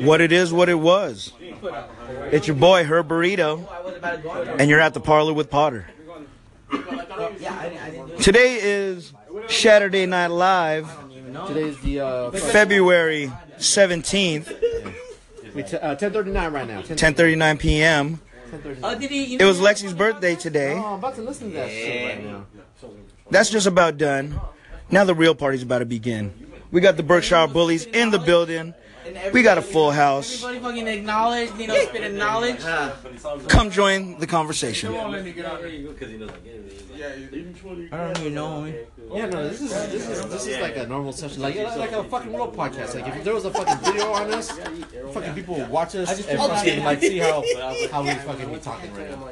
What it is, what it was. It's your boy, Her Burrito, and you're at the parlor with Potter. Today is Saturday Night Live, Today's the uh, February 17th, we t- uh, 10:39 right now. 10:39. 10:39 p.m. 10:39. It was Lexi's birthday today. Oh, I'm about to listen to that shit right now. That's just about done. Now the real party's about to begin. We got the Berkshire Bullies in the building. We got a full house. Everybody fucking acknowledge, you know, spit in knowledge. Come join the conversation. I don't even know me. Yeah, no, this is this is this is like a normal session, like like a fucking real podcast. Like if there was a fucking video on us, fucking people would watch us and fucking like see how how we fucking be talking right now.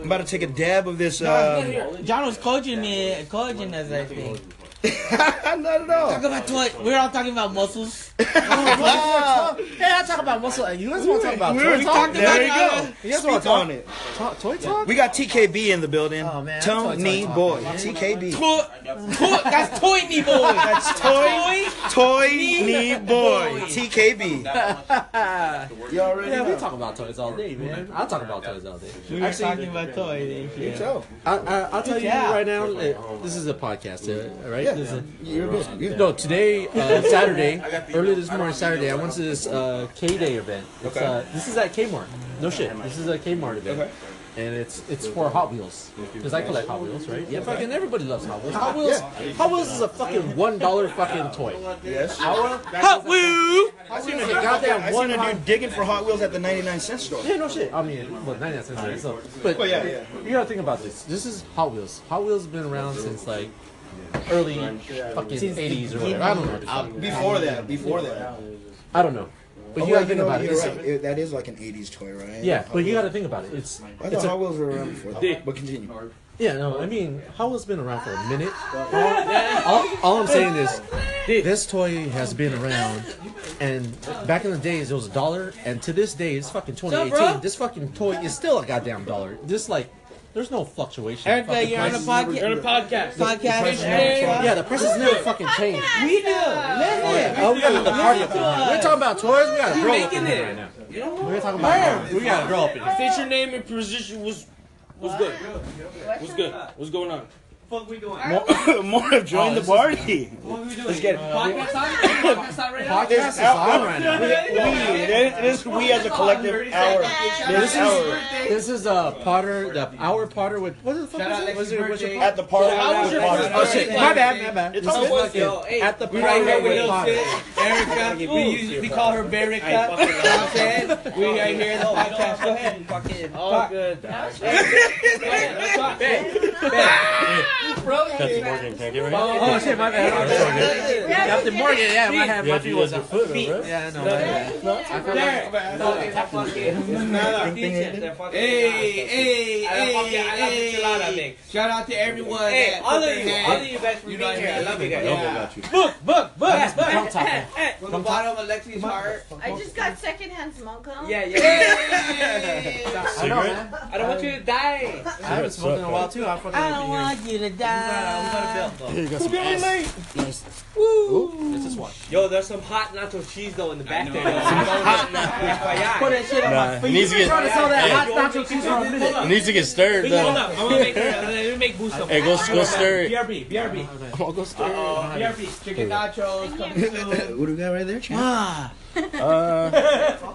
I'm about to take a dab of this. Uh, John was coaching me, coaching us, I think. not at all. Talk about toy. We're all talking about muscles. Oh, Hey, I talk about muscle. You guys want to talk about We toy already talk? talked there you go. You guys want to talk on it. to- toy talk? We got TKB in the building. Oh, man. Tony boy. man. TKB. Toy, toy, that's toy me boy. That's toy. Toy. Toy knee boy. TKB. You already Yeah, we know. talk about toys all day, man. I'll talk about toys all day. We were talking about toys and shit. So, I, I, I'll tell you right now. uh, This is a podcast, right? Yeah. This is- you're good. Yeah. No, today, uh, Saturday, early this morning, Saturday, I went to this uh, K Day event. It's, Okay. uh, this is at Kmart. No shit. This is a Kmart event. Okay. And it's it's for Hot Wheels because I collect Hot Wheels, right? Yeah, fucking everybody loves Hot Wheels. Hot Wheels, Hot Wheels is a fucking one dollar fucking toy. Yes. Hot Woo! Hot Wheels is a goddamn I one seen a hot. dude digging for Hot Wheels at the 99 cent store. Yeah, no shit. I mean, well, 99 cents. right? So, but Well, yeah, yeah. you gotta think about this. This is Hot Wheels. Hot Wheels has been around since like early fucking 80s or whatever. I don't know. what. Uh, before that, before that. I don't know. But oh, you Well, gotta think know, about it. It's- right. It- That is like an 80s toy, right? Yeah, but you gotta think about it. It's I it's thought a, Hot Wheels were around before that. But continue. yeah, no, I mean, Hot Wheels been around for a minute. All, all I'm saying is, this toy has been around, and back in the days it was a dollar, and to this day it's fucking 2018. This fucking toy is still a goddamn dollar. This like, there's no fluctuation. Erica, Fucking you're on a prices podcast. never- You're on a podcast. Podcast. Yeah, the prices never fucking change. We do. Listen. Oh, we got the party up in here. We're talking about toys. We got a girl up in making here it. right now. We're talking about. We got a girl up in here. State your name and position. Was what's good? What's good? What's going on? More, more have joined the party. Let's get it. Podcast on? Podcast on right now? Podcast is on right now. We, this, this we as a collective hour. This hour This is uh Potter, the our Potter with what the fuck is it? What's it? What's it at the party. How with? Potter. Oh shit! My bad, my bad. It's all good. Yo, hey, at the We right here with with Potter. Erica. We, use, we call her Berica. You know what I'm saying? We right here in the podcast. Go ahead. Fucking. Oh, good. Oh shit! My bad. Captain Morgan. Yeah, my bad. My feet was a foot. Yeah, I know. my bad. Hey, hey, hey, hey. Shout out to everyone. Hey, all of you, all of you guys for being here. I love you guys. Book, book, book. Don't talk. From the bottom of Lexi's heart. I just got secondhand smoke on. Yeah, yeah. I know, man. I don't want you to die. I haven't smoked in a while too. I fucking. I don't want you to die. This is one. Yo, there's some hot nacho cheese though in the back there. Hot nacho Put that shit on my Nah, feet. it needs to get Trying to sell that hot nacho cheese for a minute. it needs to get stirred Hold though. up, I'm gonna make her. Let me make boost some. Hey, go go stir it. BRB, BRB, I'll go stir. BRB. Chicken nachos. What do we got right there, champ? Ah, Uh,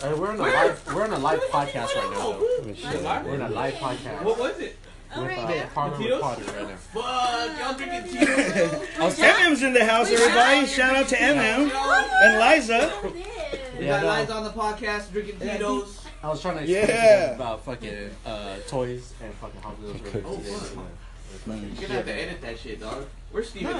Hey, we're on a live. We're on a live podcast right now. though. We're in a live podcast. What was it? With uh, Parlor with Potter right now. Fuck, y'all drinking Tito's? MM's in the house, everybody. Shout out to MM and Liza. We Yeah, got no. Liza on the podcast drinking Tito's. I was trying to explain Yeah. to them about fucking uh, toys and fucking Hot Wheels. real quick today. You're gonna have to edit that shit, dog. Where's Steven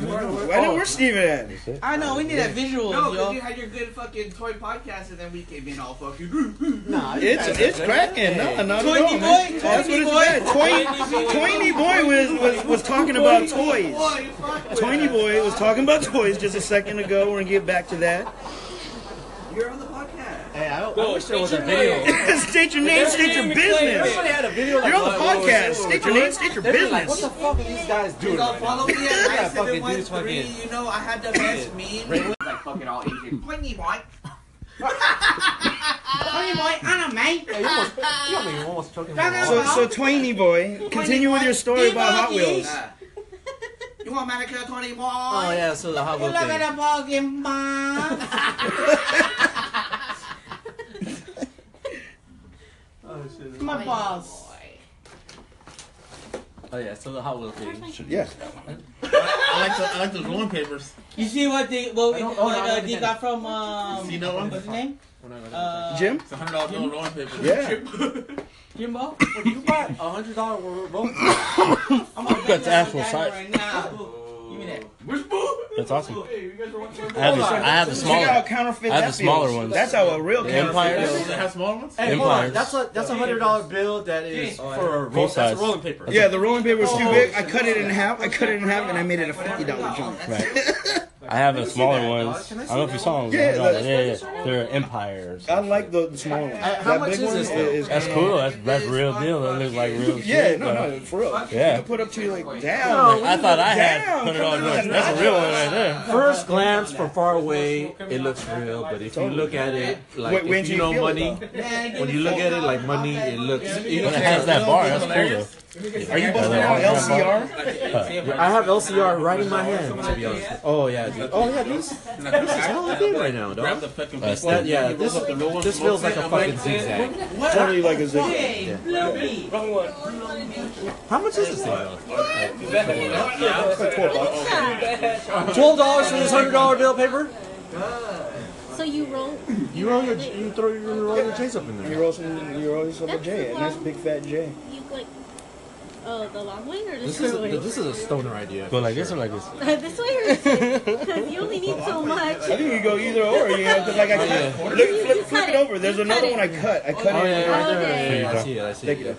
at? Why not? Where's Steven at? I know. We need that visual, No, because yo. you had your good fucking toy podcast and then we came in all fucking. Nah, It's it's cracking. No, not at all. Toiny man. boy, That's what Toiny it's boy. about. Toy, Toiny boy was, was was talking about toys. Boy, you fuck with Toiny boy was talking about toys just a second ago. We're gonna get back to that. You're on the podcast. Hey, I, I wish there was a video. state your name, state your business. Somebody had a video like You're on the what- what was- podcast. State your name, state your They'd like, what the fuck are these guys doing? Right follow me at Yeah, fucking 971 dudes fucking- You know, I had the best meme. like fucking all Asian. Pointy boy. Pointy boy, Anna, mate. Yeah, you almost, you got me almost choking. my So- So, so Twainy boy, continue with your story about Hot Wheels. You want manicure, Tony boy? Oh yeah, so the Hot Wheels. You look at the ball game, man. My boss. Oh yeah, so the Hot Wheels thing. Yeah. I like the I like the rolling papers. You see what they what, I don't- oh, no, I uh, don't they get got from um See no one? what's his name? We're not gonna Uh, Jim? It's a hundred dollar bill rolling papers. Yeah. Jimbo. Would you buy a hundred dollar roll? I'm gonna That's that actual guy size. right now. Give me that. That's awesome. I have the, I have the Check out smaller. counterfeit I have that the smaller ones. That's how a real The counterfeit Empires. feels. Does it have smaller ones? Hey, hold. Empires. That's a that's a hundred dollar bill that is for a roll. Full That's a rolling paper. Yeah, the rolling paper was too oh, big. I cut it in half. I cut it in half, and I made it a fifty dollar jump. Right. I have the smaller ones. I don't know if you saw them. Yeah, Yeah, yeah, yeah. They're Empires. I like the, the smaller one. Uh, how that much big is one this, though? is That's cool. That's that's real deal. That looks like real. Yeah, shit, no, no, for real. Yeah. You can put up to like down. I thought I had Damn, hundred dollar come on. That's a real one right there. First glance from far away, it looks real, but if you look at it like when if you you know money, when you look at it like money, it looks. It has that bar, that's cool though. Are you busting out LCR? I have LCR right in my hand. To be honest. Oh yeah, dude. Oh yeah, these. This is hella big right now, Uh, dog. That's That, yeah, this this feels like a fucking zigzag. Totally like a zig. Hey, Bluey. How much is this thing? though? Twelve dollars for this hundred dollar bill paper? So you roll. You roll your, you throw your, you roll your chains up in there. You roll some, you roll yourself a J, and that's big fat J. You like. Oh, the long way or the This is short way? this is a stoner idea. Go like this or like this. this way or this way? Because you only need so much. I think you go either or, you know, because like I oh, cut, look, You- flip, you flip cut it it. over. There's You another cut one it. I cut. I cut Oh it. yeah, right there. Okay. Yeah, I see it. I see Thank it. you.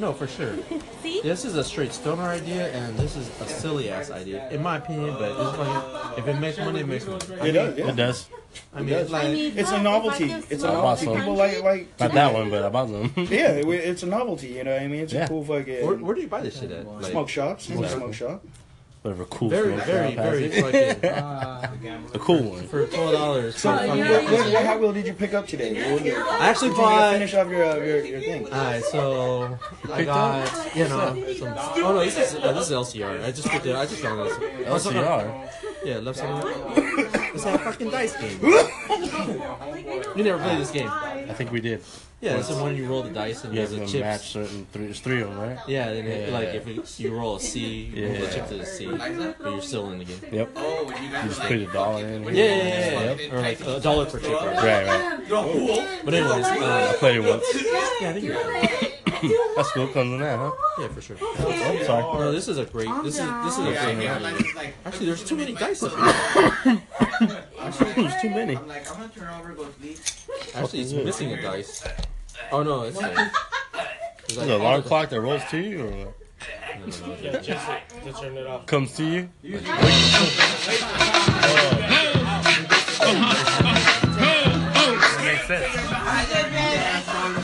No, for sure. See? This is a straight stoner idea, and this is a silly ass idea, in my opinion. But it's like, if it makes money, it makes money. It mean, does. It does. I mean, it's I like mean, It's a novelty. I It's a novelty. some. People like like. Not that one, but I bought them. Yeah, it- it's a novelty. You know what I mean? It's a cool fucking where, where do you buy this shit at? Like, smoke shops. It's a Exactly. smoke shop. Whatever cool. very, smoke very, very it. fucking The cool one. for twelve dollars. So, what, what, what Hot Wheel did you pick up today? What was it? I actually Did you bought. finish off your uh, your, your thing? Alright, so I got you know some. Oh no, this is uh, this is LCR. I just picked it. I just found this. LCR. Yeah, left side. It's that a fucking dice game. you never played this game. I think we did. Yeah, it's the one you roll the dice and You have there's a to chips. match certain three. There's three of them, right? Yeah, then it, Yeah, like if it, you roll a C, you roll the Yeah. chip to the C, but you're still in the game. Yep. Oh, you You guys just put a dollar in. Yeah, yeah, yeah, yeah. Yep. Or like a dollar per chip. Right? Right, right. But anyways, I uh, played it once. yeah, I think you're right. That's cool. Comes in that, huh? Yeah, for sure. Oh, sorry. No, this is a great. This is this is a Yeah, great. yeah, like, like, Actually, there's too many dice up here. There's too many. I'm like, I'm gonna turn over, go sleep. Actually, it's missing a dice. Oh no, it's. Like, it's Is like it an alarm clock that rolls to you, or what? Comes to you. Makes sense. Uh,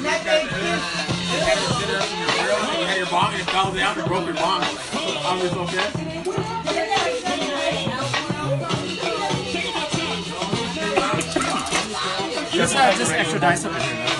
Let me kiss. You had your bong, it fell down, and broke your bong. I was okay. Just have just extra dice up in here.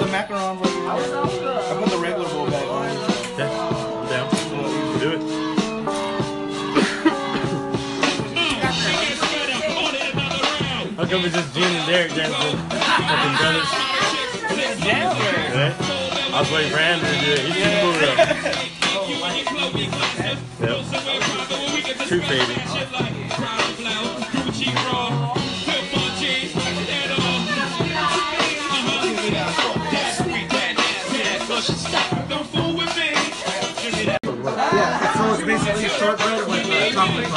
the macaron. I put the regular bowl back on. Down. Do it. How come it's just Gene and Derek dancing? Fucking brothers. Right? I was waiting for Andrew to do it. He's too cool though. Yep truth, baby. Yeah, so it's basically shortbread with chocolate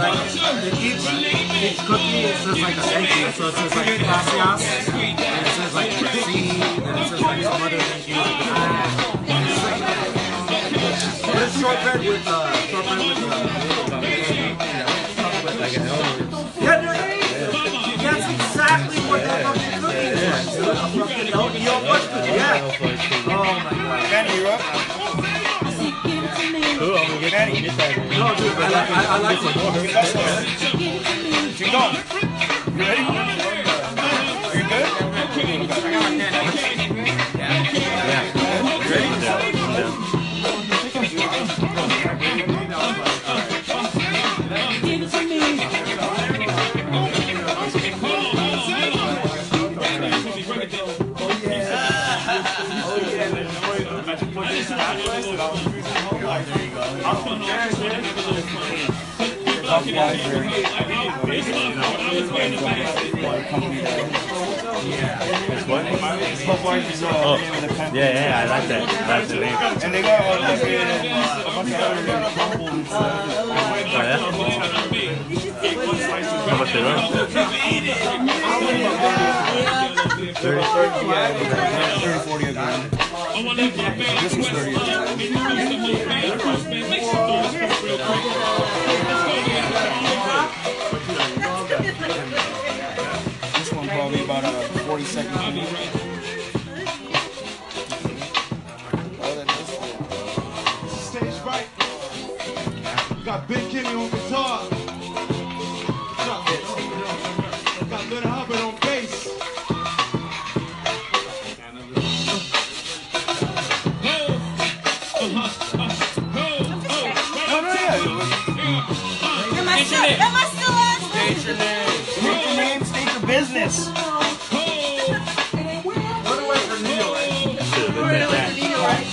like it. Cookie is just like a thank. So says like gracias, and it says like merci, and it says like some other thank you. This short bread with, uh, shortbread with, uh, yeah, no, that's exactly what that fucking cookie is like, dude. A fucking oatmeal bush cookie, yeah. Oh my god. Benny, you up? Ooh, I'm gonna get Benny. No, dude, I I, I like it. You ready? Oh, yeah, yeah, I like that. That's the name. And they got like a bunch of. How much they run? 30, 40. This one probably about a forty-second seconds. Right. Stage right. Got Big Kenny on guitar.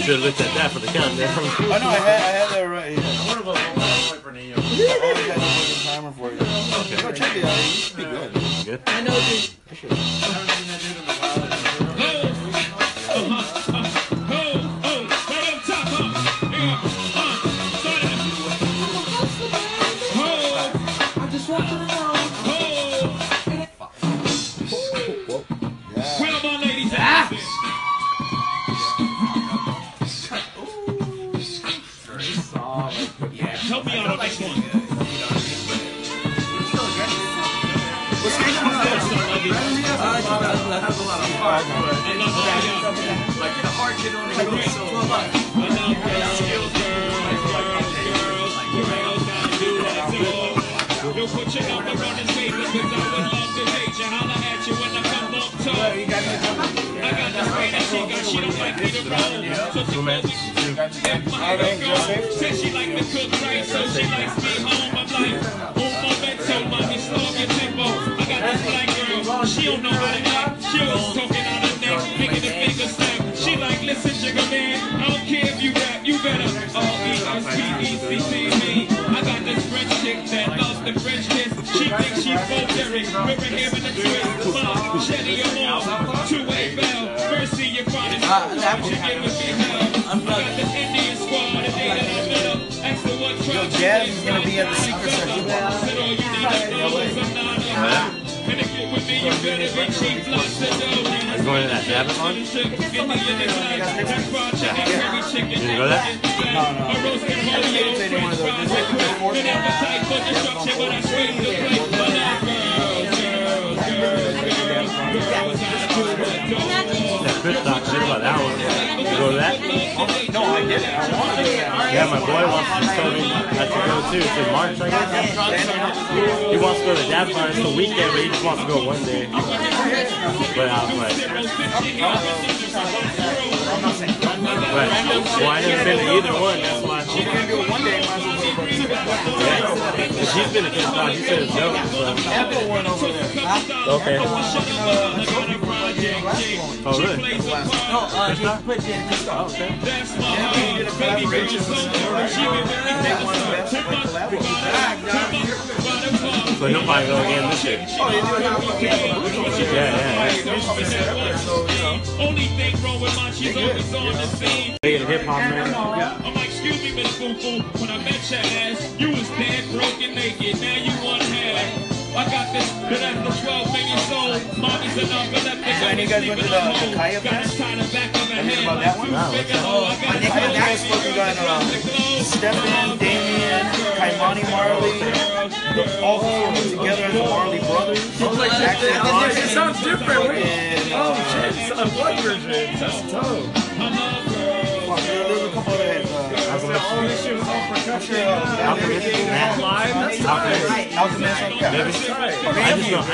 should have looked at that for the countdown. oh no, I had, I had that right. Yeah. I would have looked for Neo. I always had the fucking timer for you. Okay. No, check it out. You should be good. Good. I know. Dude.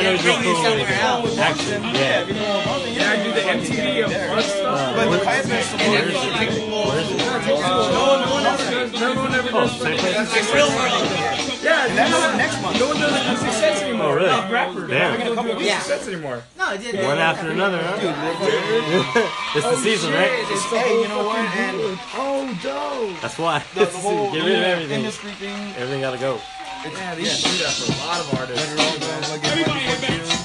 I know he's real cool with action. Yeah. Yeah, I do the MTV of fun stuff. Uh, but the Kaya Fest Where is it? Where is it? No one ever does. No one ever Oh, does. same place? Yeah, And that's next month. no one does acoustic sets anymore. Oh, really? Not rappers. They're not Damn. gonna do acoustic Yeah. sets anymore. No, it didn't. One after another, huh? it's the oh, season, right? It's the Hey, whole you know what? fucking And board. Oh, dope. That's why. the, It's the the whole season. Oh, Get rid of everything. industry thing. Everything gotta go. Yeah, these do that for a lot of artists. Everybody in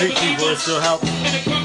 street people it still help.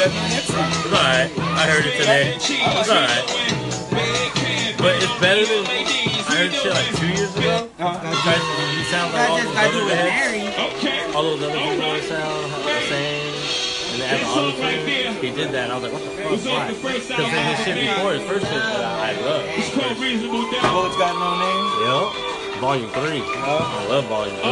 The new one? That Nipsey. It's alright. I heard it today. It's alright. But it's better than I heard shit like two years ago. He sounds like That all just those got you other with heads. Mary. All those other people sound the same. And they have auto tune. He did that. And I was like, what the fuck? Why? Because in his shit before, his first shit that I love. Bullets got no name. Yep. Volume 3. I love Volume 3.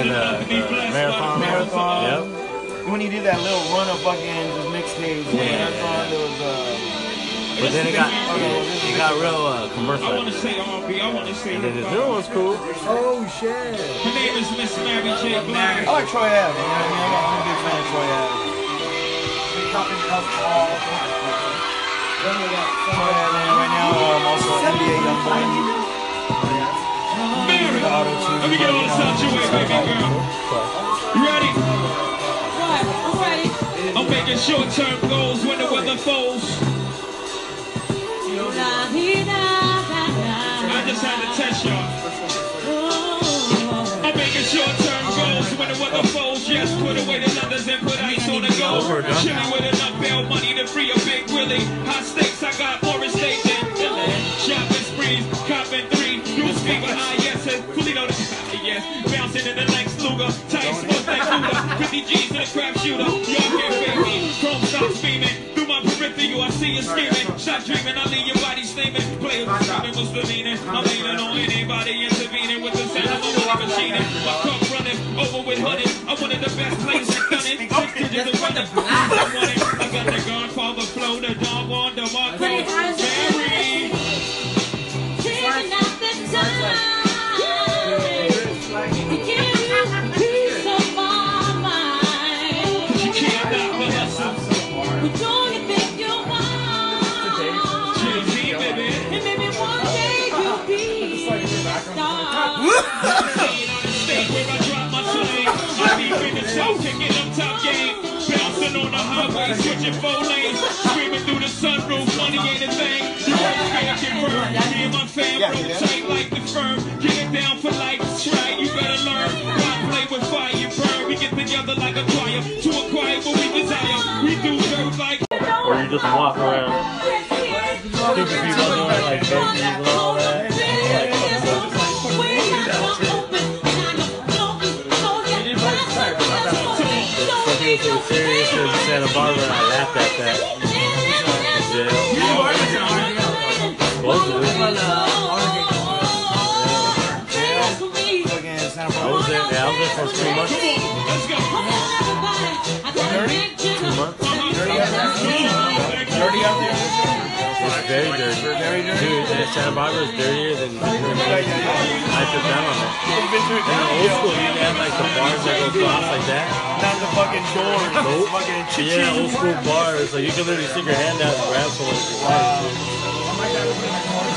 And uh, the Marathon. Marathon. Yep. When he did that little run of fucking just mixtapes, Yeah. Marathon, there was uh, But then it got, it got real uh, commercial. I want to say R&B. I want to say And then his hip-hop. new one's cool. Oh, shit. Her name is Miss Mary J. Blige. I like Troy Ave. You know what I mean? I'm a big fan of Troy Ave. Troy Ave, right now, um, also NBA Youngboy. Mary, The auto tune. let me get all this out your way, baby girl. You ready? I'm making short-term goals when the weather falls. I just had to test y'all. I'm making short-term goals when the weather falls. Yes, put away the leathers and put ice on the gold. Chilling with enough bail money to free a big Willie. High stakes, I got more estate than Billy. Shopping sprees, copping three. New speed behind yes, and Coolito the yes. Bouncing in the Lex Luger. Like Luger. 50 G's in a crap shooter. Y'all can't fake me. Chrome stop screaming. Through my peripheral, I see you screaming. Stop dreaming, I leave your body steaming. Players screaming, what's the meaning? I'm leaning on anybody intervening with the sound of a money machine. My cup running over with honey. I wanted the best place in Dunning. Six digits of running. I want it. On switching four lanes. Screaming through the sunroof, money ain't a thing. You always gotta get burned. Me and my fam rotate like the firm. Get it down for life, that's right, you better learn. Why play with fire, you burn. We get together like a choir to acquire what we desire. We do dirt like Or you just walk around. Stupid people doing like serious in Santa Barbara and I laughed at that. Yeah. Supposedly. Fucking Santa I was there, yeah, I was there for two months. Let's go. Two months. Dirty out there. It's very dirty. Very dirty. And Santa Barbara is dirtier than I took down on it. You've been through In the old school, you have like the bars that go across like that. Not the fucking doors. Nope. Fucking Yeah, old school bars. So you can literally stick your hand out and grab someone.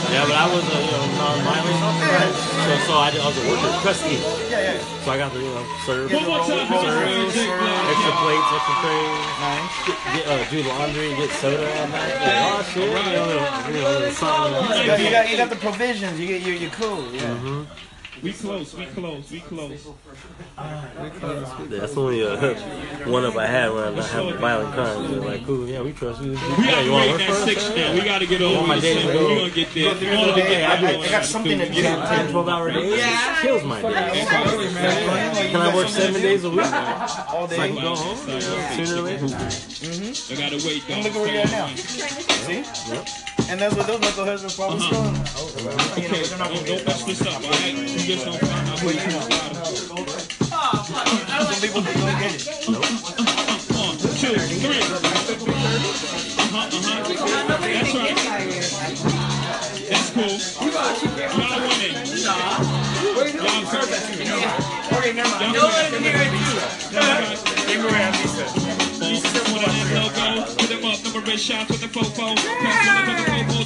If you wanted to. Yeah, but I was a you know, non-violent, right? So, so I, did, I was a worker, custody. Yeah, yeah. So I got to, you know, serve, One more time, Roll- Mr. roll- Music, roll- man. extra plates, extra trays, Nice. get, uh, do laundry, get soda all night. Like, oh shit, you know, you know, something. You got, you got, the provisions. You get, you're, you're cool. Yeah. We close, we close, we close. That's only uh, one of I had when I'm not having violent crimes. They're like, cool, yeah, we trust you. We yeah, gotta you want to that six now. We gotta get over my the days six. We gonna get there. We wanna get I, I, got something to do. 10, 12 hour days Yeah. kills my day. Can I work seven days a week? All So I day. can go home sooner or later. I gotta wait though. And look at where you're at now. See? And that's what those knuckleheads are probably still. You know, Okay, they're not don't, gonna don't mess this up, alright? You just don't find out who you are. Some people just don't get it. One, two, three. Uh-huh, uh-huh. That's right. That's cool. Y'all winning. Y'all perfect. Y'all winning. Put on that logo, put them up, number red shots with the fofo. Pass on the coco,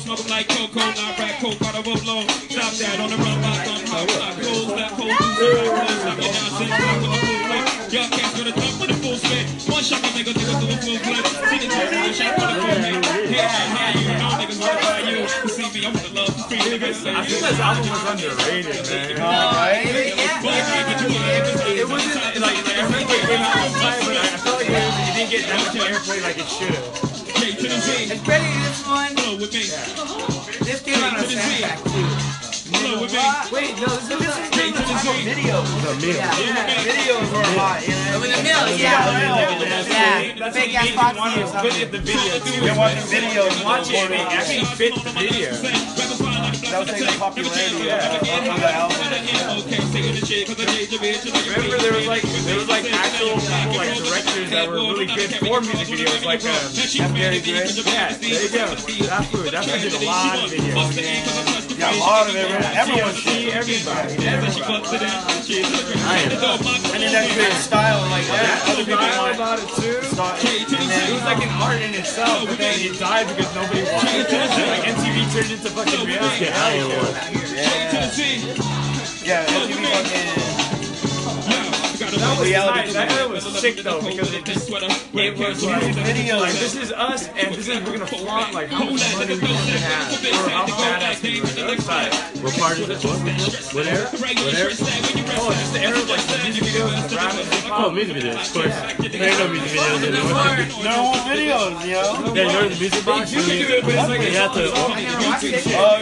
smoke 'em like cocoa, not rap coke, by the roll Stop that on the run, lock on hot, hot goals, that pole, stop your nonsense, stop with the full flip. Y'all cats gonna jump with the full spit. One shot, my nigga, nigga do a full flip. See the two, one shot for the full hit. Yeah, yeah, you know niggas wanna buy you. You see me, I'm with the love, the free niggas. I think This album was underrated, man. Alright. It wasn't like I think it came out on time, but I felt like it, it didn't get that much airplay like it should have. K to the Z, Ready this one? flow with me, This came out on Soundtrack too. flow with me. Wait, no, this is K to the Z, Videos. Videos were hot. You know? in the mill, yeah. Yeah, fake ass Fox News. Look at the video too. You're watching videos. Watch it, it actually fit the video. That was taking the popularity of, of the album. Remember there was like there was like actual people like directors that were really good for music videos, like um, Gary Gray. yeah, there you go. That food, that food did a lot of videos. Yeah, a lot of it. Everyone See everybody, everybody. And then that created style like that. Other people Style want about it too. And It was like an art in itself, but then it died because nobody wanted it. Like MTV turned into fucking reality. I ain't one. yeah, MTV fucking. That was Reality nice. That era was sick though because it just it was like Videos. like this is us and this is we're gonna flaunt like how much money we can have or how badass we are. That's tight. What part is it? What, what era? What era? Oh, just the era of like the music videos and rap and hip Oh, music videos, of course. There ain't no music videos anymore. No more videos, yo. Yeah, you know the music box? You can do it, but it's like You have to. Oh,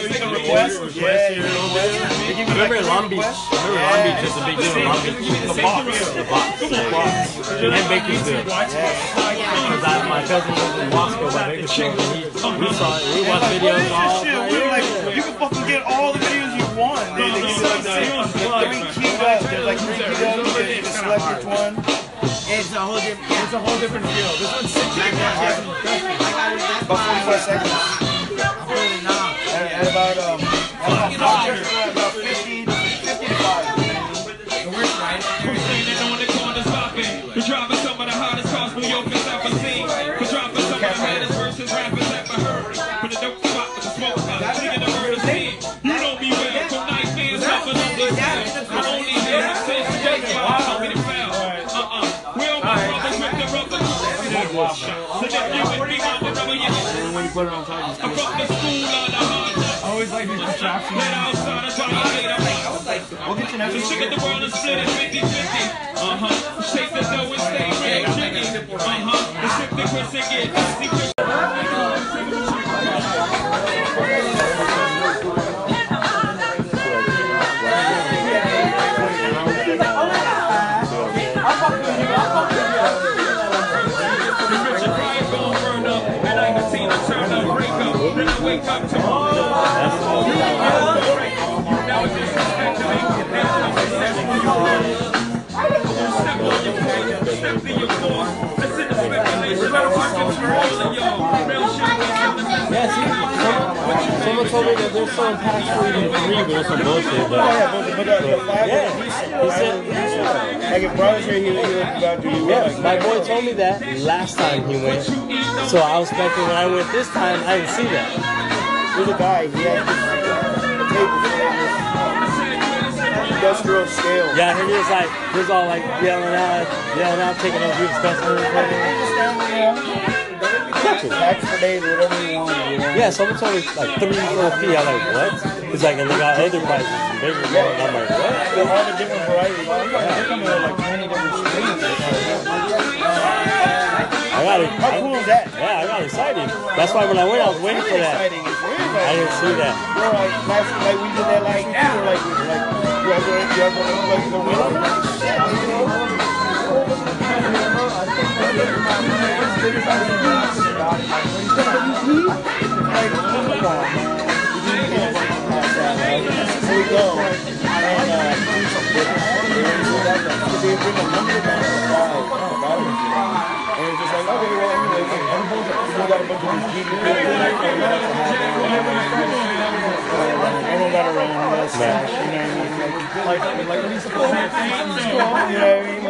you can request? Yeah, you can request. They give you Remember Long Beach? Remember Long Beach is a big deal Long Beach? The box. The box. And Bakersfield. Because I- my cousin was in Moscow by Bakersfield. and We saw it. We watched videos all Shit, we were like, you can fucking get all the videos you want. They, give like three queued up. Like three up. You select which one. It's a whole different. It's a whole different feel. This one's 45 seconds. Put it on top I'm the school of the hard I always like these contraptions. Let outside of trying to hate. I'm like, We'll get you So next shake it the world and split it 50 50. Uh huh. Shake the dough and stay real jiggy. Uh huh. The sip the Chris and get someone, someone told me that there's some password in three, but it's some bullshit. But Yeah, but, but the, the five yeah, he said. like if Brian's here, he, he would about to you. Yeah, my boy told me that last time he went. So I was expecting when I went this time, I didn't see that. There's a guy, he has this uh, table industrial scale. Yeah, he was like, he was all like yelling out, yelling out, taking over the customers. Tax for days, whatever you want. You know? Yeah, someone told me like three, four P. I'm like, what? It's like, and they got other prices and bigger. ones. I'm like, what? So all the different varieties. They're coming with like 20 different streams. I got it. How cool is that? Yeah, I got excited. That's why when I went, I was waiting for that. Exciting. It's weird, I didn't see that. Bro, like, last, like we did that like, yeah. like, like, you ever, you ever, like, the winner? So people, everyone got around, stash, you know what I mean? Like, like, like, you know what I mean?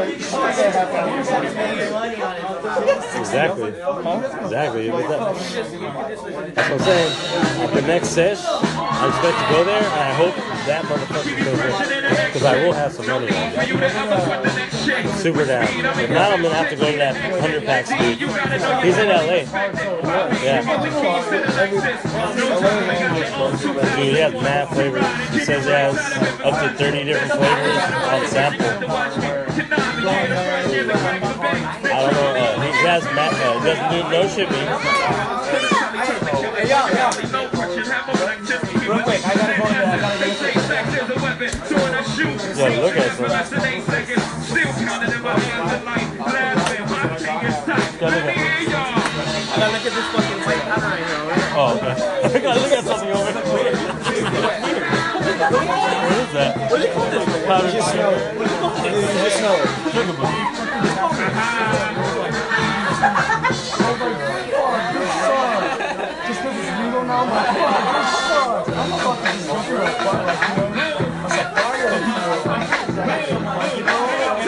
Exactly. Exactly. That's what I'm saying. At the next sesh, I expect to go there, and I hope that motherfucker goes there. Because I will have some money on it. Super down. If not, I'm going to have to go to that 100 pack dude. He's in LA. Yeah. Dude, he has mad flavors. He says he has up to 30 different flavors on sample. I don't know. Uh, he has mad, uh, doesn't do no shipping. Real quick, I gotta Yeah, look at gotta look at this. Oh, okay. I gotta look at something over. What is that? What do you call this? Powder Just smell it. What do you call this? You just smell it. Sugar booty.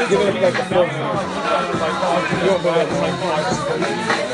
Give it like a four. You don't know that. Try this. Right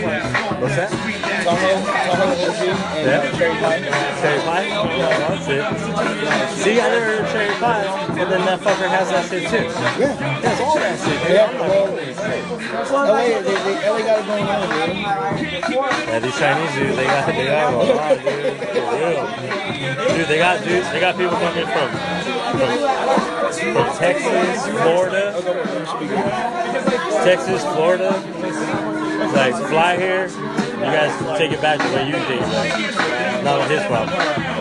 What's that? Tahoe, Tahoe and Yeah. Cherry Pie. Cherry pie? That's it. See, I never heard cherry pie, and then that fucker has that shit too. Yeah. That's all that shit. Yeah, well, LA, they, they, LA got it going on, dude. Yeah, these Chinese dudes, they got they got a lot, dude. For real. Dude, they got dudes, they got people coming from from, from Texas, Florida, Texas, Florida. Like fly here, you guys take it back the way you did. Not his problem.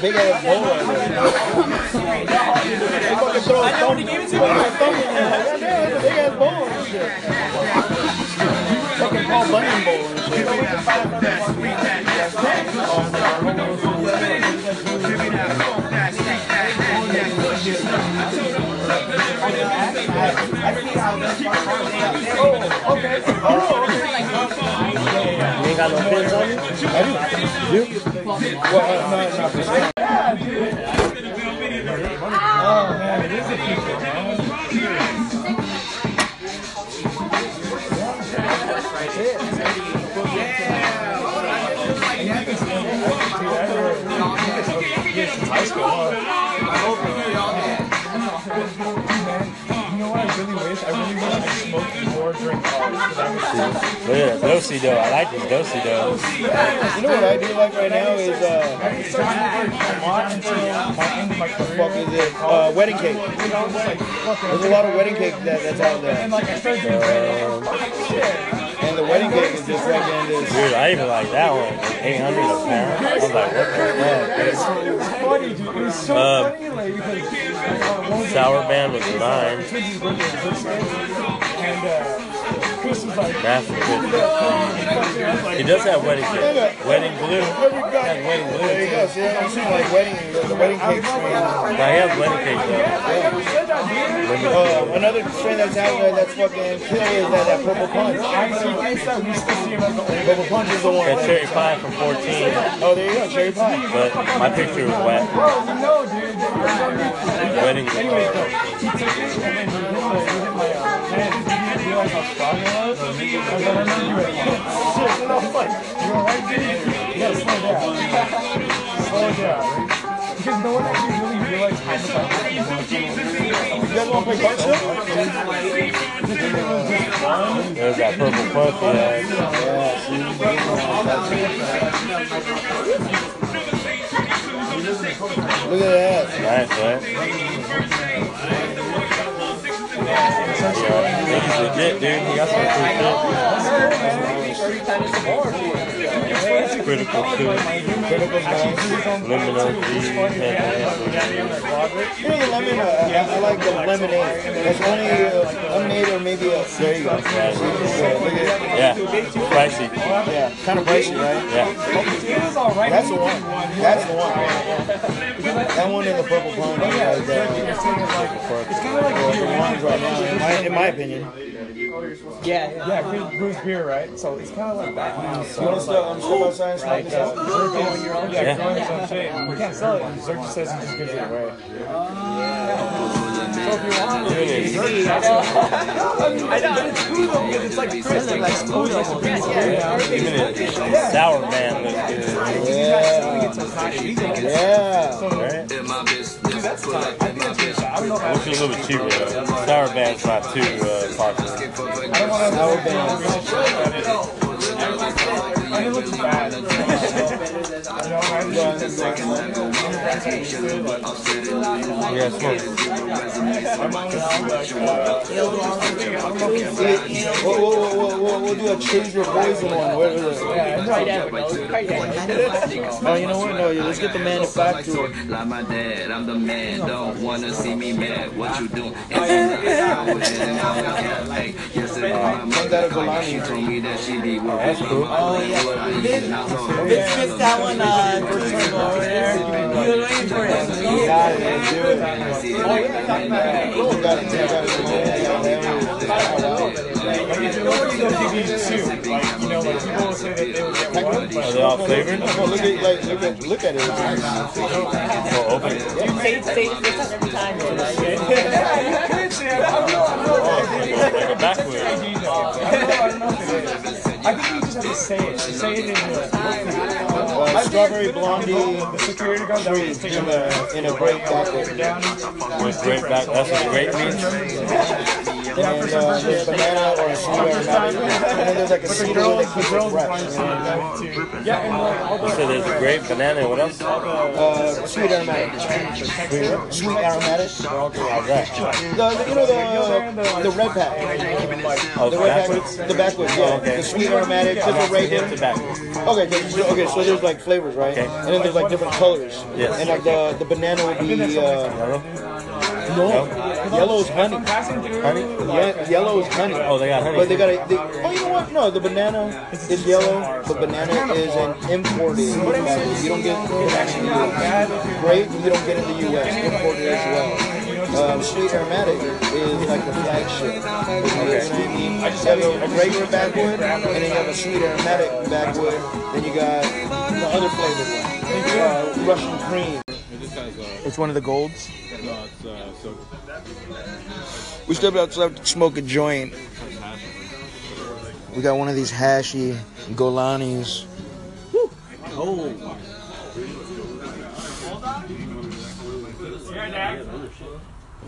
big ass bowl right now. You fucking throw a thumb. You throw a. Yeah, that's a big ass bowl. Fucking Paul Bunyan bowl Oh, okay. Oh, okay got no pins on you? Feature, man. High school, 'cause I Look at that dosey dough. I like this dosey dough. You know what I do like right now is uh, I started to work a lot until my end of my career. fuck is it? Uh, wedding cake. You know, it's like, fuck There's a lot of wedding cake that, that's out And there, like I started doing bread. Shit. and the wedding cake is just fucking this. Dude, I even like that one. 800 a pound. I was like, what the fuck? It's funny, dude. It was so Um, funny, like, because uh, the- Sour band was nine. Twins' birthday was and uh, Chris was like, That's good. He does have wedding cake. Wedding blue. Has wedding blue There you too. go. See, I'm seeing like wedding, the, wedding cake strain. Now he has wedding cake though. Uh, another strain that's out there that's fucking kill is that, that purple punch. I see, I said we still see him as the old Purple punch is the one. Got cherry pie from 14, Oh, there you go, cherry pie. but my picture was wet. Bro, you know, dude. Wedding Anyway, though, he took it and then he hit my, he hit my hand. He didn't realize how strong it was. And then I remember you were like, shit. And I was like, you alright, dude? You gotta slow down. Slow down. Because no one actually really realized how much I you. Guys want to play cards still? There's that purple punch he has. Look at that. Nice, right? Yeah, he's legit, dude. He got some cool shit. Critical too. Lemon OG. You know the lemon, I, like the lemonade. That's only uh, lemonade or maybe a, there you go. Yeah, spicy. Yeah, kind of pricey, right? Yeah. That's the one. That's the one. That one in the purple punch is like the, the ones right now, in my, in my opinion. Yeah, yeah, Chris Bruce beer, right? So it's kind of like that. You want to step, um, step outside and smoke this out? Yeah, Yeah. growing his own shit. We can't sell it. Zerk just says he just gives it away. So if you want, Look at this. I his sour man good. Yeah. Right? I. I don't I a little bit cheaper though. Sour band's not too uh, popular. I don't. Sour band. I looks bad. you know, I Yeah, smoke. I'm honestly like, uh, We'll, do a choose your poison one. Where is it? Oh, you know what? No, yeah, let's get the manufacturer. Like my dad, I'm the man. Don't wanna see me mad. What you doing? Hey, yesterday my mother called me. She told me that she be with That's cool. Oh, yeah. Vince, Vince missed that one, uh, first time over there. You for it. Got it, Are they all flavored? No, look at, like, look at, look at it. Oh, open it. Dude, say, say it this every time, yeah, you could say it. I don't know. I don't know. Like a backwards. I don't know. I know if it is. I think you just to say it. Say it in the. Uh, strawberry blondie The security guard that was taking in the a, in a grape backward. down. With grape back. That's what the grape means? And uh, there's banana or a sweet aromatic. And then there's like a cedar girls, the keeps it girls fresh. want to see that too. Yeah, and like all the said there's grape, banana, what else? Uh, sweet aromatic. Sweet aromatic. How's that? The, the, you know the the red pack. Oh, The it's red pack. The backwards, yeah. okay. The sweet aromatic, different Hit the regular. Okay, so, okay, so there's like flavors, right? Okay. And then there's like different colors. Yes. And like the the banana would be uh, Yellow? no, yellow is honey. Honey? Yeah, yellow is honey. Oh, they got honey. But they got a. They, oh, you know what? No, the banana is yellow, but banana is an imported. You don't get it actually. Grape, you don't get in the U.S. Imported as well. Um, Sweet Aromatic is like the flagship. Okay. You have a regular backwood, and then you have a Sweet Aromatic backwood. Then you got the other flavored one, uh, Russian cream. This uh, It's one of the golds. no, it's uh, so We stepped outside to smoke a joint. We got one of these hashy Golanis. Oh.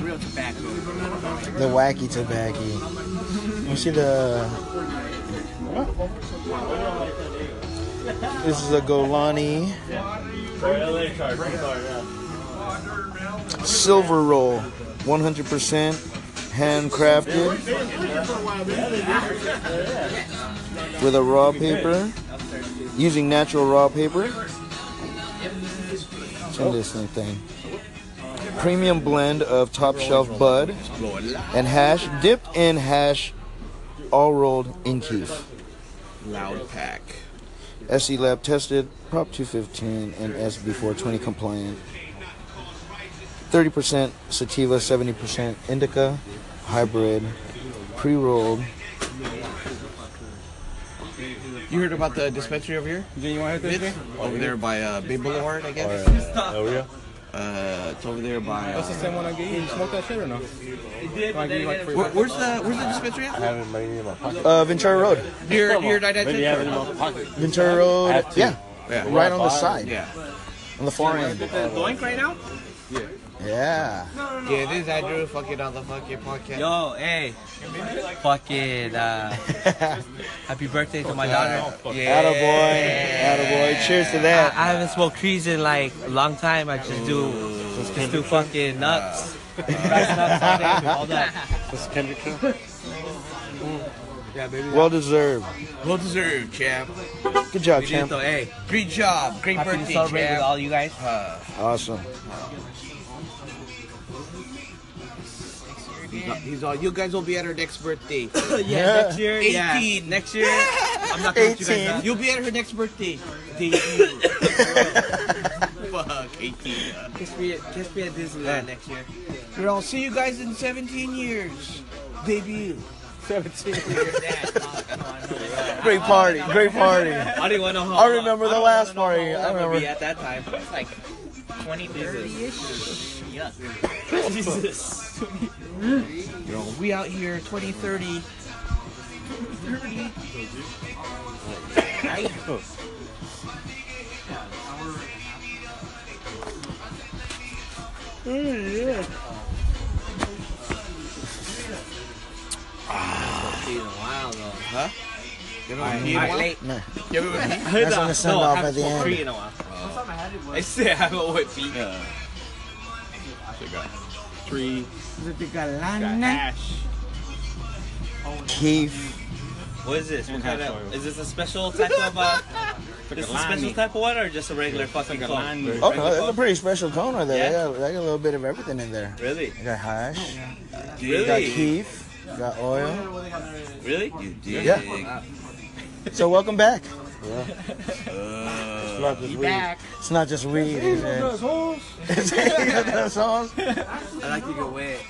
Real tobacco. The wacky tobacco. You see the. This is a Golani silver roll, 100% handcrafted with a raw paper, using natural raw paper. What's in this thing? Premium blend of top shelf bud and hash, dipped in hash, all rolled in kief. Loud pack. SC Lab tested, Prop 215 and SB 420 compliant. 30% sativa, 70% indica, hybrid, pre-rolled. You heard about the dispensary over here? You want to hit this Over there by uh, Bay Boulevard, I guess. Oh yeah. Uh, it's over there by. Uh, That's the same one I gave you. You smoked that shit or no? where, where's the Where's the dispensary at? I haven't made any in my pocket. Uh, Ventura Road. Near near Maybe you have it Didactic. Ventura Road. Yeah, Yeah. right on the side, Yeah. on the far end. Doink right now? Yeah. Yeah, Yeah this is Andrew fucking on the fucking podcast. Yo, hey. Fucking, uh, happy birthday to my daughter. Yeah. Attaboy. Attaboy. Cheers to that. I haven't smoked trees in like a long time. I just do, just do fucking nuts. Grass nuts, all that. This is Kendrick show. Yeah, baby. Well deserved. Well deserved, champ. Good job, You did champ. hey. Great job. Great Happy to birthday, celebrate with all you guys. Awesome. He's all, he's all, you guys will be at her next birthday. yeah, next year. 18. Yeah. Next year. I'm not gonna you guys 18. down. You'll be at her next birthday. Debut. Fuck, 18. uh. Kiss me, at- kiss me at Disneyland next year. Girl, I'll see you guys in 17 years. Debut. 17 years. Great party. Great party. I don't even know. I remember the don't last party. I I'm gonna remember. Be at that time. It's like 20, 30 ish. Yuck. Jesus. Girl, we out here 2030. Been a while though. Huh? You know what I late. Nah, You ever with me? That's on the send no, off I at the haven't end. in a while. I still haven't with feet. yeah. So got tree, The got galana. hash. kief. What is this? What kind of? Is this a special type of? Uh, this a special type of one or just a regular fucking cone? Oh no, that's a pretty special cone right there. Yeah? They, got, they got a little bit of everything in there. Really? You got hash. You got Really? kief. You got oil. Really? Yeah. So welcome back. It's not just weed. It's not just weed. It? Is it? You got those songs? I like to go wet.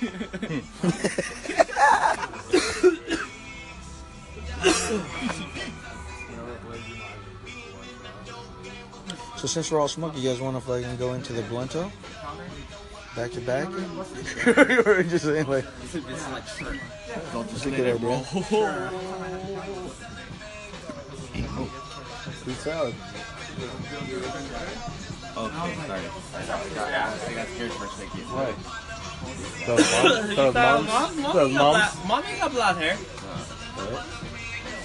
So since we're all smoked, you guys want to fucking go into the blunto? Back to back? or just saying like, just a good idea. Fruit salad. Okay, sorry. I got scared for a second. Right. Those moms. Those moms. Those moms. Mommy got blonde hair.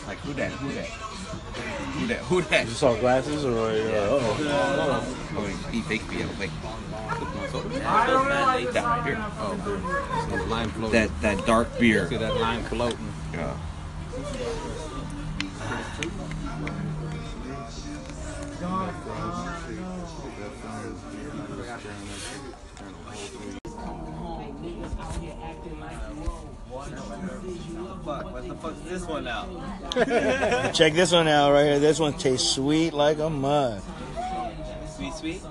Like, who that? Who that? Who that? Who that? You saw glasses or uh oh. Oh, he fake me. Like, I don't know. That right here. Oh, Lime floating. that that dark beer. See that lime floating. Yeah. What the fuck's this one out? Check this one out right here. This one tastes sweet like a mud. Sweet, sweet.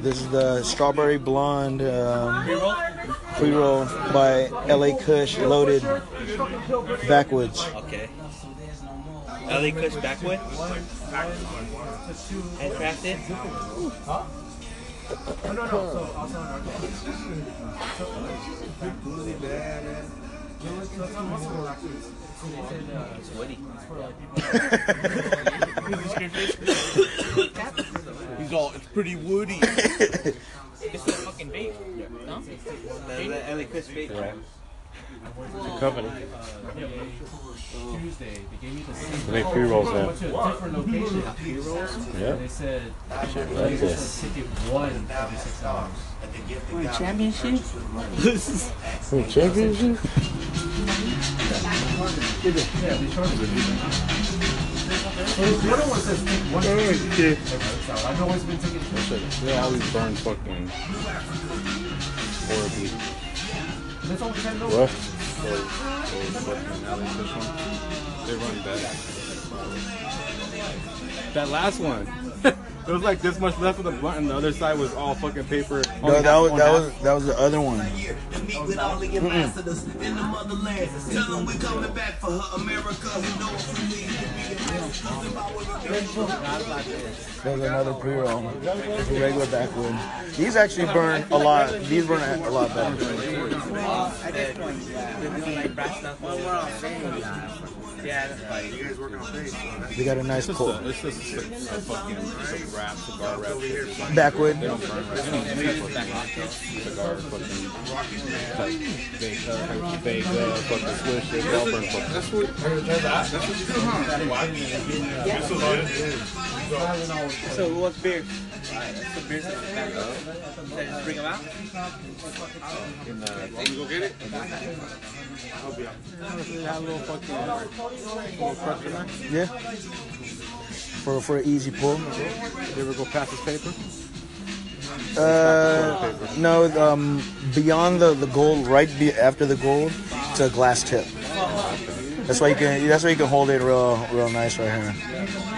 This is the strawberry blonde um, Pre-roll? pre roll by LA Kush loaded backwoods. Okay. LA Kush backwood? Handcrafted? It's woody. He's all. It's pretty woody. This is fucking vape. No? The, the LA Kush vape. The company. Tuesday, they gave me the They make pre-rolls now. went to a different location. Yeah. They said, Shit, you like get this. a ticket one every six hours. Championship? Wait, championship? Yeah, they charge the other one says take one ticket every six hours. I've always been taking two. They always burn fucking horribly. What? They run bad. That last one. There was like this much left of the blunt, and the other side was all fucking paper. No, that was that was that was the other one. That was another pre roll. Regular backwood. These actually burn a lot. These burn a lot better. Well, at this point, yeah. We like brass stuff. Well, we're all saying that. Yeah, that's like. They got a nice It's pull. a, it's just a, a fucking it's a wrap, cigar wrap. Backwood. They don't burn right. Any, any fucking cigar fucking type fake, fake fucking swish. They all burn fucking. That's what. That's what you do, huh? So what's beer? Bring them out? Can you go get it? Yeah. For for an easy pull. You ever go past this paper? Uh, no, um, beyond the, the gold, right be, after the gold, it's a glass tip. That's why you can. That's why you can hold it real, real nice right here.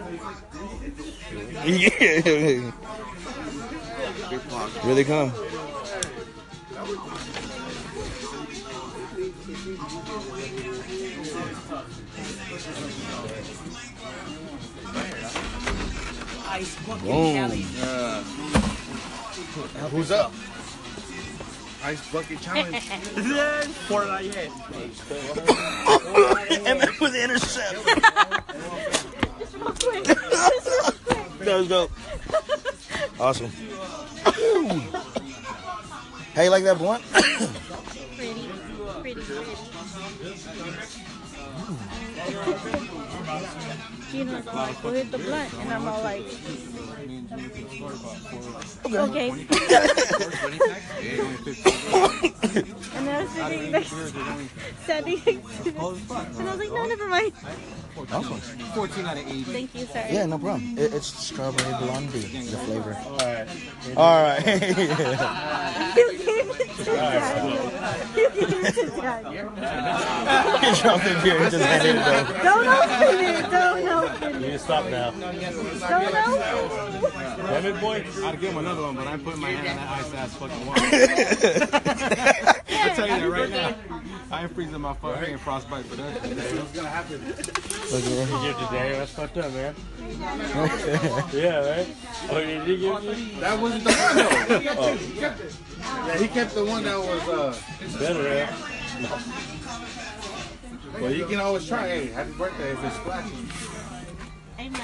Yeah. Here they come. Ice bucket Boom. challenge. Who's up? Ice bucket challenge. Pour it on your head. Emmett with the intercept. that was dope. Awesome. How you like that blunt? Pretty, pretty, pretty. Gina's all like, go hit the blunt. And I'm all like, okay. and then I was sitting next, standing next to them. Oh, and I was like, no, never mind. Awesome. 14 out of 80. Thank you, sir. Yeah, no problem. It, it's strawberry blondie, the flavor. All right. All right. You gave it to Dad. You gave it to Dad. he dropped the beer and just handed it over. Don't open it. Don't no. You need to stop now. No, no. Damn it, boy. I'd give him another one, but I'm putting my hand in that ice ass fucking water. I'll tell you that right now. I ain't freezing my fucking frostbite for that. What's gonna happen? Look, at you give to Daniel. That's fucked up, man. yeah, right? Oh, you did give me? That wasn't the one though. Oh. He kept it. Yeah, he kept the one that was uh Better, yeah. Well, you can always try. Hey, happy birthday if it's splashing. Amen.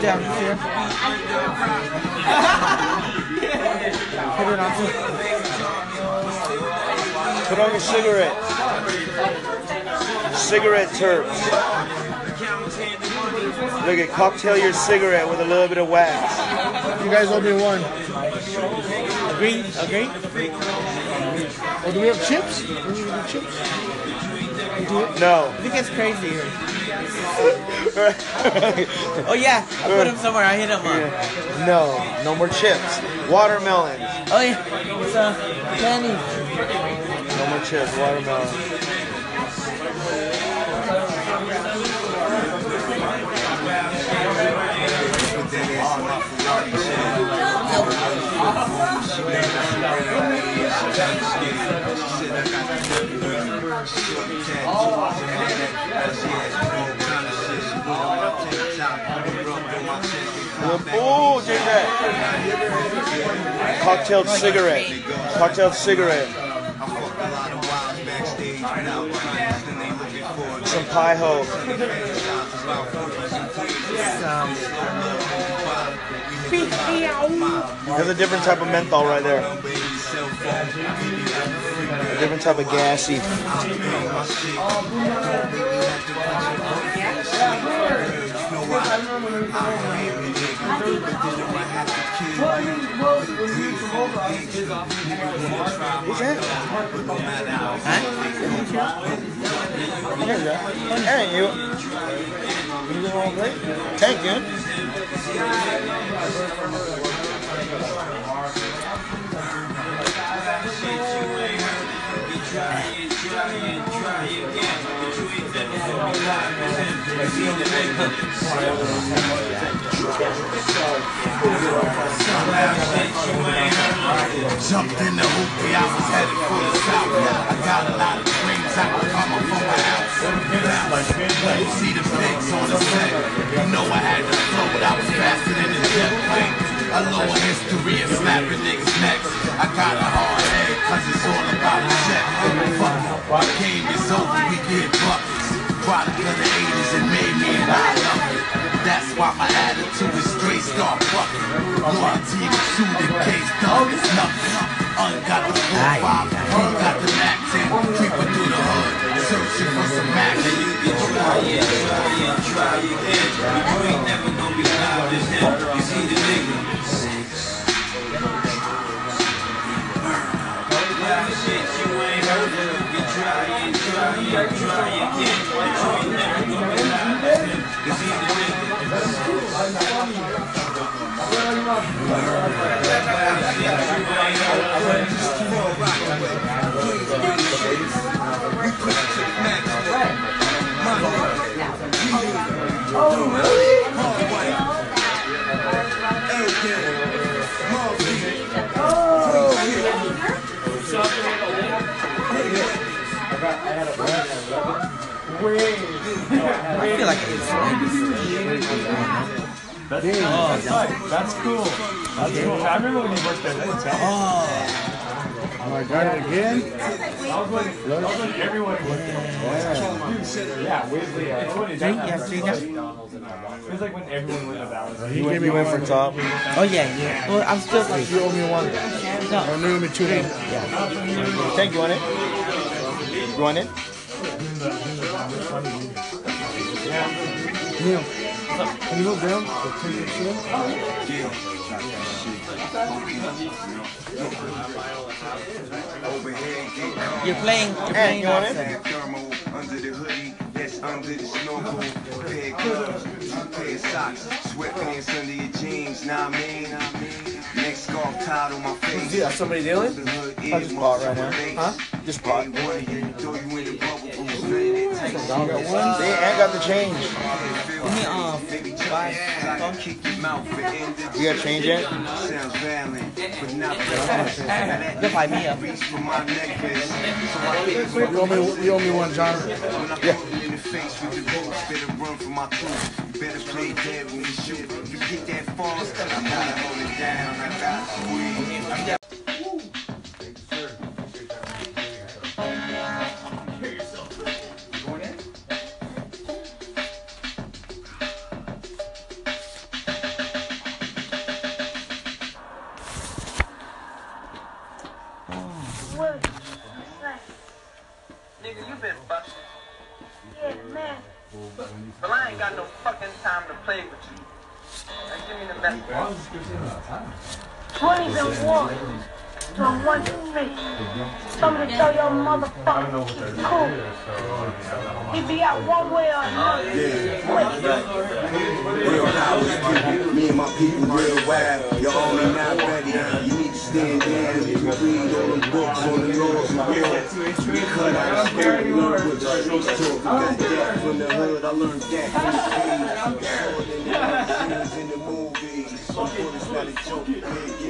Jam, here. Put it on. Put on your cigarette. Cigarette terps. Look at cocktail your cigarette with a little bit of wax. You guys owe me one. Agree? Agree? Oh, do we have chips? Do we have chips? No. It gets crazy here. oh yeah, I put him somewhere. I hit him up. No, no more chips. Watermelon. Oh yeah, it's uh, candy. No more chips. Watermelon. Oh, take that. Cocktail cigarette. Cocktail cigarette. Some pie ho. There's a different type of menthol right there. A different type of gassy. Who's that? Hey, you. You doing all great? You. Jumped in the hoopy, I was headed for the south. I got a lot of dreams, Can come up from my house. You see the pigs on the set. You know I had to float, I was faster than a jet plane. A little history of snapping niggas' necks. I got a hard head, cause it's all about the check. Fuck the game is over, we get buckets. Product of the 80s and made me and I love it. That's why my attitude is straight start fucking. Loyalty and shooting case dog is nothing. Un got the 4-5, I feel like it's That's, that's, that's cool. That's cool. I remember when you worked there. That's Oh. Oh, I got it again. That was when, that was when everyone was there. Yeah, Weasley. uh, everybody Drink, yeah, It was like when everyone went to Dallas. You went, you went for top. Oh yeah, yeah. Well, I'm still free. You owe me one. No. Or you owe me two. Yeah. Thank you, want it? You want it? Neil, can you look down? Take your shit. You're playing. You're playing you want it? under the snorkel, pair of gloves, two pair of socks, sweatpants under your jeans, nah I mean, next scarf tied on my face. Yeah, somebody dealing? I just bought right now. Huh? Just bought. They ain't got the change. Buy You got change yet? Sounds violent, but not Go buy me up. Reach for my necklace. You owe me, you owe me one, John. Yeah. In the face with the boots, better run for my crew. Better play dead when you shoot. You get that false, I gotta hold it down. I got squeeze. Nigga, you been busted. Yeah, man. But I ain't got no fucking time to play with you. Give me the message. 20s and one. From one to three. Somebody tell your motherfucker he's cool. He be out one way or another. Real house, me and my people real wild. You're only not ready. You need to stand down. You read all the books on the laws and will. We cut out the spoken word with the streets talk. Got that from the hood. I learned that. Scenes in the movies. Some bullets not a joke.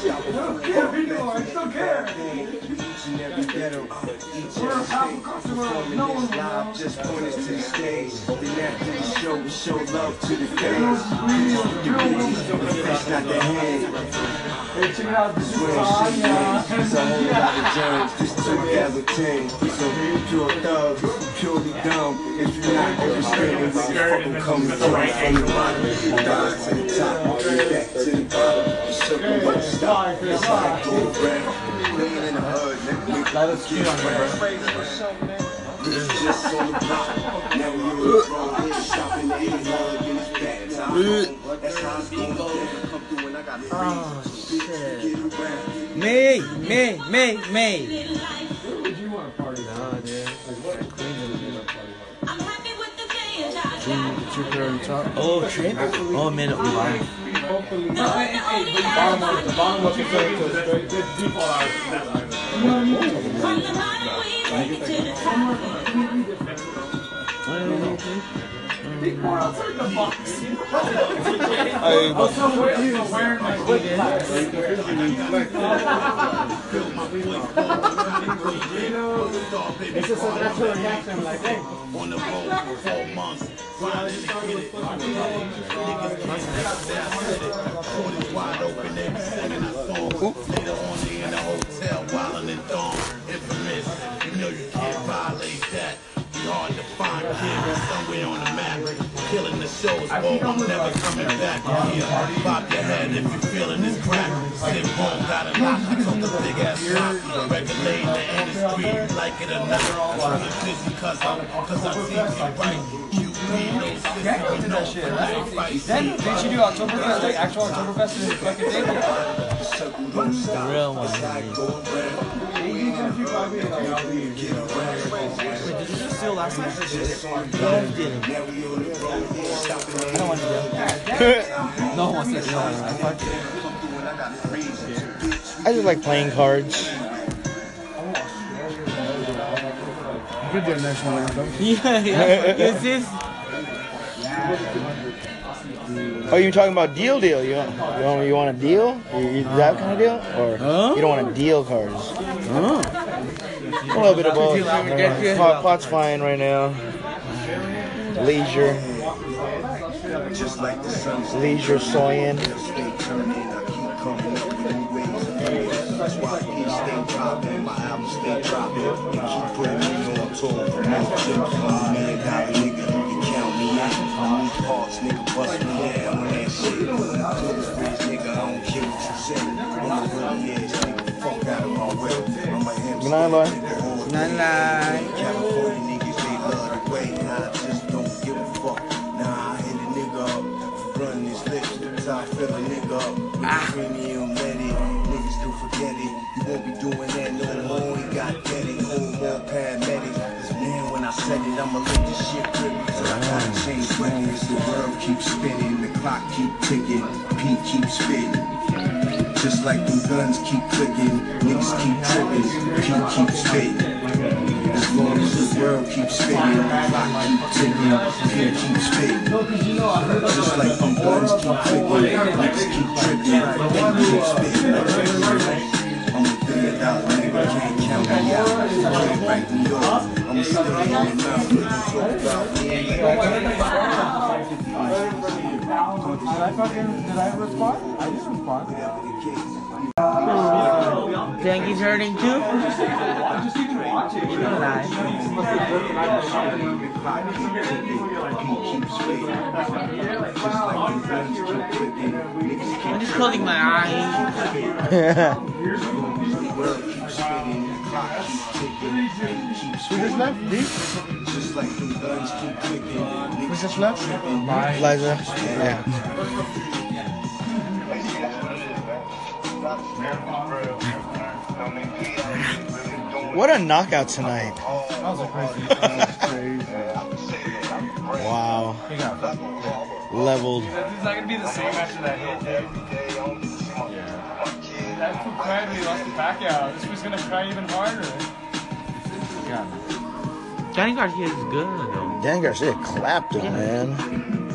From the walk back to the campaign. Each and every ghetto, each and every state. Performing this live, just point us to the stage. Then after the show, we show love to the fans. The face, not the hand. Swear shit, man. It's a whole lot of germs. This two gather ten. So pure thug, purely dumb. If you're not understanding where the fuck coming from, from the bottom, down to the top, get back to the bottom. Circle won't stop. It's like going round. Living in the hood. Let us get on the on the road, shopping in the and it's back to our home. That's how it's gonna go. Come through and I got Oh, shit. Get around. Me, me, me, me. Oh, trip? Oh, man, it'll be live. It's just a natural reaction, like, hey. On the road for four months. Grinding to get it. Niggas can't stop that. Court is wide open every second I saw. Later on, they in the wildin' and dawn. Infamous. You know you can't violate that. Be hard to find kids somewhere on the map. Killing the shows, oh, I'm never coming back. Yeah, pop your head if you're feeling this crack. Sit home, got a lock, I took a big ass rock. Regulating the industry, like it or not. I'm really busy cause I'm, cause I'm TV right. No system, we know shit. Then, didn't you do Oktoberfest, like actual Oktoberfest in the fucking thing? The real one. Wait, did you just steal last night? No, didn't. I want to do No one to do it. I just like playing cards. Good day, national anthem. Yeah, yeah. Is this? Oh, you talking about deal deal? You want, you want, you want a deal? You, you, that kind of deal? Or you don't want to deal cards? A little bit of both. Uh, pot, pot's fine right now. Leisure. Just like the sun's Leisure soying. Stay turning, I keep coming up with new ways of doing. That's why each stay dropping, my album stay dropping. You keep putting me on tour. Out. I need parts, nigga, bust me down on that shit. To this rich nigga, I don't care what you say. I'm a really ass nigga, fuck out of my way. I'm a MC. Good night, Lloyd. Night, night. California niggas, they love the way. Nah, I just don't give a fuck. Nah, I hit a nigga up for running his lips. So I fill a nigga up with the ah. premium letty. Niggas do forget it. You won't be doing that no more. He got petty. Hold more paramedics. Cause man, when I said it, I'ma let this shit rip. Till I gotta change plans. The world keeps spinning, the clock keep ticking, Pete keeps spitting. Just like them guns keep clicking, niggas keep tripping, Pete keeps spitting. As long as the world keeps spinning, the clock keep ticking, Pete keeps spitting. Just like them guns keep clicking, niggas keep tripping, Pete keeps spitting. I'm a billion dollar nigga, can't count me out. Can't write me off. I'm staying in mouth. Did I fucking, did I respond? I did respond. Dengi's hurting too? I'm just closing my eyes. Who just left? D? Who's just left? Liza. Yeah. What a knockout tonight. That was a crazy. Wow. Leveled. It's not gonna be the same after that hit, dude. That's who cried when he lost to Pacquiao. This was gonna cry even harder. Danny Garcia is good though. Dan Garcia clapped him, man.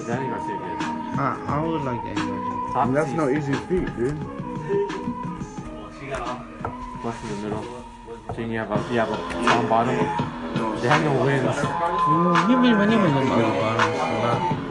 Danny Garcia good. Uh, I would like Danny Garcia. That's no easy feat, dude. Plus in the middle. Then you have a you have a on bottom. Daniel wins. Mm, Give me money when the other bottom.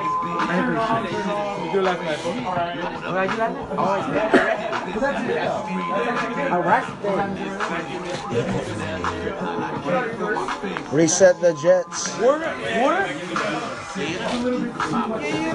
I. You do like my. Alright, you like it? Alright, Reset the Jets. Yay, shrapnel.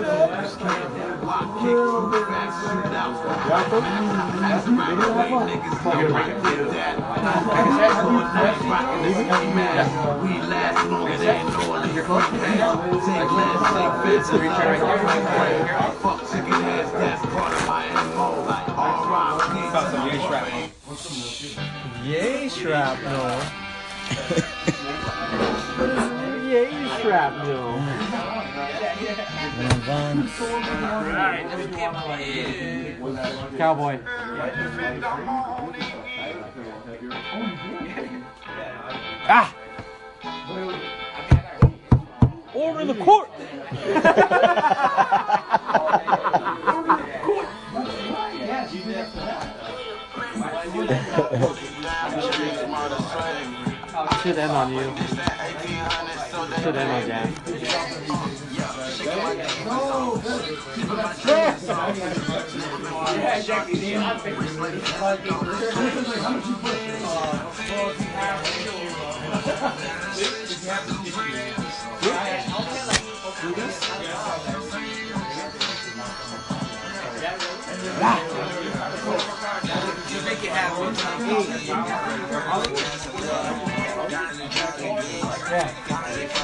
Yay, shrapnel. Cowboy. Ah! Order in the court! Should end on you. Should end on Dan.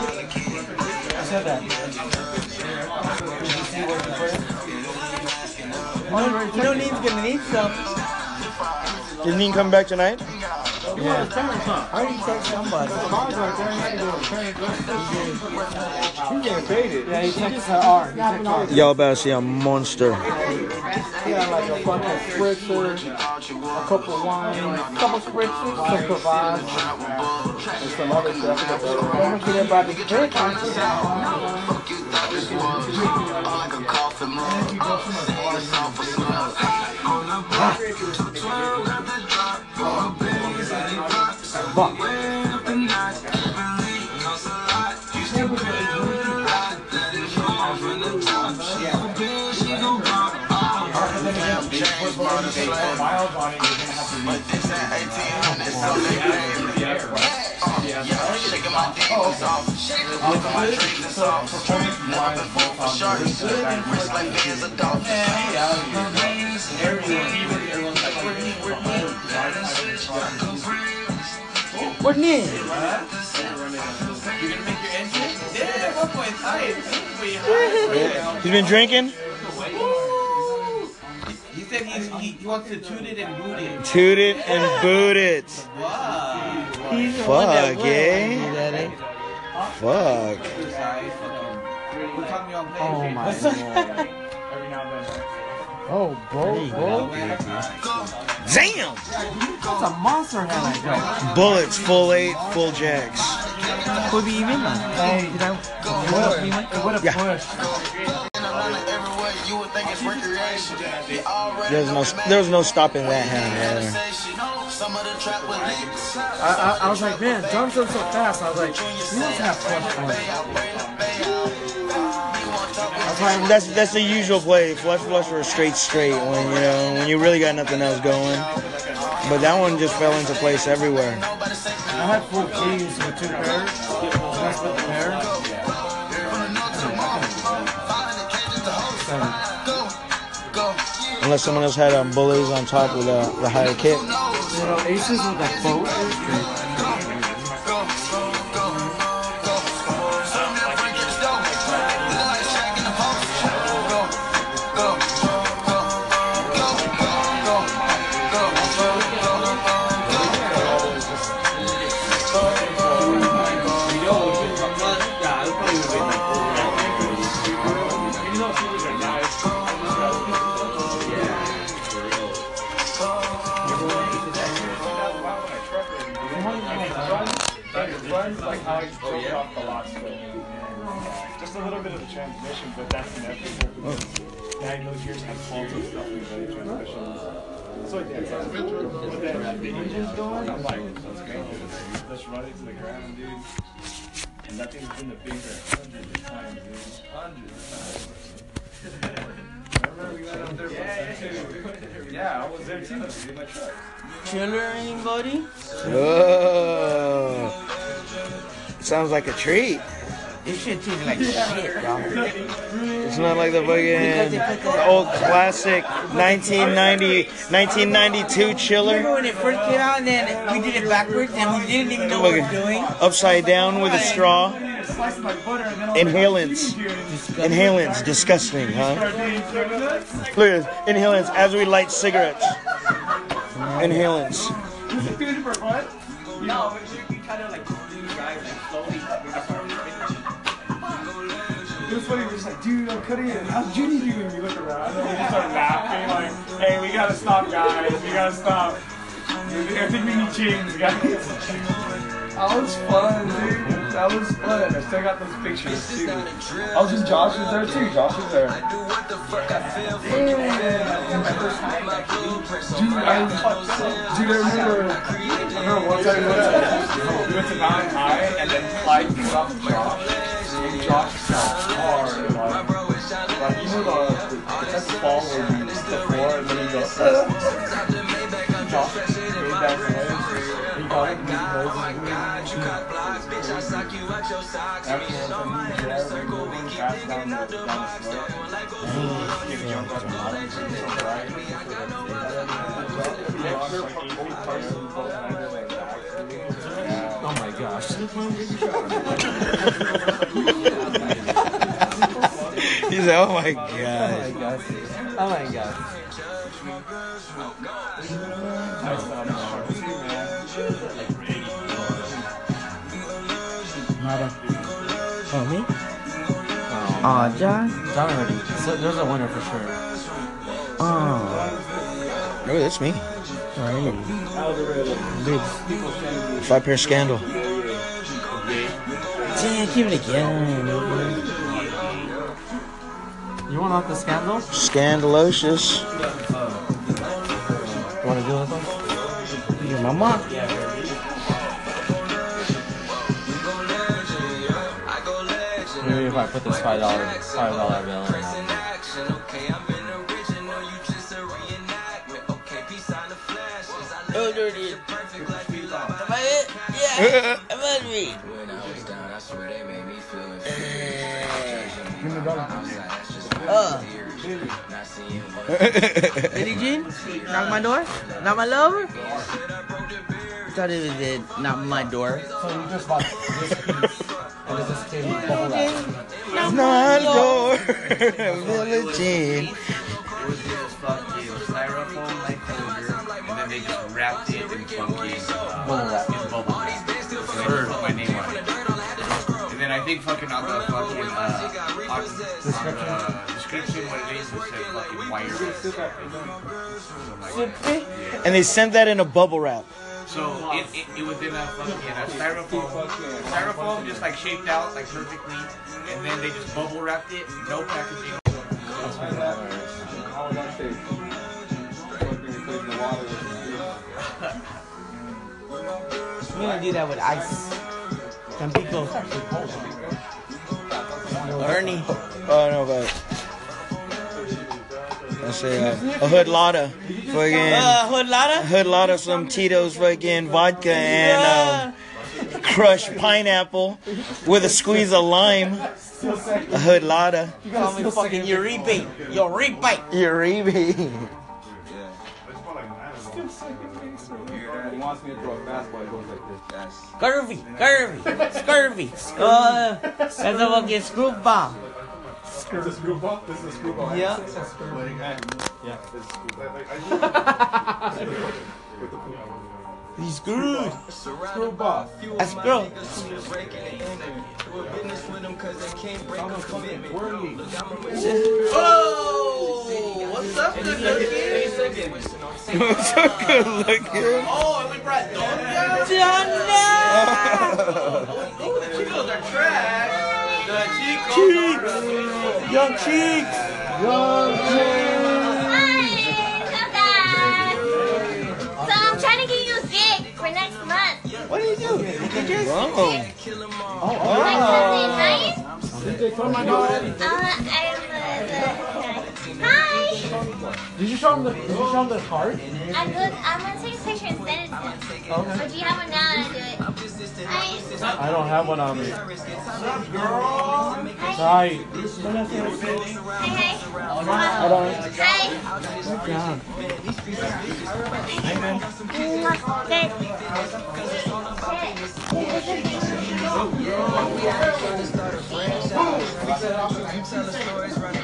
I said that. Did you see what you put? You know Nene's gonna need some. Didn't he come back you yeah. want to tell him something. I already text somebody. The car's right there. He getting faded. Yeah, he texted her R. Y'all to see a monster. Like a fucking spritzer, a of wine, a couple spritzers, some provides, and some other stuff. I'm gonna get drink a coffin, man. Up, Fuck. But this at 18, it's so big, baby. Yeah, shaking my demons off. Look at my trees and soft. Never been fooled for sure. Rich like me as a dolphin. Yeah, yeah. Everyone, even everyone's like, we're me, we're me. What name? You're gonna make your entrance? Yeah, at one point tight. Pretty. He's been drinking? He said he, he wants to toot it and boot it. Toot it and boot it. Wow. Fuck, eh? Fuck. Oh my god. Oh, bro, bro. Damn! That's a monster hand I got. Bullets, full eight, full jacks. Could be even. Hey, did I? What a push. There's no, there's no stopping that hand, man. I, I, I was like, man, drums are so fast. I was like, he must have flush That's that's the usual play. Flush, flush, or straight, straight. When you know when you really got nothing else going. But that one just fell into place everywhere. I had four keys with two pairs. That's with the pair. Unless someone else had um, bullies on top with uh, the higher kick. You know, aces with a boat but that's inevitable. Yeah, I know yours has faults and stuff with the transmissions. So yeah, it's like, but then the engine's going, I'm like, let's go. Let's run it to the ground, dude. And that thing's been the big hundreds of times, dude. Hundreds of times. Remember we went up there yeah, too. Yeah, I was there too, dude, in my truck. Chiller, anybody? Oh, sounds like a treat. This shit tastes like shit, bro. It's not like the fucking the old classic 1990, 1992 chiller. Remember when it first came out and then we did it backwards and we didn't even know what we were doing? Upside down with a straw. Inhalants. Inhalants. Disgusting, huh? Look at this. Inhalants as we light cigarettes. Inhalants. No, we kind of like Funny, just like, dude, I'm cutting it. How's Judy doing? We look around and we just start laughing, like, hey, we gotta stop, guys. We gotta stop. I think we need chains, guys. Oh, that was fun, dude. That was fun. I still got those pictures, too. I was just, Josh was there, too. Josh was there. Dude, I, dude, I remember, I remember one time we went to, we went to Mountain High and then Clyde came up to Josh. And Josh fell hard. Like, like you know the, the, the fall where you hit the floor and then you go, uh, Oh my gosh. He's like, oh my gosh. Oh my god. gosh. Oh my gosh. Aw, John. John already. So there's a winner for sure. Oh. Oh, that's me. Right. Dude. Five pair scandal. Damn, keep it again. You want off the scandal? Scandalocious. You want to do this one? Your mama? Maybe if I put this five dollar five dollar bill in. now. Oh, dirty. Am I it? Yeah. Am I me? Uh. Billie Jean? Knock my door? Not my lover? thought it was it, not my door. So you just bought this piece, and it just came bubble wrap. It's not door. Village Inn. It was this fucking styrofoam like closure, and then they just wrapped it in uh, Bubble wrap. in bubble wrap. And they put my name on it. And then I think fucking on the fucking uh, on, on the description what it is, it said fucking wireless. And they sent that in a bubble wrap. So it, it, it was in a fucking a styrofoam, styrofoam just like shaped out like perfectly, and then they just bubble wrapped it, no packaging. We're gonna do that with ice. Tampico. Ernie. Oh no, but let's say uh, a hood lotta, fucking Uh, hood lotta? hood lotta, some Tito's fucking vodka and um, crushed pineapple with a squeeze of lime. A hood lotta. You call me fucking Uribe. Uribe. Uribe. He wants me to throw a fastball. It goes like this. Scurvy. Scurvy. Scurvy. Uh, that's a fucking screw bomb. This is a screwball. This is a screwball. Yeah. Yeah. This is screwball. He's screwed. Screwball. That's girl. Oh, what's up, good looking? What's up, good looking? Oh, and we brought Donda. Oh, the Chicos are trash. The Chicos are Young cheeks. So I'm trying to get you a gig for next month. What do you do? You just Oh. Oh, My cousin, right? Did they throw my dog? Uh, I'm uh, the. Hi. Did you show him the? Did you show him the card? I'm good. I'm gonna take a picture and send it to him. Okay. But you have one now and I do it. Hi. I don't have one on me. Hi. Sorry. Hi. Hi. Hold on. Hi. Good job.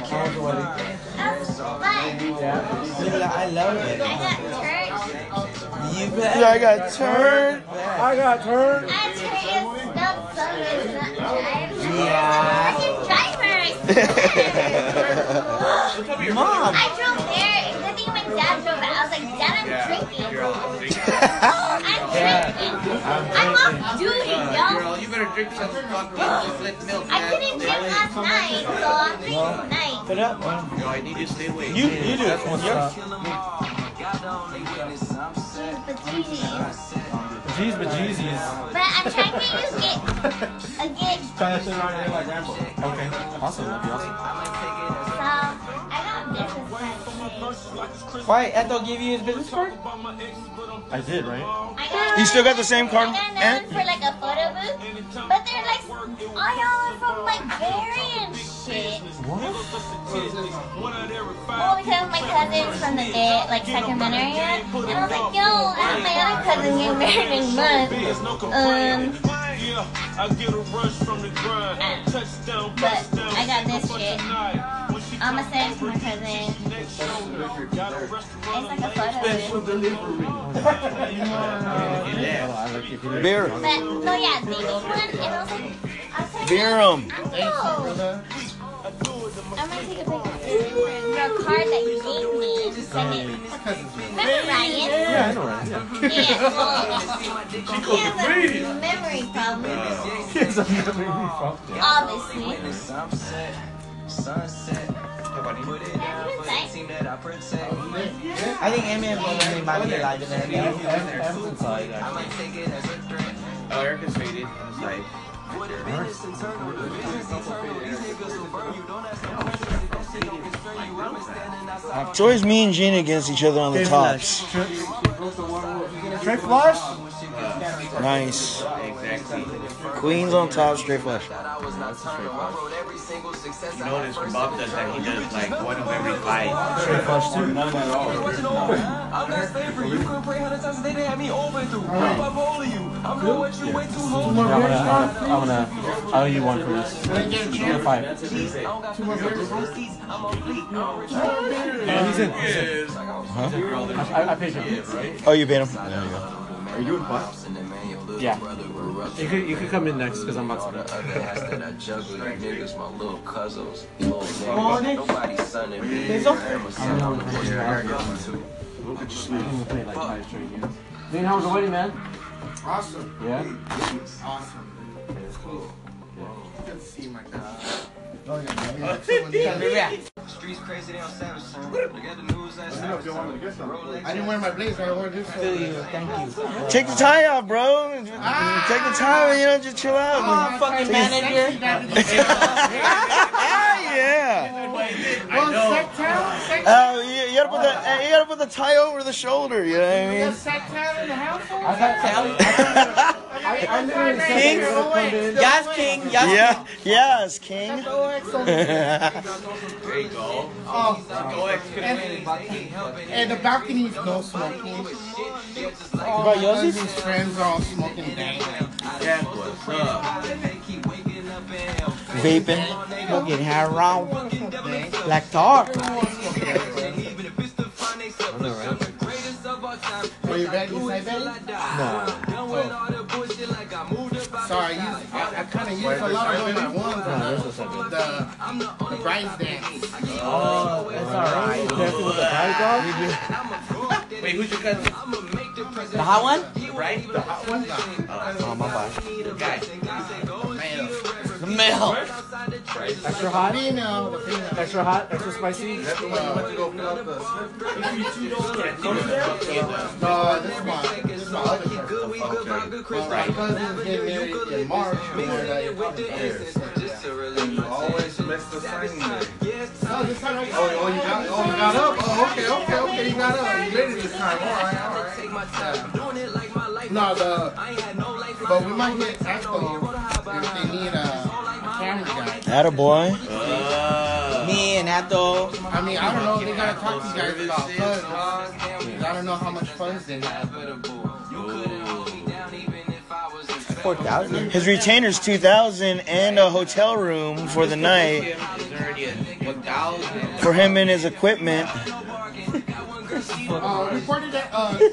How's the wedding? Yeah. I love it. You bet. Yeah, I got turned. I got turned. Yeah. Mom. I drove there. It's good thing my dad drove it. I was like, Dad, I'm drinking. I'm off duty, yo. Girl, you better drink some split milk. I couldn't drink last night, so I'm drinking tonight. Put up, man. Girl, I need you to stay awake. You, you do. That's what's up. Jeez, but Jeezy's. But I'm trying to get you get a gig. Trying to sit around here like Rambo. Okay. Awesome. That'd be awesome. Why? Ethel gave you his business card? I did, right? I You still got the same card? I got another one for like a photo booth, but they're like all y'all are from like Barry and shit. What? Oh, because my cousin's from the day, like Sacramento area, and I was like, yo, I have my other cousin getting married in month. Um, but I got this shit. I'ma send it to my cousin. It's like a photo booth. Beer. But no, yeah, they need one, and I was like, I was like, Beer 'em. No. I'm gonna take a picture your card that you gave me and send it. Remember Ryan? Yeah, I know, right? Yeah. Yeah, well, he has a memory problem, Kids are never really fucked. obviously. I think Eminem probably might be alive in that video. M's inside, actually. Oh, Erica's faded on the side. It's always me and Gina against each other on the tops. Trey Flush? Nice. Exactly. Queens on top, straight flush. You notice when Bob does that, he does like one of every five. Straight flush too. I'm not slavery. You could pray hundred times a day. They had me open through. I'm bipolar you. I'm doing what you way too Yeah, holy. I'm gonna, I'm gonna, I'm gonna, I'll owe you one for this. I'm gonna fight. Yeah, he's in. He's in. Huh? I, I paid him. Oh, you beat him. There you go. Are you in class? Yeah. You could, you could come in next because I'm about to. Nobody's son in me. I'm gonna play like five straight games. Dean, how was the wedding, man? Awesome. Yeah? Awesome. It's Cool. Good to see my guy. Streets crazy, they on savage son. Look at the news that I didn't wear my blazer. I wore this. Feel you. Thank you. Take the tie off, bro. Take the tie off, you know, just chill out. Oh, fucking manager. yeah. Well, set town. Set Oh, you, you gotta put the uh, you gotta put the tie over the shoulder. You know what I mean? set town in the household. I, I literally said King? they were gonna come. Yes, King. Yes, yeah. Yes, King. There you go. Oh, and, and the balcony's no smoking. Oh, But yours is- his friends are all smoking dank. Yeah, what's up? Vaping. Smoking heroin. Black tar. Are you back inside bed? No. Sorry, used, I, I kind of used a lot of them at once. The, the bride's dance. Oh, that's alright. Dancing with the bride dog? Wait, who's your cousin? The hot one? Right? The hot one? Oh, my bad. Guy. The male. Extra hot? Female, the female. Extra hot? Extra spicy? No, this is my, this is my other cousin. Well, my cousin's getting married in March. and they're like, Always miss the signing day. Oh, this time I Oh, you got, oh, you got up. Oh, okay, okay, okay. You got up. You made it this time. All right, all right. No, the, but we might get Echo camera guy. Attaboy. Me and Ato. I mean, I don't know. They gotta talk to you guys about funds. I don't know how much funds they have. Four thousand. His retainer's two thousand and a hotel room for the night Is already at 1,000. for him and his equipment. Uh, reported that uh, the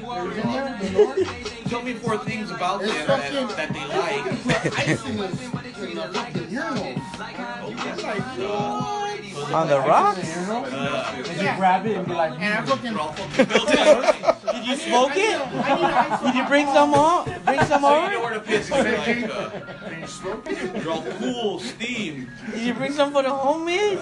North, Virginia, the North, Tell me four things about them It's that, that they like. ice in the, in the fucking urinal. It's like, On the rocks? Did you grab it and be like, and I fucking, Did you smoke it? Did you bring some on? Bring some So you know over? where to piss is like, uh, draw cool steam. Did you bring some for the homies?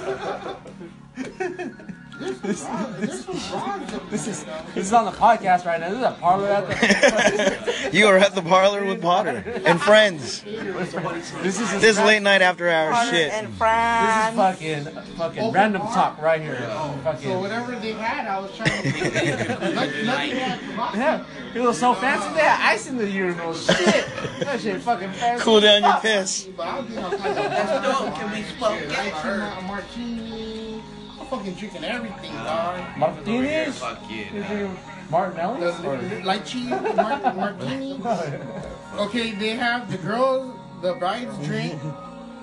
there's some frogs up This there, is though. this is on the podcast right now. This is a parlor at the. You are at the parlor with Potter and friends. This is This late night after hours shit. And friends. This is friends. fucking fucking random talk right here. So Fucking whatever they had, I was trying to. Nothing had frogs. yeah, it was so fancy. They had ice in the urinal. Shit, that shit fucking fancy. Cool down your piss. But I'll be on kind of Can we smoke shit. Lychee, martini. I'm fucking drinking everything, dog. Martinis. Fuck yeah. drinking Martinelli's? The Or- lychee, mar- martini. Okay, they have the girls, the brides drink,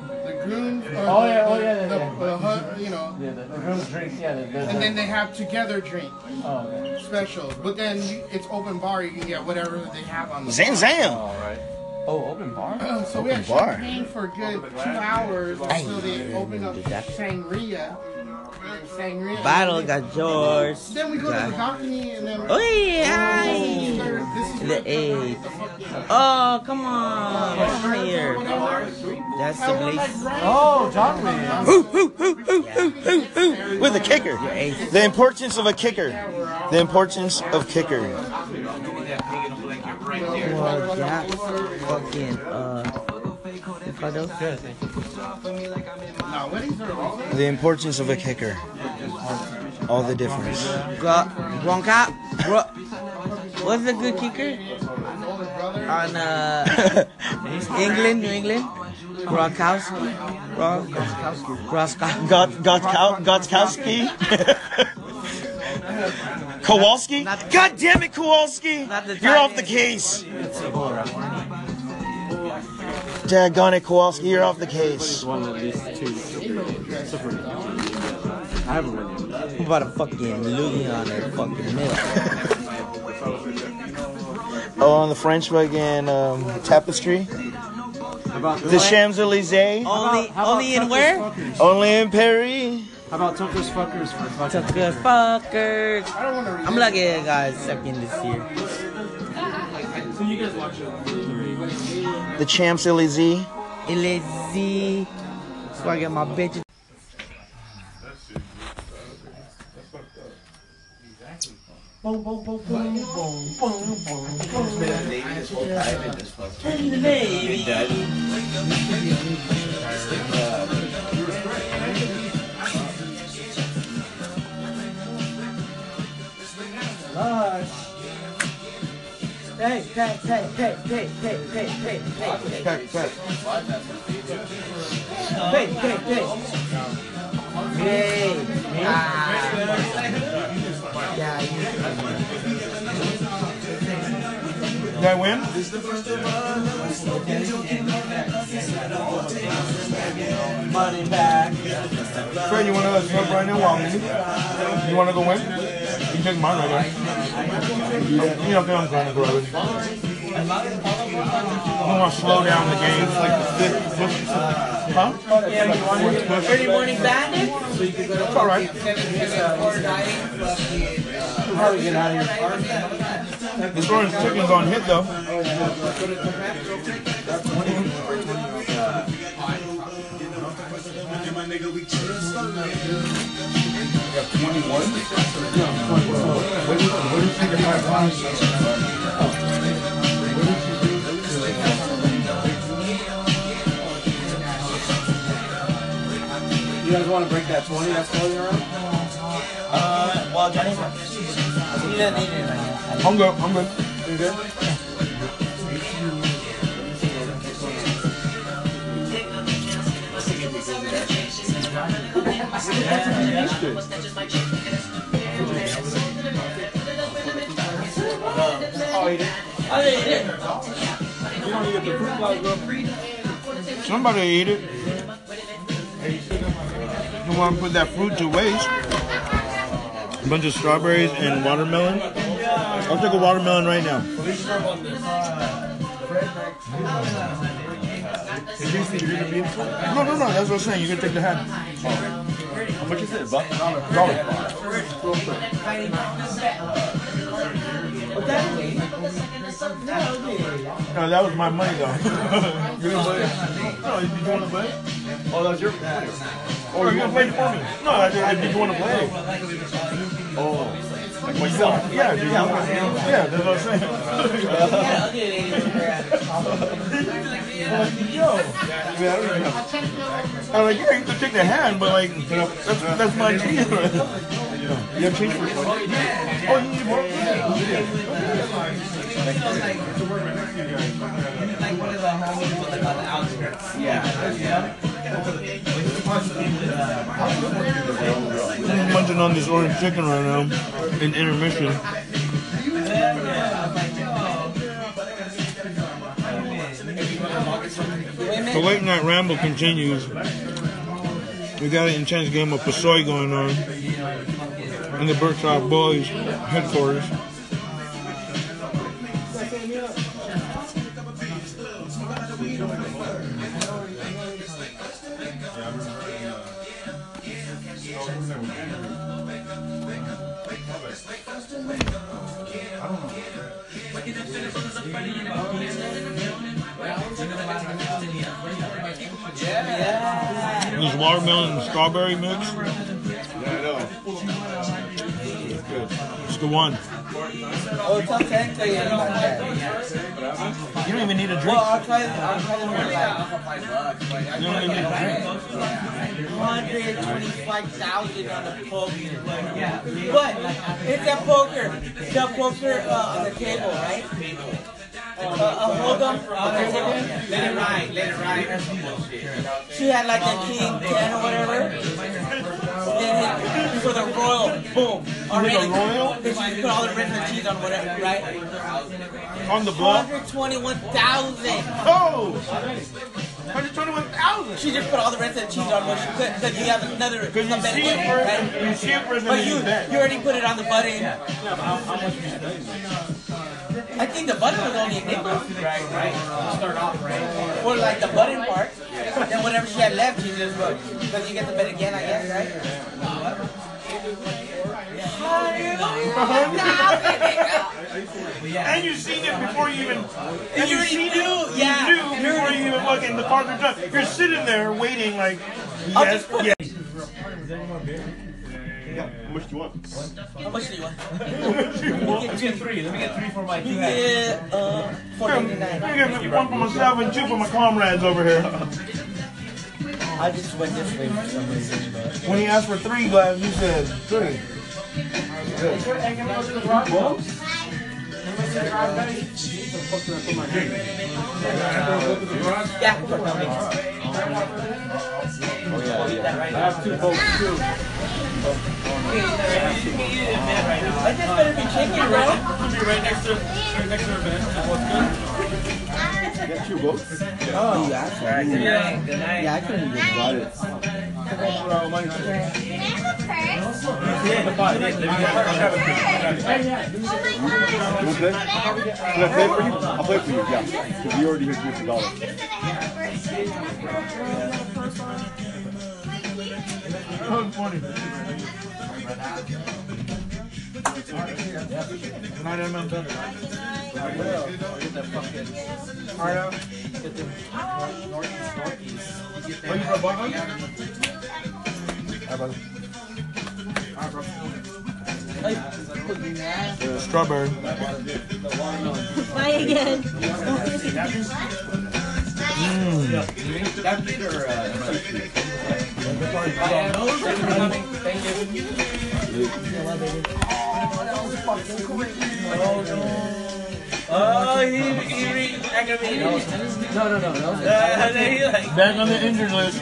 the grooms. Oh, yeah, oh, the- yeah, oh, yeah, the, yeah. the hu- you know. Yeah, the, the girls drink. Yeah, the, the, And then they have together drink Oh, okay. specials. But then it's open bar. You can get whatever they have on the Zam bar. zam. All right. Oh, open bar. So we had Open bar. champagne for a good two hours until they opened up sangria. Sangria. Bottle got yours. Then we go to the balcony and then. Oh yeah. This is The eight. Oh come on. Come here. That's the place. Oh, John man. Ooh, ooh, ooh, ooh, ooh, ooh, ooh. With a kicker. The importance of a kicker. The importance of kicker. Well, yeah. Fucking uh. Ricardo. No, The importance of a kicker. All the difference. Gu- Wonka. Bro. What's a good kicker? On uh, England, New England? Gronkowski? Gronkowski? Gronkowski? Got Gotkowski? Gotkowski? Kowalski? God damn it, Kowalski! You're off the case. Daggone it, Kowalski, you're off the case. Won at least two. I haven't won yet. I'm about to fucking looking on their fucking milk. Oh, on the French fucking um, tapestry. About The Champs Elysees. Only, only in where? Only in Paris. How about Tucker's fuckers for fucking Tucker fuckers. I'm lucky I got second this year. So you guys watch it. The Champs Elysee. Elysee. That's where I get my bitches. Boom, boom, boom, boom, boom, boom, boom. It's been a lady this whole time in this fucking. Baby. Lush. Hey, hey, hey, hey, hey, hey, hey, hey, hey, Pack, pack. hey, hey, hey. Hey, ah. Yeah, Did I win? money back. Fred, you want to smoke right now while I'm You want to go win? Take mine right here. You know, I'm going want to slow down the game. It's like the fifth push. Huh? Yeah, you want push. Early morning badness? It's all right. Probably get out of here. Orange chicken's on hit, though. You guys want to break that 20 that's floating around? Uh, well, Johnny, you don't need it right now. I'm good. I'm good. You good? Oh. You don't. Somebody eat it. You want to put that fruit to waste? A bunch of strawberries and watermelon. I'll take a watermelon right now. No, no, no. That's what I'm saying. You can take the hand. How much is it? Buck? Dollar. No, that was my money though. you didn't play? No, did you want to play? Oh, that was your. Oh, you're gonna play for me? No, I did. Did you want to play? Oh. Myself. Yeah, Yeah. Yeah, that's what I'm saying. like, yo. I am like, yeah, you can take the hand, but like, that's, that's my idea. you have change for Oh, you need more? Like, what is Yeah. Yeah. Yeah. Yeah. Yeah. Yeah. Yeah. Yeah. Yeah munching on this orange chicken right now in intermission. The late night ramble continues. We got an intense game of Pusoy going on in the Berkshire Boys headquarters. This watermelon and strawberry mix. Yeah, I know. It's the one. Oh, top 10? So yeah. You don't even need a drink. Well, I'll try, I'll try them with like You don't even need a drink. 125,000 on the poker. But it's a poker. The poker uh, on the table, right? Hold on on the. Let it ride, let it ride. That's some bullshit. She had like a king 10 or whatever. Then hit for the royal, boom. Already. royal? Then she put all the the cheese on whatever, right? On the block. 121,000. Oh! 121,000. She just put all the rest of the cheese on what she could because you have another Because you see benefit, it first, right? you see it first, and But you, you already put it on the button. I think the button was only a nickel. Right, right. Start off right. Or like the button part. Then whatever she had left, she just wrote. Because you get the bet again, I guess, right? And you've seen it before you even. And You already seen knew, it, yeah. You knew before you even fucking the cards are done. You're sitting there waiting like. I'll Yes, just put- yes. How much do you want? How much do you want? Let me get three. Let me get three for my two. Yeah, uh, four ninety nine. I'm gonna get one for myself and two for my comrades over here. I just went this way for some reason, but. When he asked for three glass, you said three. Yeah, put that way. I have two folks too. I just better be chicken, bro. Be right next to, right next to her bed. What's good? You got two votes? Oh, yeah. Good night. Good night. Yeah, I couldn't get Got it. Yeah, the pot. Let me get You want to play? Can I play for you? I'll play for you, yeah. Because you already hit fifty dollars. Good night, Emma. I will. I'll get that fucking. Alright. Get them Northeast, Northeast. You get Are you for a buck on Hi, brother. Yeah, strawberry. Try again. That beat or, uh, Oh, he, he re aggravated. No, no, no, no. Uh, he like, Back on the injured list.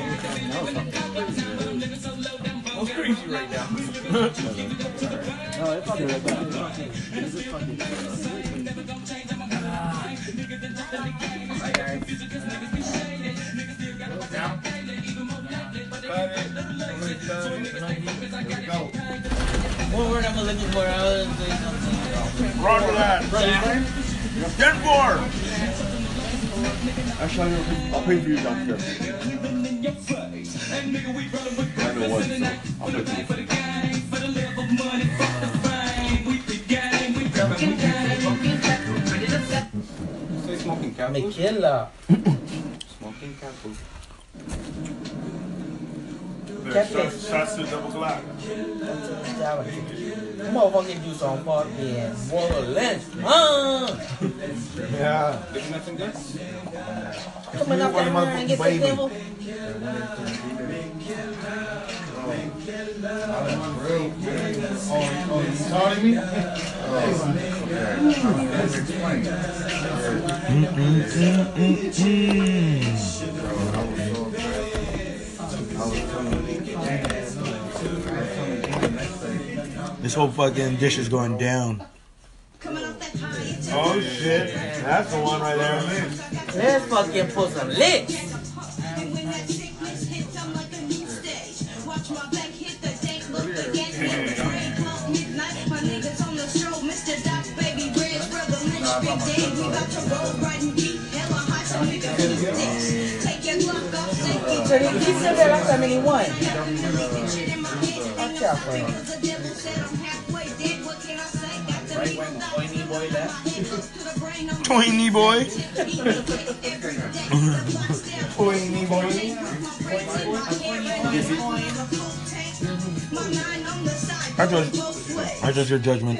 I'm crazy right now. What word am I looking for? I was doing something. Roger that. Ten four. Actually, I'll pay, for you downstairs. I know what, I'll pay for you. Say smoking cat Me food. killer. Smoking cat food. Shots shots to double black. Motherfucking do some fucking violence. Huh? Yeah. Did nothing good? Coming up there and get the Baby. Devil. Oh, oh, you calling me? This whole fucking dish is going down. Oh shit. That's the one right there. Let's fucking put some licks. So he, he said that. last time and he won. Watch out for him. Right when Pointy Boy left. Twainy boy. Twainy boy. I judge. Your judgment. I judge your judgment.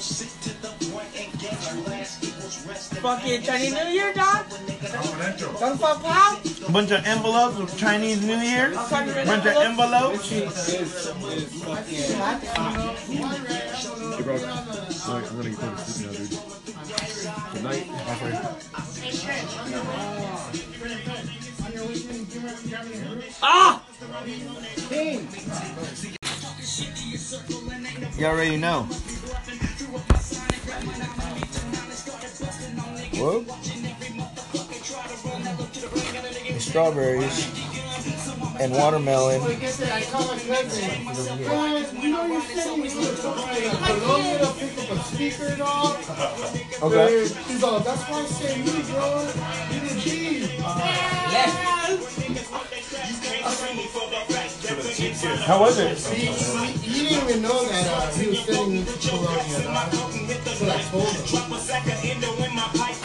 Fucking Chinese New Year, dog? Don't fuck pal? Bunch of envelopes of Chinese New Year. Bunch of envelopes. Hey, bro. Alright, I'm gonna go to sleep now, dude. Good night. Ah! You already know. A speaker and watermelon. Okay. He's all, that's why I say you, bro. You the G. How was it? He, he, he didn't even know that uh, he was sitting in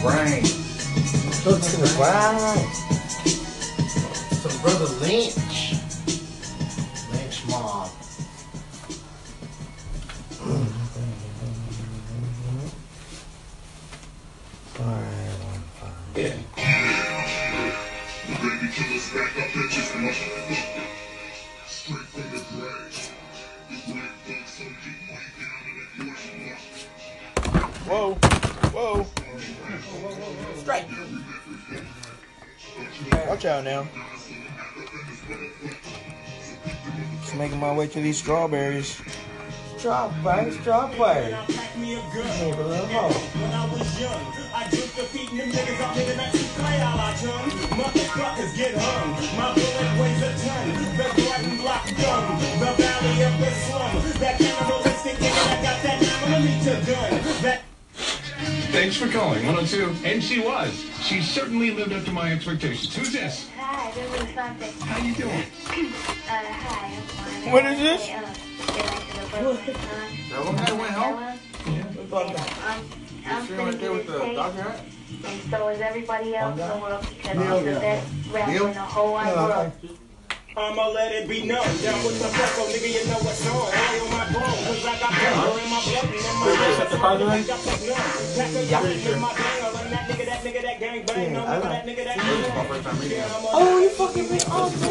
brain. Go to the ground. Some brother Lynch. Lynch mob. Whoa, Watch out now. Just making my way to these strawberries. Strawberry, strawberry. Motherfuckers get hung. My bullet weighs a ton. The Gordon block gun. The valley of the slum. That cannibalistic nigga that got that 9 millimeter gun. That Thanks for calling 102. And she was. She certainly lived up to my expectations. Who's this? Hi, this is Sunday. How you doing? Uh, hi, What is this? Uh, get back to the birthday time. That one guy went home? I'm, I'm Sitting right there with the doctor get hat? and so is everybody else in the world because Neil, I'm the best rapper in the whole wide Yeah, world. I'ma let it be known. Down with the freckle, nigga, you know what's on. High on my bone, cause I got pepper in my blood and in my Wait, set the card line? Yeah. That nigga, that nigga, that gang bang. No, nigga, that nigga, that gang Oh, you fucking me awesome.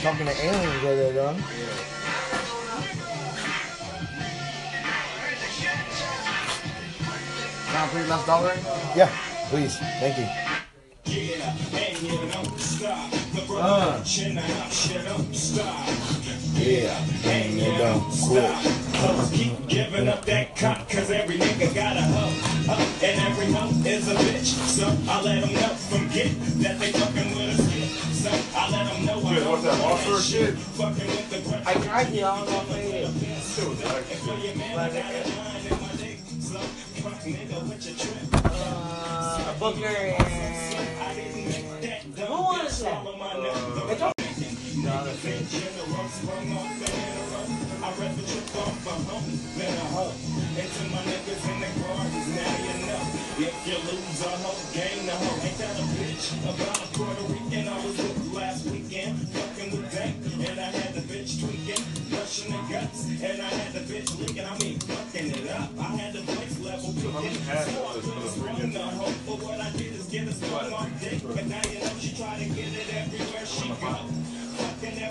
Talking to aliens over there, though. Can I please last dollar? Yeah, please. Thank you. Uh. Yeah, and you don't quit. Keep giving up that cock, cause every nigga got a hoe. Uh, and every hoe is a bitch. So I let them know from get that they fucking with skit. So I let them know I Dude, what's that, monster shit? Fucking with the I tried it, I don't know if it is. Booker and... Who was that? It's If you lose a hoe, gain a hoe. Ain't that a bitch? About a Puerto Rican I was with last weekend, fucking with Dank, and I had the bitch tweaking, brushing the guts, and I had the bitch leaking. I mean, fucking it up. I had the voice level cooking. So I could've the hoe,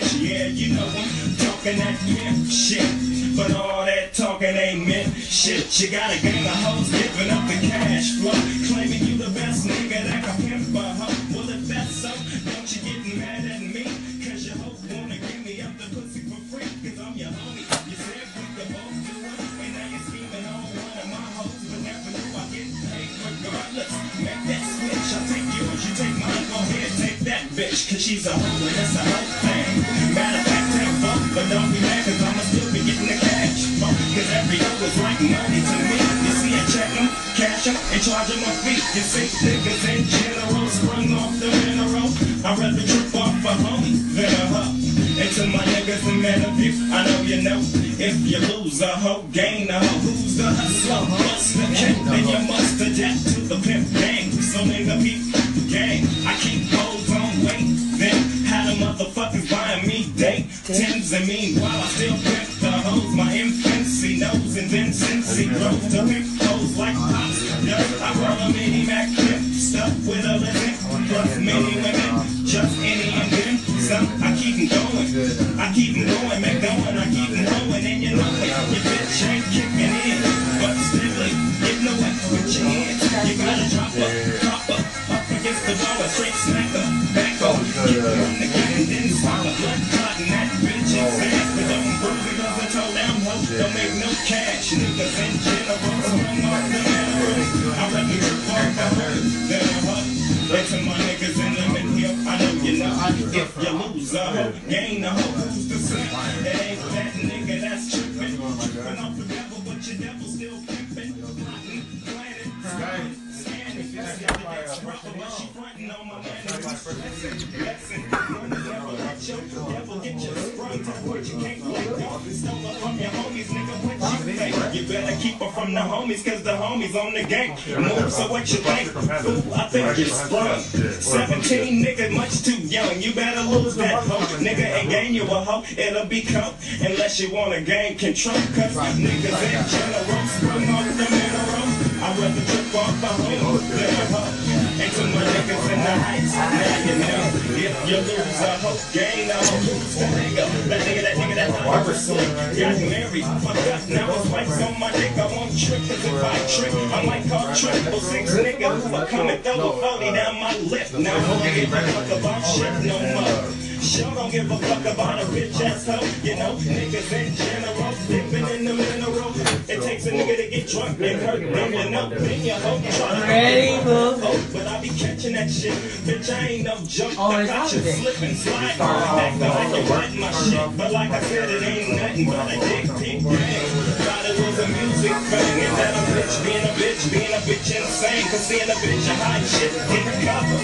rotting. Yeah, you know I'm talking that pimp shit. But all that talking ain't meant shit. You got a gang of hoes giving up the cash flow. Claiming you the best nigga that can pimp a hoe. That bitch. Cause she's a hoe and it's a hoe thing. Matter of fact, take both. But don't be mad cause I'ma still be getting the cash. flow. Cause every hoe is like money to me. You see, I check them, cash them, and charge them a fee. You see, niggas in general sprung off the mineral. I'd rather trip off a homie than a hoe. And to my niggas in Manaview, I know you know. If you lose a hoe, gain a hoe. Who's the hustler? What's the king? Then you must adapt to the pimp game. So peep the game. I keep hoes on wait. Then how the motherfuckers buying me date? Tens and meanwhile I still pimp the hoes. My infancy knows and then since he grows to pimp hoes like pops. Yeah, I roll a mini Mac pimp stuff with a living. Plus many women, just any and then some. I keep 'em going. I keep 'em going, make going. I keep 'em going, and you know it. Your bitch ain't kicking in, but still getting away with your hands. You gotta drop her, drop her up against the wall, a straight smacker. Back up, get on the game, then swallow blood clotting that bitch's ass. But don't prove it cause I told them hoes don't make no cash. Niggas in general, swung off the mineral. I'd rather trip off a hoe than a hoe. And to my niggas you know. If you lose a hoe, gain a hoe, who's the same? It ain't that nigga that's tripping. Tripping off the devil, but your devil still pimping. Plotting. You better keep her from the homies, cause the homies on the gang. Move, so what you think? Fool, I think you sprung. 17, nigga, much too young. You better lose that hoe, nigga, and gain you a hoe. It'll be come unless you wanna gain control. Cause niggas in general sprung off the mineral. I'd rather trip off a hoe than a hoe. And to my niggas in the heights, now you know. If you lose a hoe, gain a hoe. Who's the nigga? That nigga, that nigga, that Got married, fucked up, now his wife's on my dick. I won't trip, cause if I trip, I might call triple six nigga come and throw a 40 down my lip. Now I don't give a fuck about shit no more. Sure don't give a fuck about a bitch ass hoe. You know, niggas in general, dipping in the mineral. It takes a nigga to get drunk and hurt, bringing up in your hoe. Ready, to oh, but I be catching that shit. Bitch, I ain't no joke. I got you slipping, sliding, acting like you want my shit. But like I said, it ain't nothing but a dick pic game. Thought a music thing, and that a bitch being a bitch, being a bitch insane. Cause seeing a bitch a hot shit, get cover.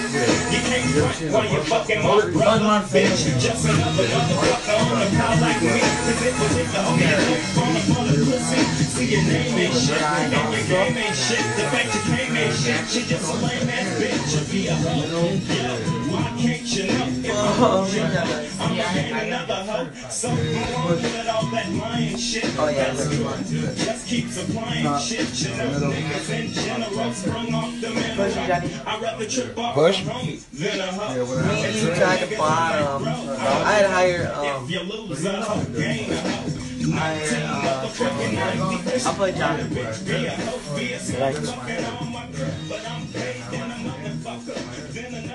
You can't front while you fucking my brother. Bitch, you just another motherfucker on the pile like me. Cause it was it the only hope on the full of pussy. See your name ain't shit, and your game ain't shit. The fact you came ain't shit. She just a lame ass bitch. You be a hoe. Yeah, why can't you know? If I'm I'm another hoe. So I'm on with all that lying shit. That's good. Just keep supplying shit. You know, niggas in general sprung off the middle. I'd rather trip off Push. a homie than a hoe. Me and you tried to bottom. I'd hire um. If you lose a hoe, gain a hoe. Hire uh. I'll play Johnny.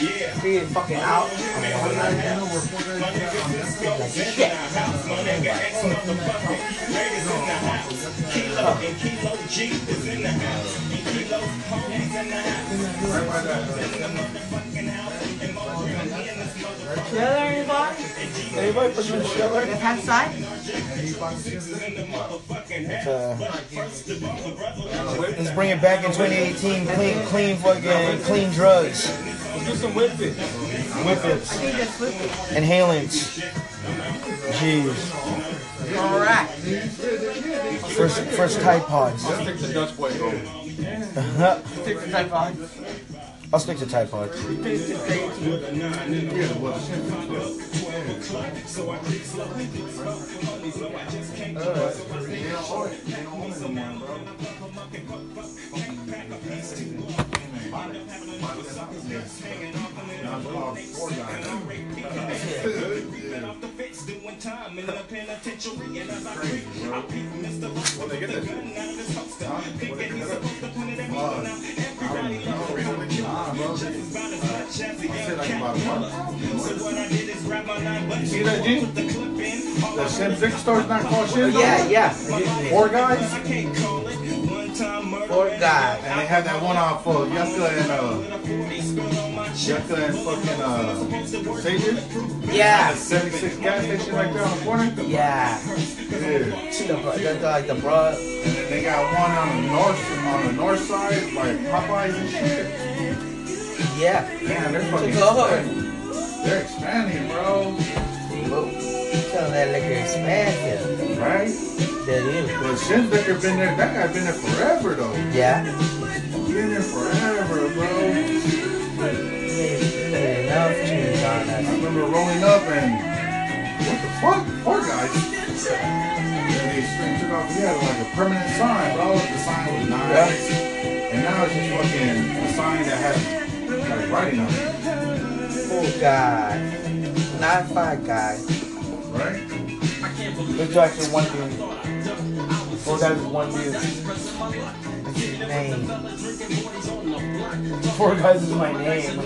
Is fucking out. Is in the house. Side? Let's bring it back in 2018. Clean, clean fucking, clean drugs. Let's do some whippets. Whippets. I think that's. Inhalants. Jeez. Alright. First, first Tide Pods. Let's take the Dutch boy home. Stick to type on. I'll stick to Tide Pods. Uh, See that, G? The Sim Vic store's not called shit? Yeah, yeah. Four guys? Four guys. And they had that one off for Yucca and uh Yucca and fucking uh Sages? Yeah. The 76 gas station right there on the corner? Yeah. Yeah. The, that's like the broad. They got one on the north on the north side by Popeyes and shit. Yeah. Damn, they're fucking they're expanding, bro. Tell that liquor expensive. Right? That is. But Shin Vicker been there, that guy been there forever though. Yeah. Been there forever, bro. I remember rolling up and what the fuck? Four guys. And they straight took off. He had like a permanent sign, bro. The sign was nice. And now it's just fucking a sign that has like writing on it. Four guys. Not five guys. Right? There's actually one dude. Four guys with one dude. That's his name. Four guys is my name.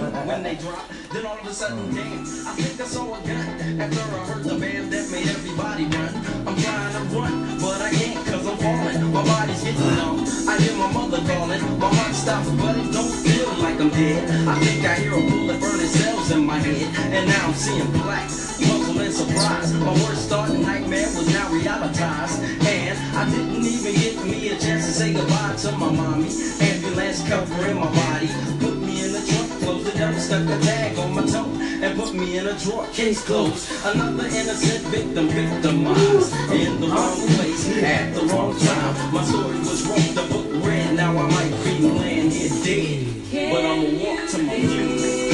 Then all of a sudden, hmm. damn, I think I saw a gun. After I heard the bam that made everybody run. I'm trying to run, but I can't cause I'm falling. My body's getting numb. I hear my mother calling. My heart stops, but it don't feel like I'm dead. I think I hear a bullet burning cells in my head. And now I'm seeing black. Puzzle and surprise. My worst thought nightmare was now realized. And I didn't even get me a chance to say goodbye to my mommy. Ambulance covering my body clothes. The devil stuck a bag on my toe and put me in a drawer, case closed. Another innocent victim, victimized in the wrong place at the wrong time. My story was wrong, the book ran. Now I might be laying here dead, but I'ma walk to my funeral.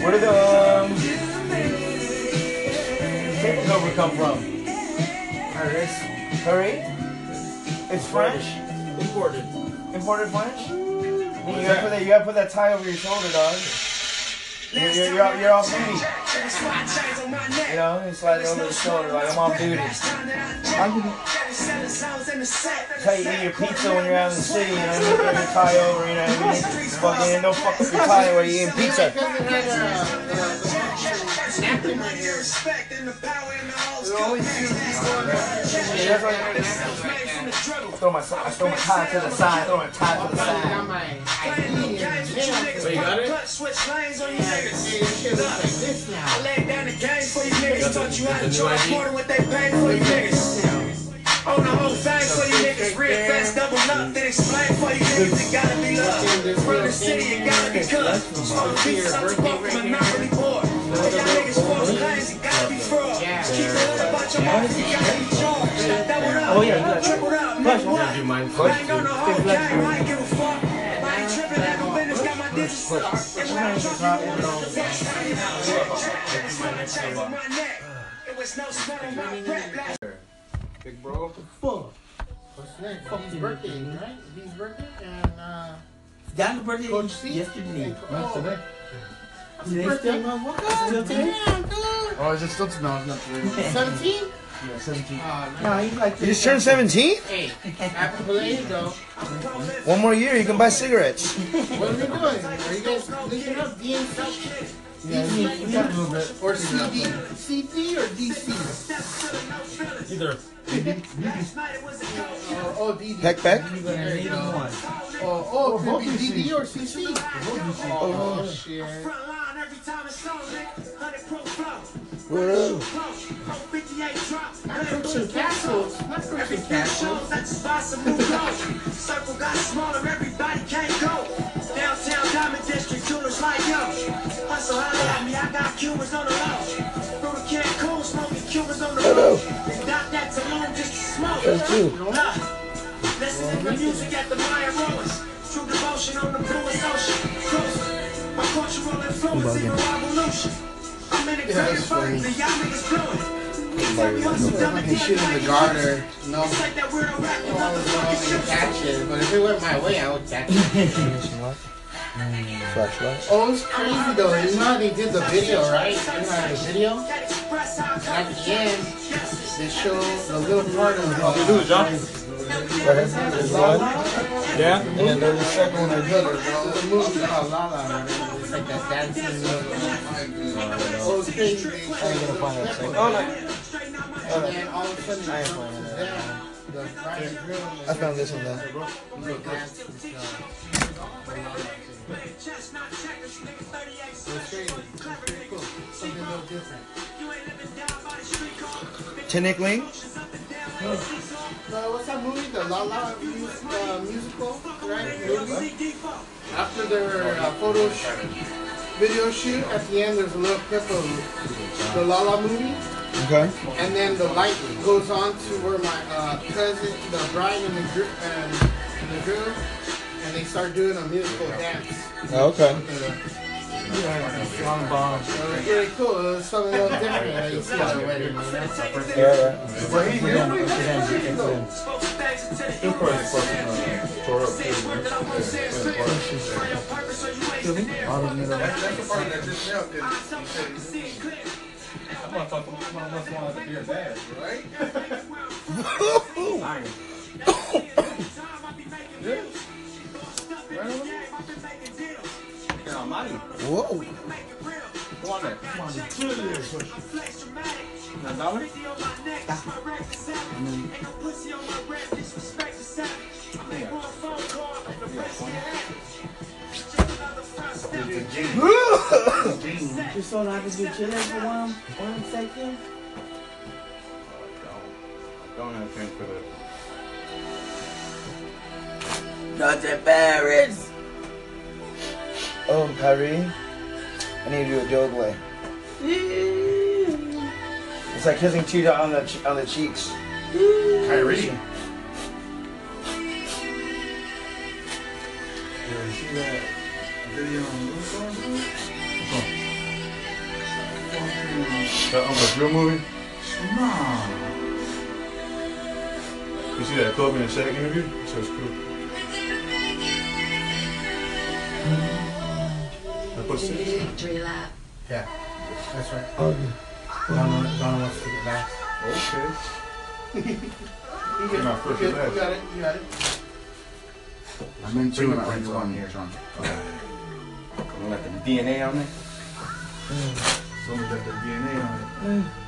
Where did the um, takeover come from? Paris. Paris? It's French? Imported. Imported French? You gotta put that. You gotta put that tie over your shoulder, dog. You're, you're, you're, you're off duty. You know, you slide it over the shoulder like I'm off duty. That's how you eat your pizza when you're out in the city. You know, you put your tie over. You know what I mean? Fucking don't fuck up your tie while you're eating pizza. Yeah, that's why I throw my, I throw my tie to the side. Throw my tie to the side. But you got it? I laid down the game for you niggas. Taught you how to charge more than what they pay for you niggas. On the whole thing for you niggas. Real fast, double up, then explain for you niggas. It gotta be love. From the city, it gotta be cut. Smoke pizza, I'm from Monopoly board. All y'all niggas force lanes, it gotta be fraud. Keep it Oh, yeah, you got. Triple Push, nigga, you gotta do mine I first, ain't on the dude. whole game, I ain't give a fuck. I ain't tripping, I no business, got my digits up. And when I drop you, the fuck's running out. Smell the chains on my neck. It was no on my breath. Last Big bro. Fuck. What's next? His birthday, right? His birthday and uh. Don's birthday Coach C? yesterday. Today. Today birthday, still? motherfucker. Still today? Oh, is it still today? No, it's not today. 17? Yeah, 17. No, he's like You just turned 17? Hey, happy belated though. One more year, you can buy cigarettes. What are we doing? Are you guys looking up DNC? Yeah, we need- we got a. Or CD? CD or DC? Either. Oh, oh, DD. Heck back? There you go. Oh, oh, could be DD or CC. Oh, shit. What up? Crooks and castles. Not crooks and castles. Circle got smaller, everybody can't go. Downtown Diamond District, jewelers like yo. Hustle holla at me, I got Cubans on the low. Through the Cancun, smoking That's you. Look, Listen to the music at the Maya Ruins. True devotion on the bluest ocean. Cruising. My cultural influence in the revolution. I'm in a Yeah, great that's funny. environment, y'all niggas blowing. Fucking shit in the garter. No. It's like that weirdo rap, you Oh, no, motherfucking catch it. But if it went my way, I would catch it. Flashlight. Oh, it's crazy though. You know how they did the video, right? You know how the video? And at the end, they show the little part of What you do, John? There's one. Yeah? And then there's a second one. There's a movie called La La It's like that dancing. Oh, it's crazy. They I ain't gonna find that second. Oh, no. And then all of a sudden, I ain't it finding that. down. The bridegroom I found this one though. They dance and stuff. So it's crazy. It's pretty cool. Something a little different. Tinikling. No, what's that movie? The La La mus- uh, musical, right? Movie. After their uh, photo sh- video shoot, at the end there's a little clip of the La La movie, Okay. and then the light goes on to where my uh, cousin, the bride and the gr- and, and the groom, and they start doing a musical dance. Oh, okay. Long bomb. So it's really cool. It was something a little different that you see at a wedding. You know? Yeah, right. him. I'm gonna want to be your dad, right? Whoa. Come on there. Come on. That so I can get chilling for one, one second. Don't have time for that. Dr. Paris. Oh, Kyrie. I need to do a joke way. It's like kissing Cheetah on the che- on the cheeks. Kyrie. You see that video on That um, the drill movie? Nah. You see that Kobe and Shaq interview? So it's cool. That put six. Yeah, that's right. Oh, Donna, Donna wants to get back. Okay. You You're not first, you you're got it, you got it. I'm in two rings on here, John. Gonna let the DNA on there. Mm. Someone got the DNA on it. Mm.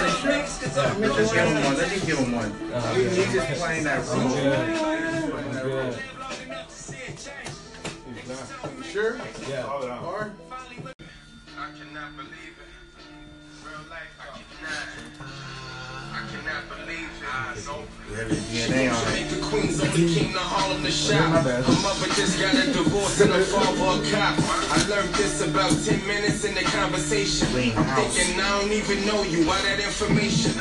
did. Alright, sure. Just give him one. Let me give him one. He- He's just playing that role. Sure? Yeah. Or? I cannot believe it. Real life, I cannot. I cannot believe it. Mother just got a divorce and her. I learned this about 10 minutes in the conversation. Thinking I don't even know you. That information?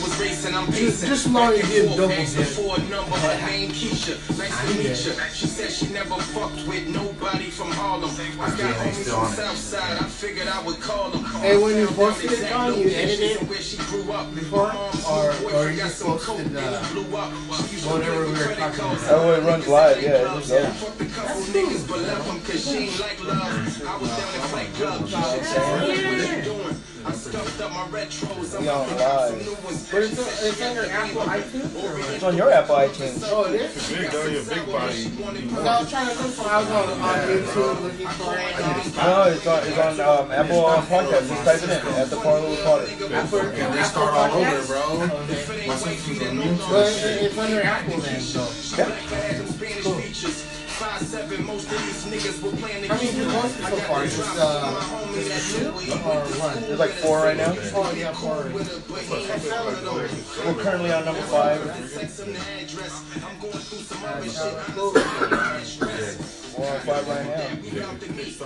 Was racing. Just and did double dip. for a number. Her name Keisha. Nice to meet you. She said she never fucked with nobody from Harlem. I got homies from Southside. I figured I would call them. Hey, when you posted it, you it where she grew up. before? Or, or you just posted uh, whatever we were talking about? Oh, it runs live, yeah. It just goes. Couple niggas but left them cause she ain't like love. I was down in Fight Club. What you doing? I stuffed up my retros. I'm on picking live. new ones. But it's, uh, it's on your Apple iTunes? It's on your Apple iTunes. Oh, it is? Big though, you're a big body. Because I was trying to look for, I was on, on YouTube looking for it. No, it's on, it's on um, Apple uh, Podcast. Just type it in at the Parlor with Potter. Apple, they start all over, bro. My sister's on YouTube. But it's under Apple then, so. Five seven, most of these niggas were playing How many you posted so far? Just, uh, two or one? There's like four right now. Oh, yeah, four. We're currently on number five. Five right now.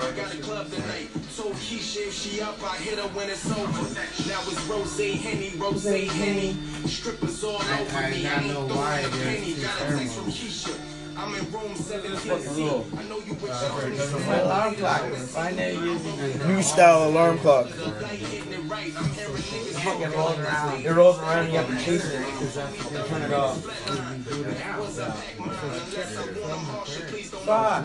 I got a club tonight. Told Keisha if she up, I hit her when it's over. Now it's Rose Henny, Rose Henny. Strippers all over me. I know ain't why throwing a penny. Got a text from Keisha. I'm in room 17C. I know you with your My alarm clock is finally using it. New style alarm clock. Fucking rolling around. It rolls around and you have to chase it because you turn it off. Fuck.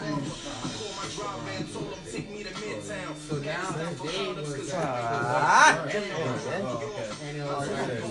So now this day was. Ah.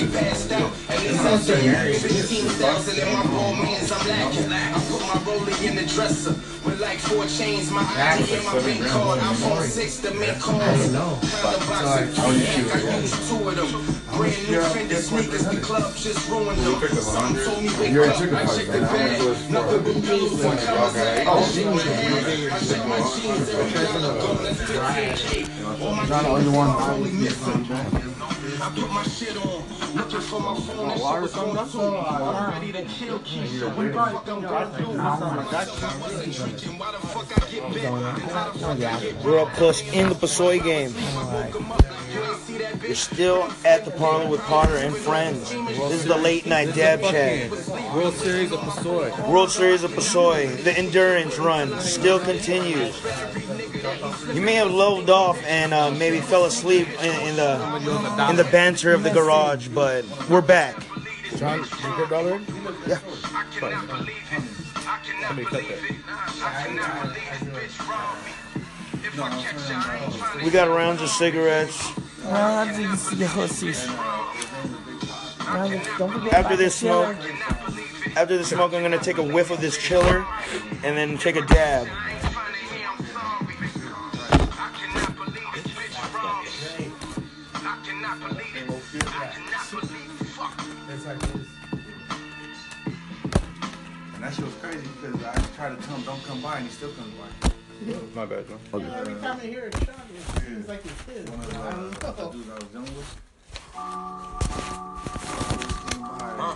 you too, right? No, John Moore. But then, in the dresser with like four chains, my ID and my pin card. iPhone 6 to make calls. Found a box of cognac, I used two of them. Brand new Fendi sneakers, the club just ruined them. Some told me wake You're up, I fight, checked the man. How much bag. was Nothing but pills and colors. Okay. Oh, I check my jeans every dollar go. That's 15K. All my John, all you want. probably missing. I put my shit on, looking for my phone. That shit was on too. I'm ready to kill Keisha. What the fuck I'm gonna do? I wasn't drinking. Why the fuck I get bit? How the fuck I get We're up close in the Pusoy game. You're still at the parlor with Potter and friends. This is the late night dab chat. World Series of Pusoy. World Series of Pusoy. The endurance run still continues. You may have lulled off and uh, maybe fell asleep in, in the in the banter of the garage, but we're back. John, you put dollar in? Yeah. Let me cut that. We got rounds of cigarettes. These the hussies. Don't forget After this smoke, after the smoke, I'm gonna take a whiff of this chiller, and then take a dab. That shit was crazy because I tried to tell him don't come by and he still comes by. My bad, John. Every time I hear a shot, it seems like it's his. One of the I don't know. dudes I was dealing with. I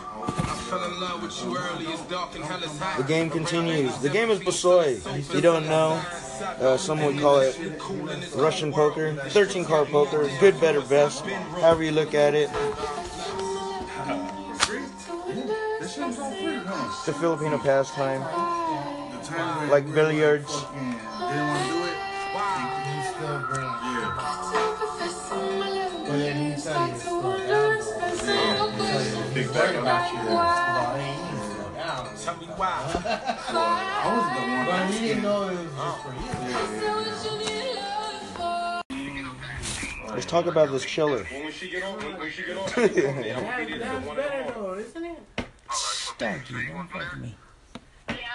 fell in love with you early, it's dark and hell is hot. The game continues. The game is Pusoy. You don't know, uh, some would call it Russian poker, 13 card poker, good, better, best, however you look at it. It's a Filipino pastime, like billiards. Big bag about. I was the one. We didn't know it was for you. Let's talk about this chiller. When she get on, when she get on, That, that's better though, isn't it? Thank you. Don't fuck me.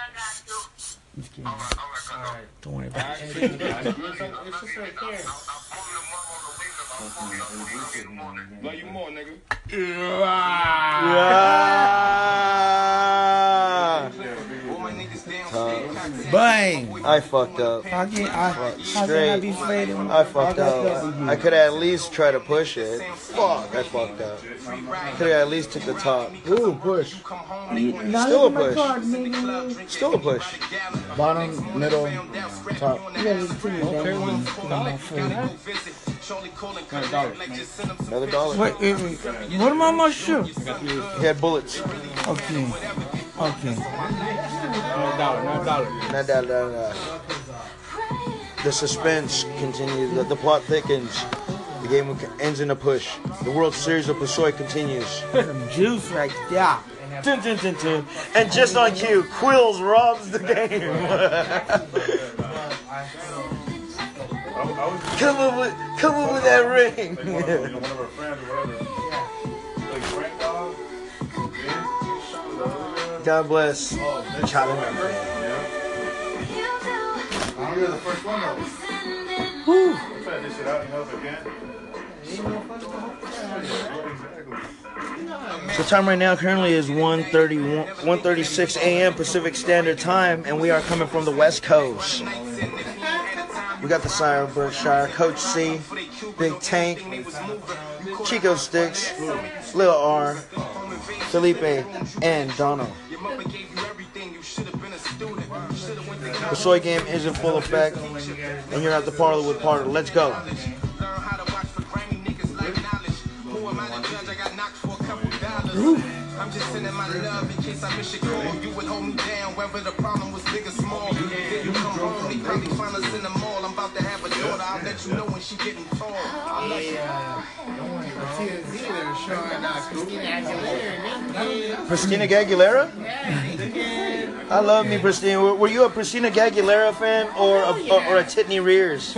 Just kidding. Don't worry about it. It's just right there. Love you more, nigga. Ah. Bang! I fucked up. How can I? How can I Straight. be faded? I fucked up. I could at least try to push it. Fuck, I fucked up. Could have at least took the top. Ooh, push. Now Still a look at my push. card. Still a push. Bottom, middle, top. You gotta see me, bro. Come on, faded. Another dollar. Wait, wait, wait. What am I my shoe? He had bullets. Okay. Okay. No dollar, no dollar. Nah, nah, nah, nah. The suspense continues. The, the plot thickens. The game ends in a push. The World Series of Pusoy continues. Some juice right there. Dun, dun, dun, dun. And just on cue, Quills robs the game. come up with, come up with that ring. The other guy. God bless. Charlie. I don't get the first one though. Whew. I'm trying this shit out, you know, if I can. So time right now currently is 1:31 1:36 a.m. Pacific Standard Time, and we are coming from the West Coast. We got the Sire Berkshire, Coach C, Big Tank, Chico Sticks, Lil R, Felipe, and Dono. The soy game is in full effect, and you're at the parlor with Potter. Let's go. I'm just sending my love in case I miss your call. You would hold me down whether the problem was big or small. Then you come home, they probably find us in the mall. I'm about to have a daughter. I'll let you know when she getting tall. I love you. For TMZ, they were showing uh, Christina Aguilera. Christina Aguilera? I love me, Christina. Were, were you a Christina Aguilera fan or a, or, or a Titney Rears?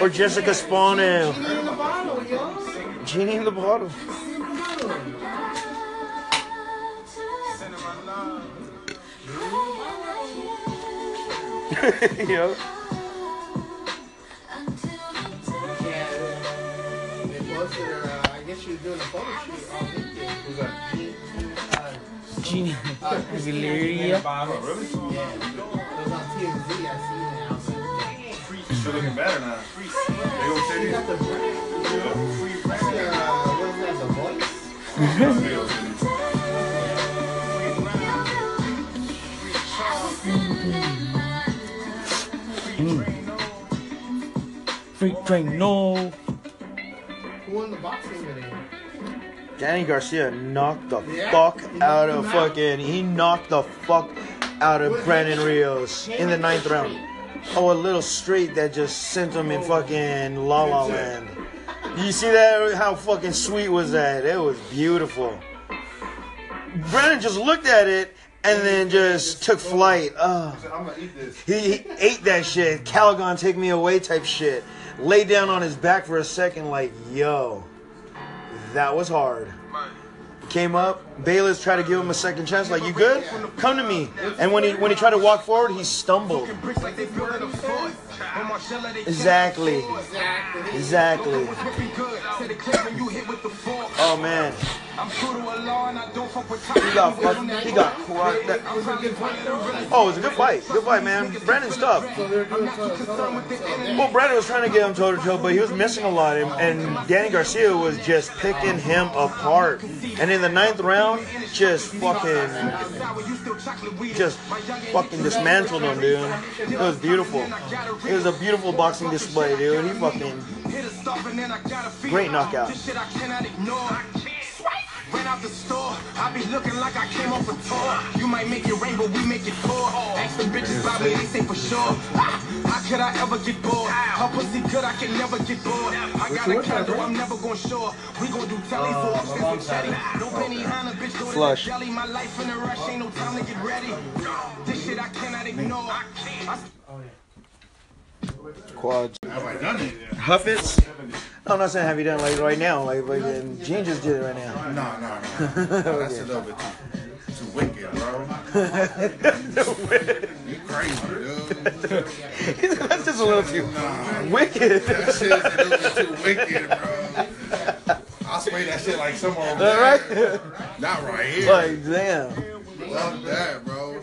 Or Jessica Spano? In the bottle, yo. Genie in the bottle. Yo. They posted her, uh, I guess she was doing a photo shoot on LinkedIn. Who's that? Genie. Aguilera. Yeah. It was on TMZ, I seen it. I was like, dang. Still looking better now. They go She titty. got the brand. What is that, the voice? Freak train, no. Who won the boxing today? Danny Garcia knocked the fuck out of fucking. He knocked the fuck out of Brandon Rios in the ninth round. Oh, a little straight that just sent him in fucking La La Land. You see that? How fucking sweet was that? It was beautiful. Brennan just looked at it and then just took flight. Oh. I'm gonna eat this. He, he ate that shit. Calgon take me away type shit. Lay down on his back for a second, like, yo, that was hard. Came up, Bayless tried to give him a second chance, like, you good? Come to me. And when he when he tried to walk forward, he stumbled. Exactly. Exactly. Oh man. He got fucked. He got caught. That- Oh, it was a good fight. Good fight, man. Brandon's tough. Well, Brandon was trying to get him toe to toe, but he was missing a lot, and, and Danny Garcia was just picking him apart. And in the ninth round, just fucking, just fucking dismantled him, dude. It was beautiful. It was a beautiful boxing display, dude. He fucking great knockout. This shit I cannot ignore. Ran out the store, I be looking like I came off a tour. You might make it rain, but we make it pour. Ask the bitches about me, they say for sure. How could I ever get bored? Her pussy good, I can never get bored. I got a condo, I'm never gonna shore. We gon' do telly for upstairs with Chetty. No penny Hanna, bitch, go to the Flush. deli. My life in a rush, ain't no time to get ready. This shit I cannot ignore. I Quads. Have I done it? Huffits? Oh, I'm not saying have you done it like right now, like like and Gene just did it right now. No, no, no. no that's a little bit too, too wicked, bro. you crazy, dude. That's just a little too wicked. That shit's a little bit too wicked, bro. I'll spray that shit like somewhere over All there. right. Not right here. Like damn. Love that, bro.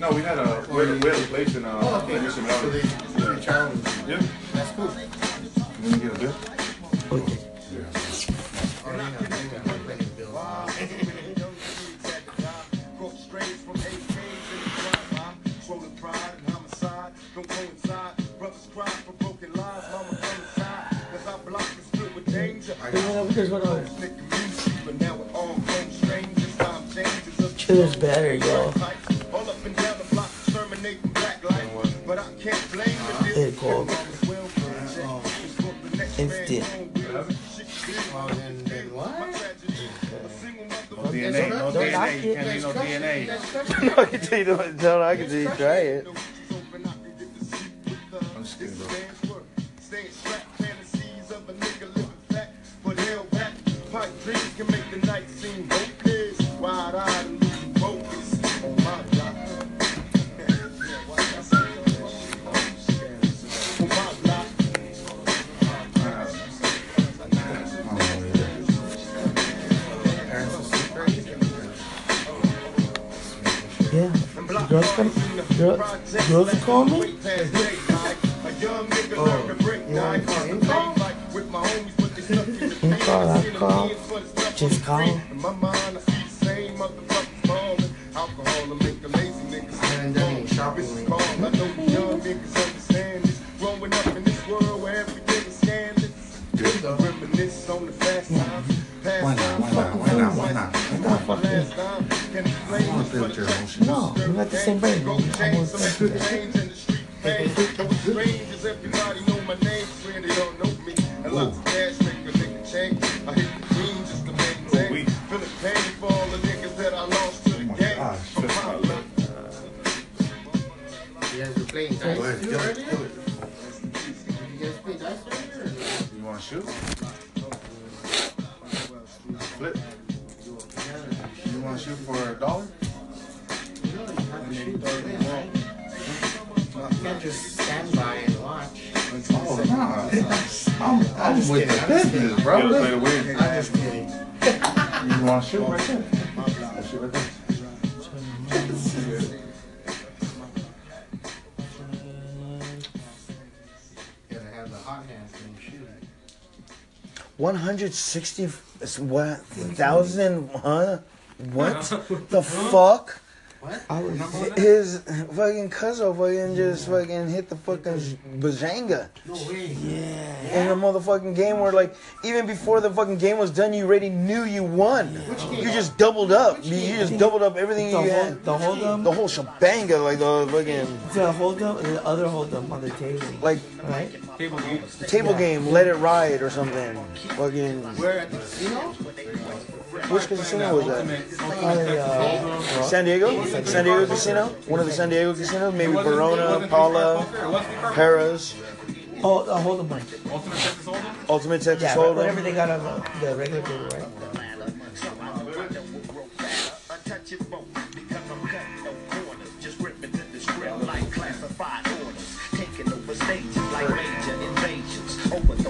No, we had a we had a, we had a place in uh, Oh, okay. in Mission So Valley. they, they challenge. Yep. That's cool. Let me get a bit. Oh, you know, you got plenty of bills. Chiller's better, yo. Hey, cool. Instant. Well, oh. oh, then, then what? No DNA, no Don't DNA. You can't leave no DNA. I can tell you, don't- no, I can tell you, try it. I'm just kidding, bro. Yeah. Girls come. Girls, girls call me. Oh, you want to call in call, I call. Just call. No, we got the same to 160 what thousand huh what the fuck? What? his fucking cousin fucking just fucking hit the fucking bajanga. No way. Yeah. In the motherfucking game where like even before the fucking game was done you already knew you won. You just doubled up. You, you just doubled up everything The you whole- had. the hold'em? the whole shebanga like the fucking The hold up, the other hold up on the table. like right? Table game. table game let it ride or something fucking Where at the casino? which casino was that uh, San Diego? San Diego Casino? One of the San Diego casinos? Maybe Barona, Pala, Harrah's, oh, the hold up one. Ultimate Texas Hold'em. Ultimate Texas Yeah, Hold'em. whatever they got on the, the regular table, right?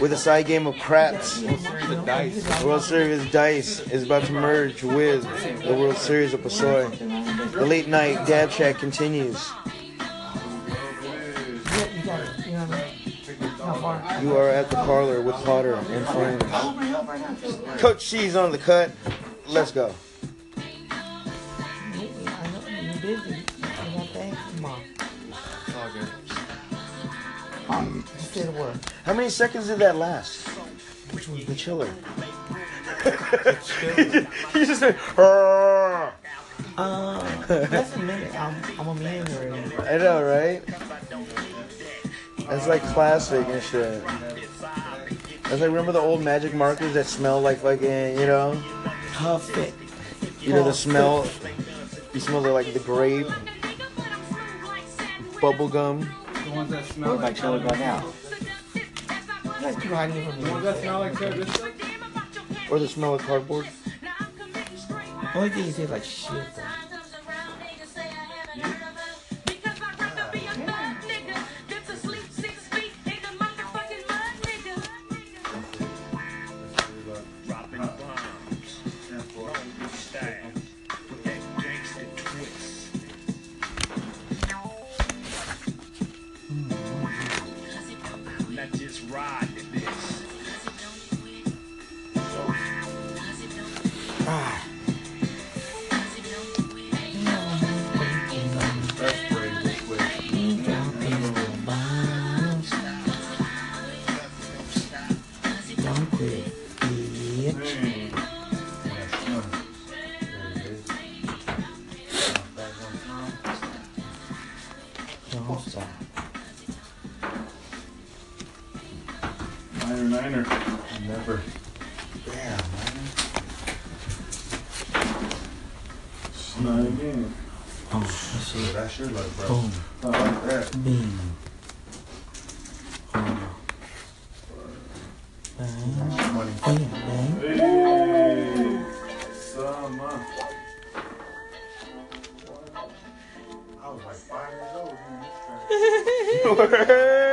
with a side game of craps. The World Series Dice is about to merge with the World Series of Pusoy. The late night dad chat continues. You are at the parlor with Potter and friends. Coach C's on the cut. Let's go. You're busy. I got things. Come on. Just say the word. How many seconds did that last? Which one? The chiller. he just said, "Arr." Uh, that's a minute. I'm, I'm a minute already. I know, right? That's like classic and shit. That's like remember the old magic markers that smell like fucking, you know, Huff it. you know the smell. You smell the, like the grape, bubble gum. The ones that smell Where'd like chiller go now? You guys keep hiding it from The ones me. that smell like this or the smell of cardboard. Only thing you taste like shit. Though. Oh, let's see. That's your bro. Boom. I like that. Bing. Bang. Know,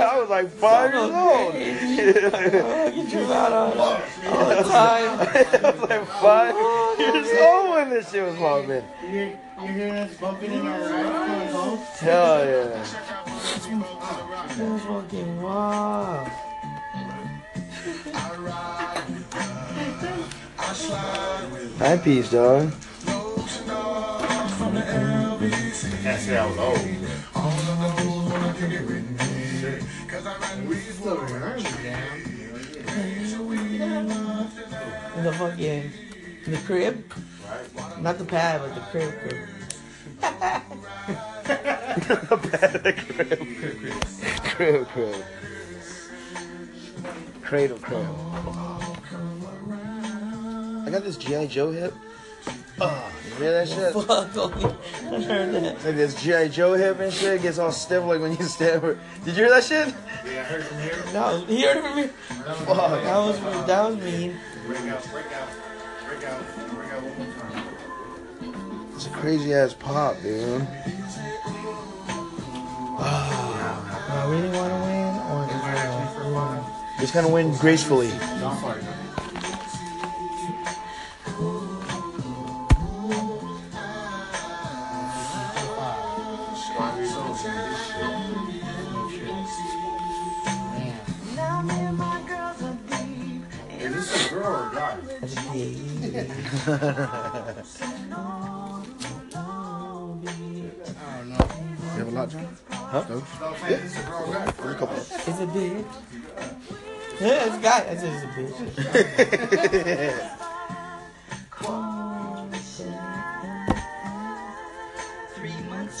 I was like five years old. Get you out of all the time. I was like five years old when this shit was popping. You hear, you hearing us bumping in our rides coming home? Hell yeah. That's fucking wild. Nine piece, dog. Can't say I was old. Still remember. In the fucking, the crib. Not the pad, but the crib crib. crib, crib. Cradle, cradle. I got this G.I. Joe hip. Oh, You hear that shit? Fuck, only I heard that. Like this G.I. Joe hip and shit gets all stiff like when you stab her. Did you hear that shit? Yeah, I heard from here. No, he heard it from me. Fuck. That was that was mean. Break out, break out, break out, break out one more time. It's a crazy ass pop, dude. Do I really want to win, or do I want Just kind of win gracefully. Don't fight. You have a lot? Huh? Saying, is this a girl or a guy? A couple. It's a bitch.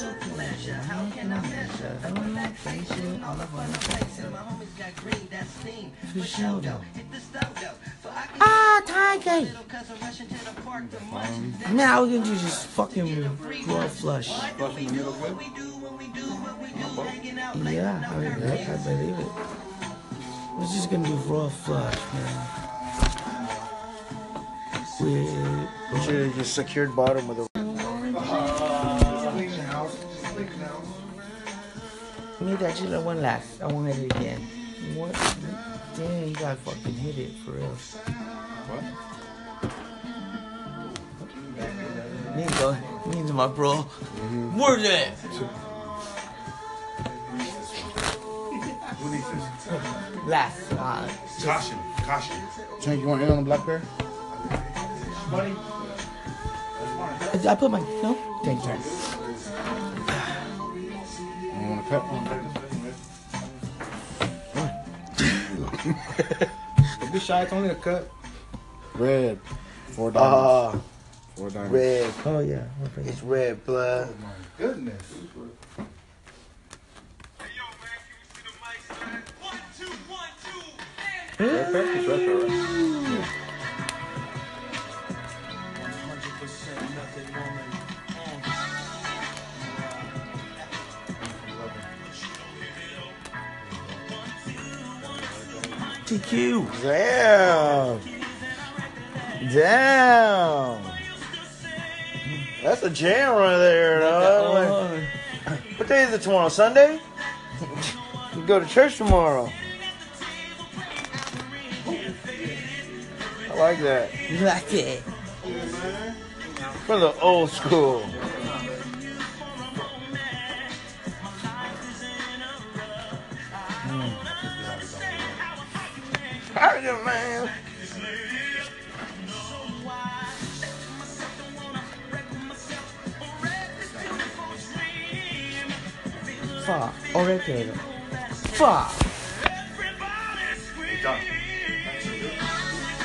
Yeah, it's a guy. I said it's a bitch. Ah, Tiger! Now we're gonna do just fucking raw flush. Flush middle good? Yeah, I, I, I believe it. We're just gonna do raw flush, man. You should have just secured bottom with a. Maybe I should have one last. I won't hit it again. What? Damn, you gotta fucking hit it for real. What? Means, uh, means my bro. Where's it? Who needs this? Last. Uh, Caution, caution. Tank, you want in on the black bear? Buddy? I put my no. Thank you. You want to cut? Don't be shy. It's only a cut. Red. Four Ah, Uh, diamonds. Four diamonds. red. Oh yeah. It's red blood. Oh my goodness. TQ. Damn. Damn. That's a jam right there, dog. What day is it tomorrow? Sunday? We go to church tomorrow. I like that. You like it? For the old school. How you, man? Fuck. Orientated. Fuck.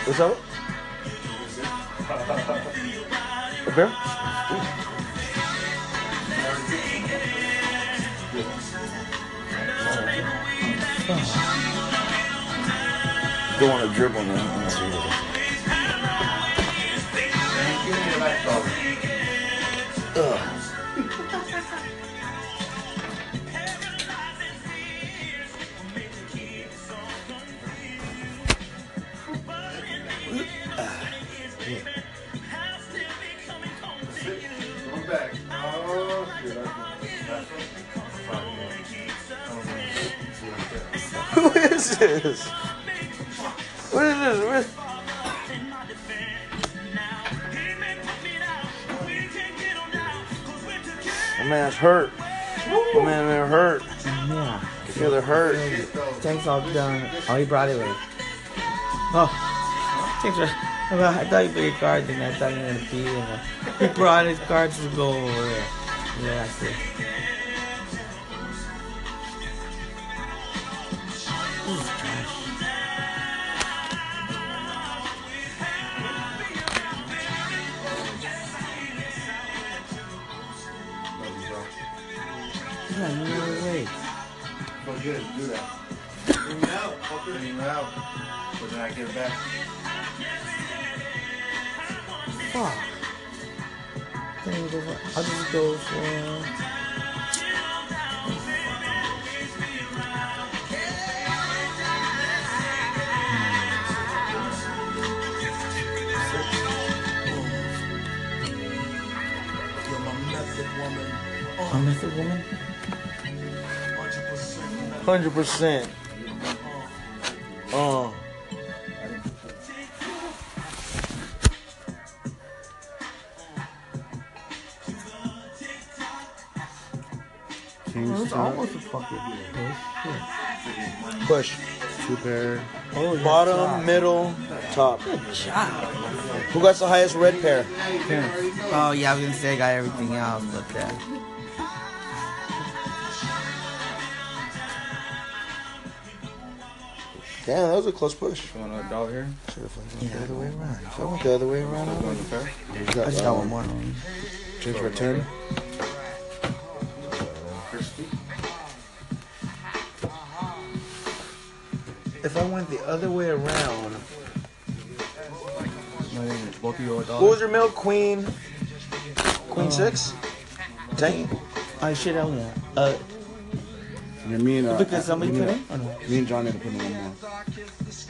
What's up? Bear? Don't want to dribble now. Who is this? What is this? What? My man's hurt. My man, man hurt. Yeah. Feel the hurt. Thanks all done. Oh, he brought it with. Oh. Thanks for. I thought you put your cards in there. I thought you were gonna pee in there. He brought his cards to go over there. Yeah, I see. Hundred percent. Uh. Oh, it's almost a fucking Push. Two pair. Oh, Bottom, middle, top. Who got the highest red pair? Oh yeah, I was gonna say I got everything else, but that. Damn, that was a close push. You want a dollar here? Should have went the other way around. If I went the other way around, I would have. I just got one more. Change for ten. If I went the other way around, Both of you a what was your milk, queen? Queen six? Dang. I should own that. Uh, Yeah, me and uh, Because somebody me, put in, or no? me and John need to put in one more. okay.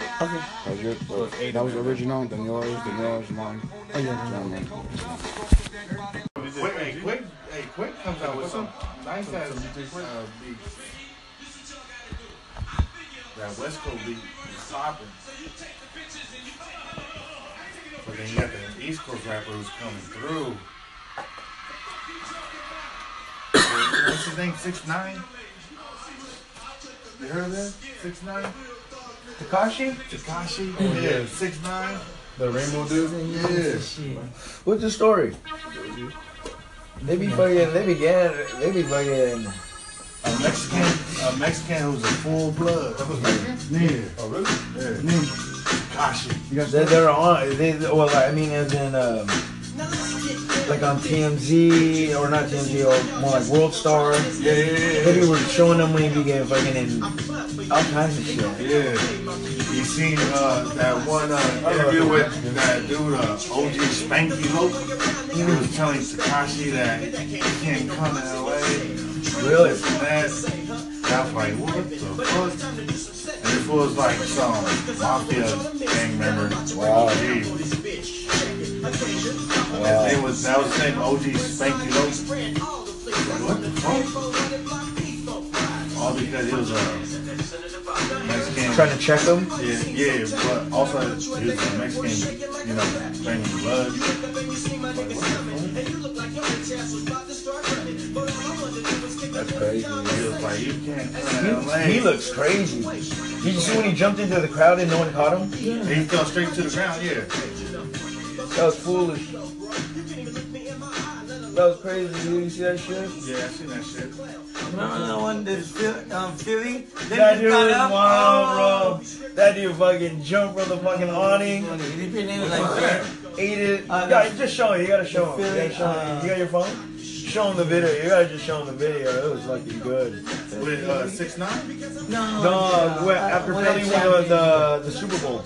That was, your, well, that was original, then yours, then yours, mine. Oh yeah. John, man. Quick, hey, quick, hey, quick comes out with some nice ass uh, beats. That West Coast beat is popping. But then you got the East Coast rapper who's coming through. What's his name? Six nine. You heard of that? Six nine. Tekashi? Tekashi. Yeah, six nine. The rainbow dude? Yeah. What's the story? They be fucking, they be getting, they be fucking. A Mexican, a Mexican who's a full blood. That was Mexican? Yeah. Oh, really? Yeah. Tekashi. They, they're on, they, well, I mean, as in, um, like on TMZ, or not TMZ, or more like World Star. Yeah, yeah, yeah. They were showing them when he began fucking in all kinds of shit. Yeah. You seen uh, that one uh, interview with that dude, uh, OG Spanky Lope? He was telling Tekashi that he can't come to LA. Really? That. I was like, what the fuck? And this was like some mafia gang member. Wow. And they was, that was the same OG Spanky Lope. What the fuck? All because it was a Mexican. Trying to check them? Yeah, yeah, but also he was a Mexican, you know, drinking blood. That's crazy. He was like, you can't come to LA. He, he looks crazy. Did you see when he jumped into the crowd and no one caught him? Yeah. He fell straight to the ground, yeah. That was foolish. That was crazy. Did you see that shit? Yeah, I seen that shit. Remember the one that's Philly? Um, Philly? Then That dude got was up. wild, bro. That dude fucking jumped from the fucking awning. His name was like that. Ate it. Uh, yeah, just show him. You gotta show him. You, gotta show him. uh, you got your phone? Show him the video. You gotta just show him the video. It was fucking good. With uh, 6 9 No. No, when- after when Philly that won the, the Super Bowl,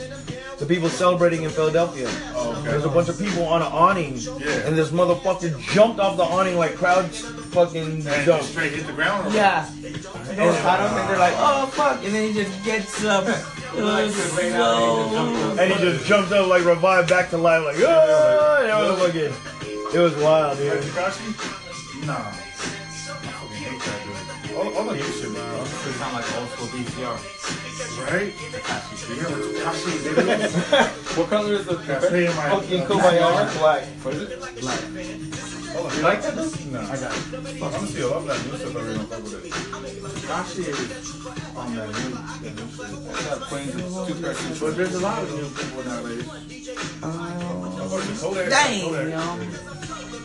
the people celebrating in Philadelphia. Oh, okay. There's a bunch of people on an awning, Yeah. and this motherfucker jumped off the awning like crowd fucking And jumped. straight hit the ground. or Yeah. No one caught him, and they're like, oh, fuck. And then he just gets up. So... And he just jumped up like revived back to life, like oh, it was fucking, it was wild, dude. Tekashi? Nah. I fucking hate that dude. All, all the new shit, man. They sound like old school VCR. Right? You hear what Tekashi video? What color is the Got pay in my. Fucking Kobayashi black. What is it? Black. You like that dude? No, I got it. I'm gonna see a lot of that new stuff. I really don't fuck with it. Tekashi is on that new, that new shit. Yeah, Queens is two pairs. But there's a lot of new people nowadays. Uh, Kodak, Dang,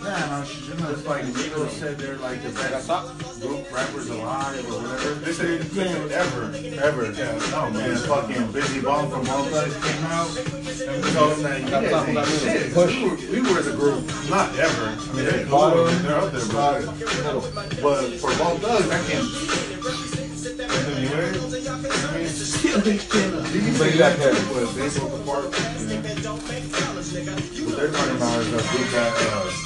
Kodak. you know. Yeah, no, know, it's like Migos said they're like the best group rappers alive or whatever. They said they said ever, ever. Yeah, no man, fucking Bizzy Bone from Bone Thugs came out and we told them that you guys ain't shit. We were, we were the group, not ever. I mean, they're cool, they're up there, but, but for Bone Thugs, I can't. You hear it? I mean, But you got that. was they broke apart. Yeah. What they're talking about is a group that uh,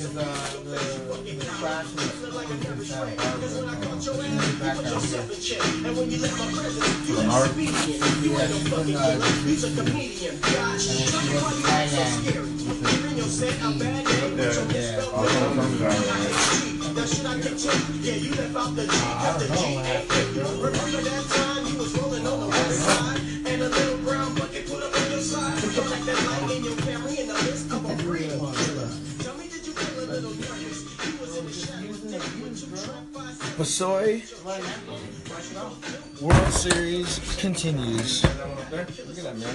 Because uh, the, the crash was in Santa Barbara. In the background here. Lenard? Yeah, she's in the beach here. And then she went to Thailand with the, with the team. Yeah. I'll come from the guy. I don't know Pusoy World Series continues. Look at that, man.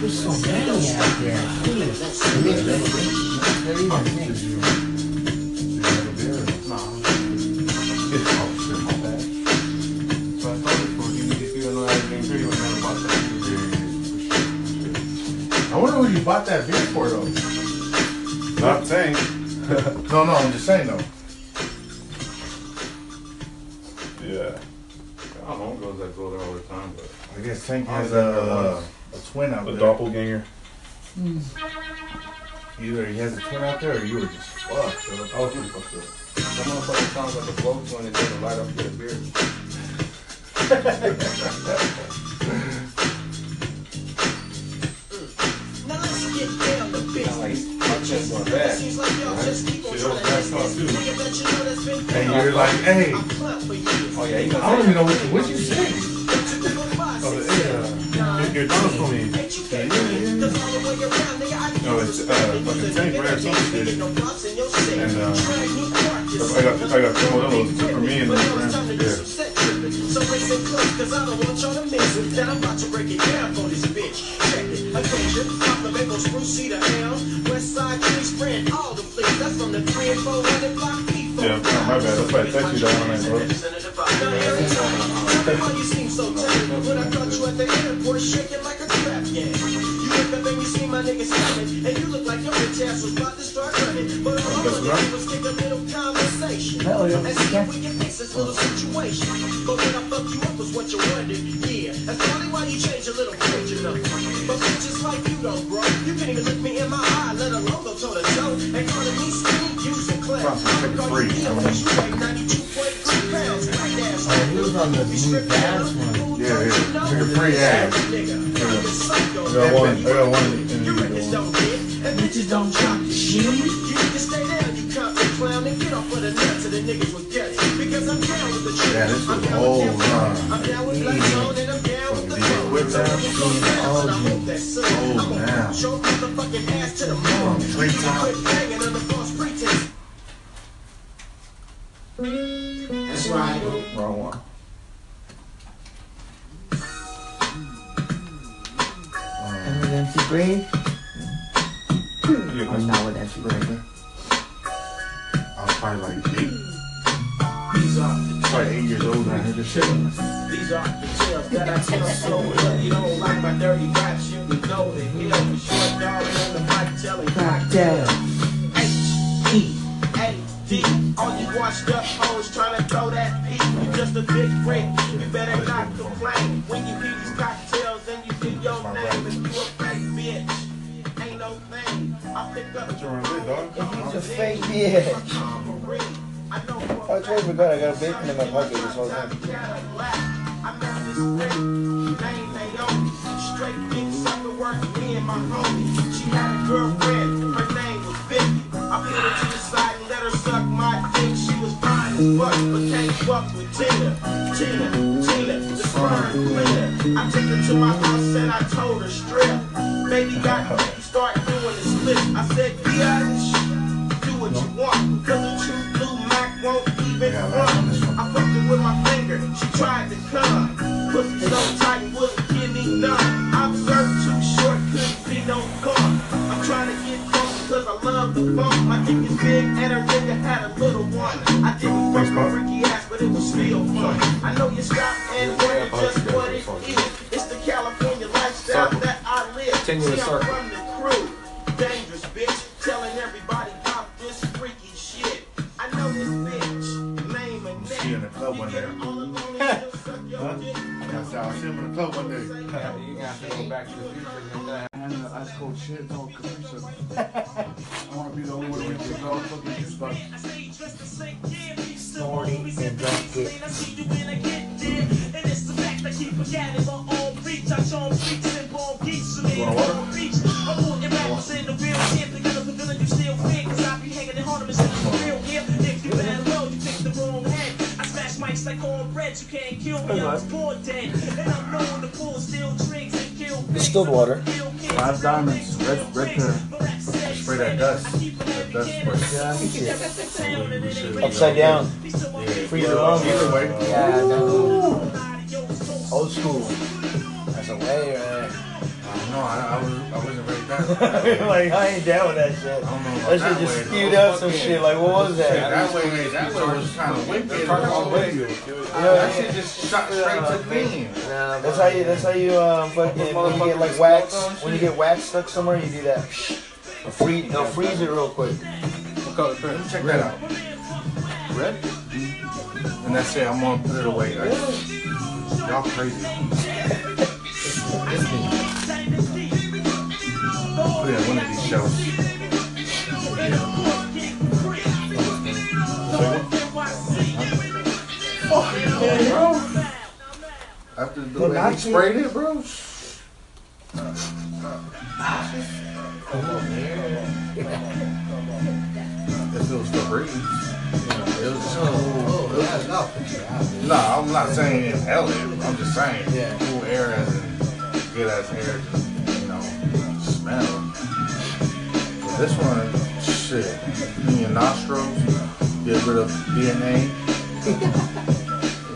There's so many out there. They're even mixed. I wonder who you bought that beer for though. Not saying. no, no, I'm just saying though. Yeah. I don't know girls that go there all the time, but I guess Tank has a, a twin out A there. A doppelganger. Hmm. Either he has a twin out there or you were just fucked. bro. I was pretty fucked up. Some motherfucker sounds like a bloke when they take a light up to get a beer. Sound like my chest going bad. And you're like, hey, Oh yeah, he I don't even know what, what you say. Your, daughter told me. No, it's uh, fucking Tank Rare some shit. And uh, I got I got some of those for me and my friend. Yeah. So close, cause I don't want y'all to miss it. I'm about to break it down for this bitch. Check it. Occasion. West side all the. That's from the 3 and 400 block P. Yeah, my bad. That's why I text you that one bro. Why you seem so tame. When I caught you at the airport, shaking like a trap game. You up and you see my niggas coming, and you look like your bitch ass was about to start running. But all I to do was kick a little conversation. Hell yeah. And see if we can fix this little situation. But when I fucked you up was what you wanted, yeah. That's probably why you changed a little picture, though. But bitches like you though, bro. You can't even look me in my eye, let alone go toe to toe. And calling me skinny, using class. I'm gonna call you Leo, cause you weigh 92.3 pounds. Right ass. Oh, he was on the new dance one. Yeah, yeah. Like a free ad. I got one. I got one in the And bitches don't drop hmm? the shit. You need stay down, you constant clown, and get off of the nuts of the niggas with guts. Because I'm down with the truth. Yeah, this I'm was down old, with huh? I'm down with Black Zone, and I'm down with the flow. Whip So down, when you go seeing all you. hope that soon. Oh, I'm now. gonna show motherfucking ass to the moon. Straight You top. quit banging under false pretense. That's right. Wrong one. With MC Breed? Yeah, I'm not with MC Breed. I was probably like eight. He's up. probably eight years old when I heard this shit. These are the tales that I tell so well. You don't like my dirty raps, you can know the hill. The short dog on the mic telling cocktail. H E A D. All you washed up hoes trying to throw that P. You just a big freak. You better he's a fake bitch. Oh, I totally forgot I got a bacon in my pocket this whole time. Straight big sucker work, me and my homie. She had a girlfriend, her name was Vicky. I put her to the side and let her suck my dick. She was fine as fuck, but can't fuck with Tina. Tina, Tina, the sperm cleaner. I took her to my house and I told her strip. Baby got me, start doing the split. I said, bitch, do what you a true blue Mac won't even run. I fucked her with my finger, she tried to come. Pussy so tight wouldn't give me none. I observed too short, couldn't be no car. I'm trying to get close cause I love the funk. My dick is big and her nigga had a little one. I didn't fuck my freaky ass, but it was still fun. I know you stop and wonder just what it is. It's the California lifestyle that I live. The I'm circle. The ice cold shit, no capricious. I want to be the only one who takes all fucking juice box. Snorty and drunk it. You want water? mics like cornbread, you can't kill me. I was born dead, and I'm known to pull still drinks and kill Distilled water. Five diamonds, red, red pill. Spray that dust. That dust spray. Upside down. Freeze it on. Either way. Yeah, no. Old school. That's a way, man. No, I, I, was, I wasn't ready that. like, I ain't down with that shit. I don't know about That that shit just way, skewed though. up some shit. Like, what was that? Yeah, that way, that way was kind of wicked. I'm with you. Yeah, that shit just shot straight to the beam. That's how you. That's how you um fucking when you get like wax. When you get wax stuck somewhere, you do that. Freeze. No, freeze it real quick. Let me Check that out. Red? And that's it. I'm gonna put it away, guys. Y'all crazy. Put it in one of these shelves. After the Well, way not he sprayed it, bro. If it was for breeze. It was No, I'm not saying inhale it. I'm just saying cool air as in good as air, just, you know, smell. But this one, shit, in your nostrils, get rid of DNA.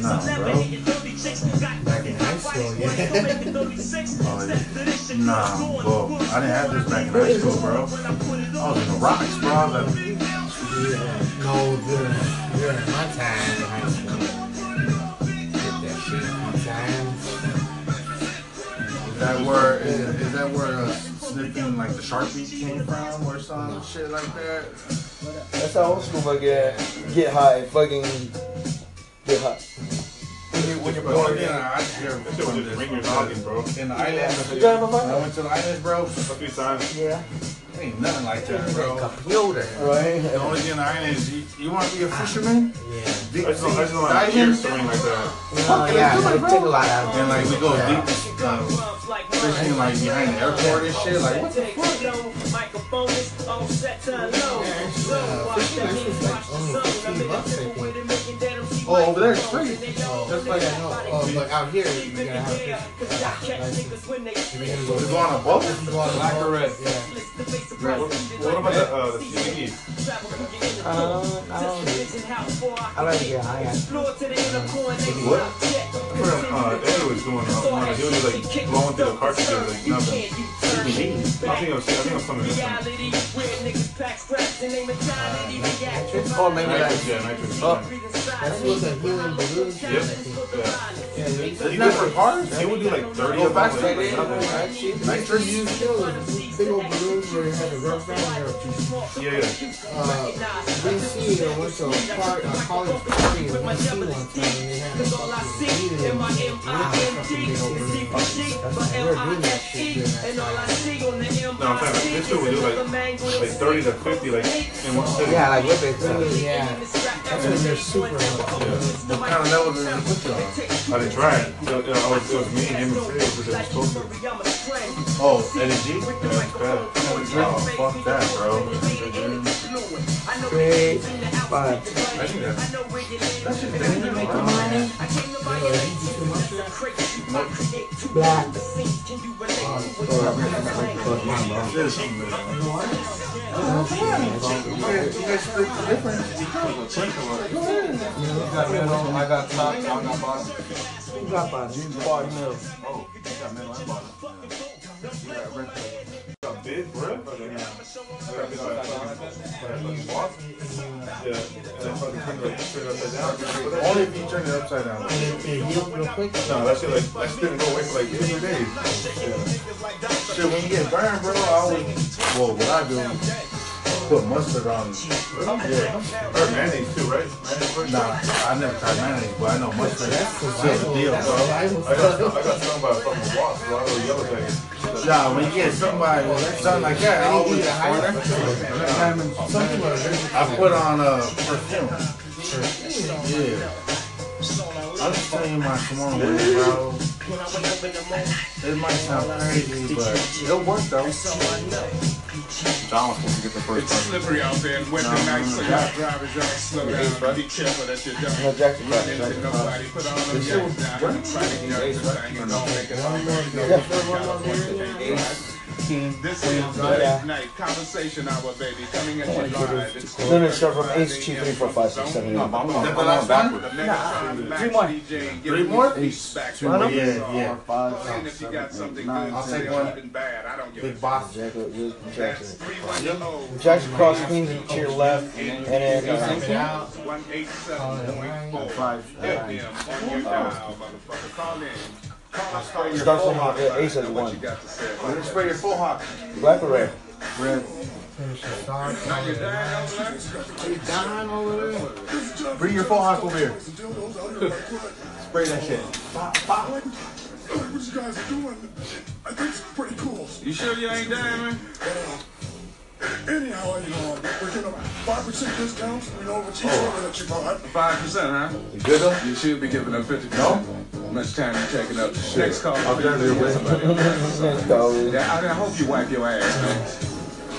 Nah, bro. Back in high school, yeah. Oh. Nah, bro. I didn't have this back in high school, bro. I was in the rocks, bro. I was like, No, during, during my time in high school. Did that shit a few times. Is that where is, is that where uh, sniffing like the sharpie came from or some shit like that? That's how old school but get get high. Fucking get high. When you when you're Bro, born. yeah, I just hear from this ring your noggin, bro. In the islands, You got my when I went to the islands, bro. A few times. Yeah. Ain't nothing like that, bro. Computer. Right. The only thing in the island is you, you want to be a fisherman? Yeah. Deep I just don't- I just don't sea like to hear diving? something like that. Fuck it, yeah, let's do it, it bro. take a lot out of it. And like we go Yeah. deep, um, fishing like behind the airport and shit. Like what the fuck? Oh, over there, it's free. That's like I know. Oh, but out here you gotta have a license. If you're gonna go, You go on a boat? if you go on a Black or red? Yeah. What, what about the, uh, the CBD? Uh, I don't. I like to get high. What? I heard, uh, Eddie was doing, uh, one of the like, blowing through the cartridges, like, nothing. I think was, I was. Oh, that. yeah, nitrous. Oh. That's the healing balloons. Yep. Yeah. He did for cars? He would do like 30 of them. Nothing. Nitrous you kill big old balloons where you had the rubber band or Yeah, yeah. uh, DC went to a, par- a college party in DC one time and they had a fucking and they fucking big old balloons. We were doing that shit that. No, I'm saying like this dude would do like like 30 to 50 like in one sitting. Yeah, like whip it. Uh, yeah, that's when they're super hot. What kind of level did he put you on? I didn't try it. It, it, I was, it was me, him, and Sid, because it was supposed to. Oh, Eddie G? Yeah, that's bad. Oh, fuck that, bro. Three, five. Black. I got top, I got bottom. You got bottom. Oh, you got middle bottom. You. You got big, bro? I got big like. Yeah, and then fucking turn it upside down. Only if you turn it upside down. It healed real quick. No, that shit like that shit didn't go away for like two three days. Yeah. Shit, when you get burned, bro, I always well, what I do, put mustard on. Yeah, or mayonnaise too, right? Mayonnaise. Nah, I never tried mayonnaise, but I know mustard. That's the deal, bro. I got I got stung by a fucking wasp, bro. I know yellow jacket. Nah, when you get somebody something like that, I always I put on uh, perfume. Yeah. I'm just telling you my way, bro. It might sound crazy, but it'll work though. John was supposed to get the first It's slippery out there and wet No, tonight, so y'all drivers, y'all slow Yeah, down. right. Be careful that you don't No, Jackson, run into Jackson. nobody. Put on them This shit gas was down and try to get everything and don't make it This is Yeah. night conversation hour, baby, coming at you live. No, no, start from Ace, two, three, four, five, six, seven, eight. Is that the last one? The Megatron Max three more. Three more? Back Two on more? the Yeah, yeah. And if you got something good, I'll say take or one. even bad, I don't give Big boss. Jackson, That's Jackson. 310 Jackson cross queens to your left, and then uh, 187.4 FM on your dial, motherfucker. Call in. Call us, call your Starts phone from number. uh, Ace has What one. you got to say. Let me spray your full hawk. Black or red? Red. Finish the song. Now you're dying over there? You dying over there? Bring your full hawk over here. Spray that shit. What you guys are doing, I think it's pretty cool. You sure you ain't dying, man? Anyhow, you know, we're giving five percent discounts. We know what you Oh. order that you bought. Five percent, huh? You good though? You should be giving up fifty percent. No. Much time you taking up. Next call. I'll be out there with Let's go. Yeah, I, I hope you wipe your ass, man.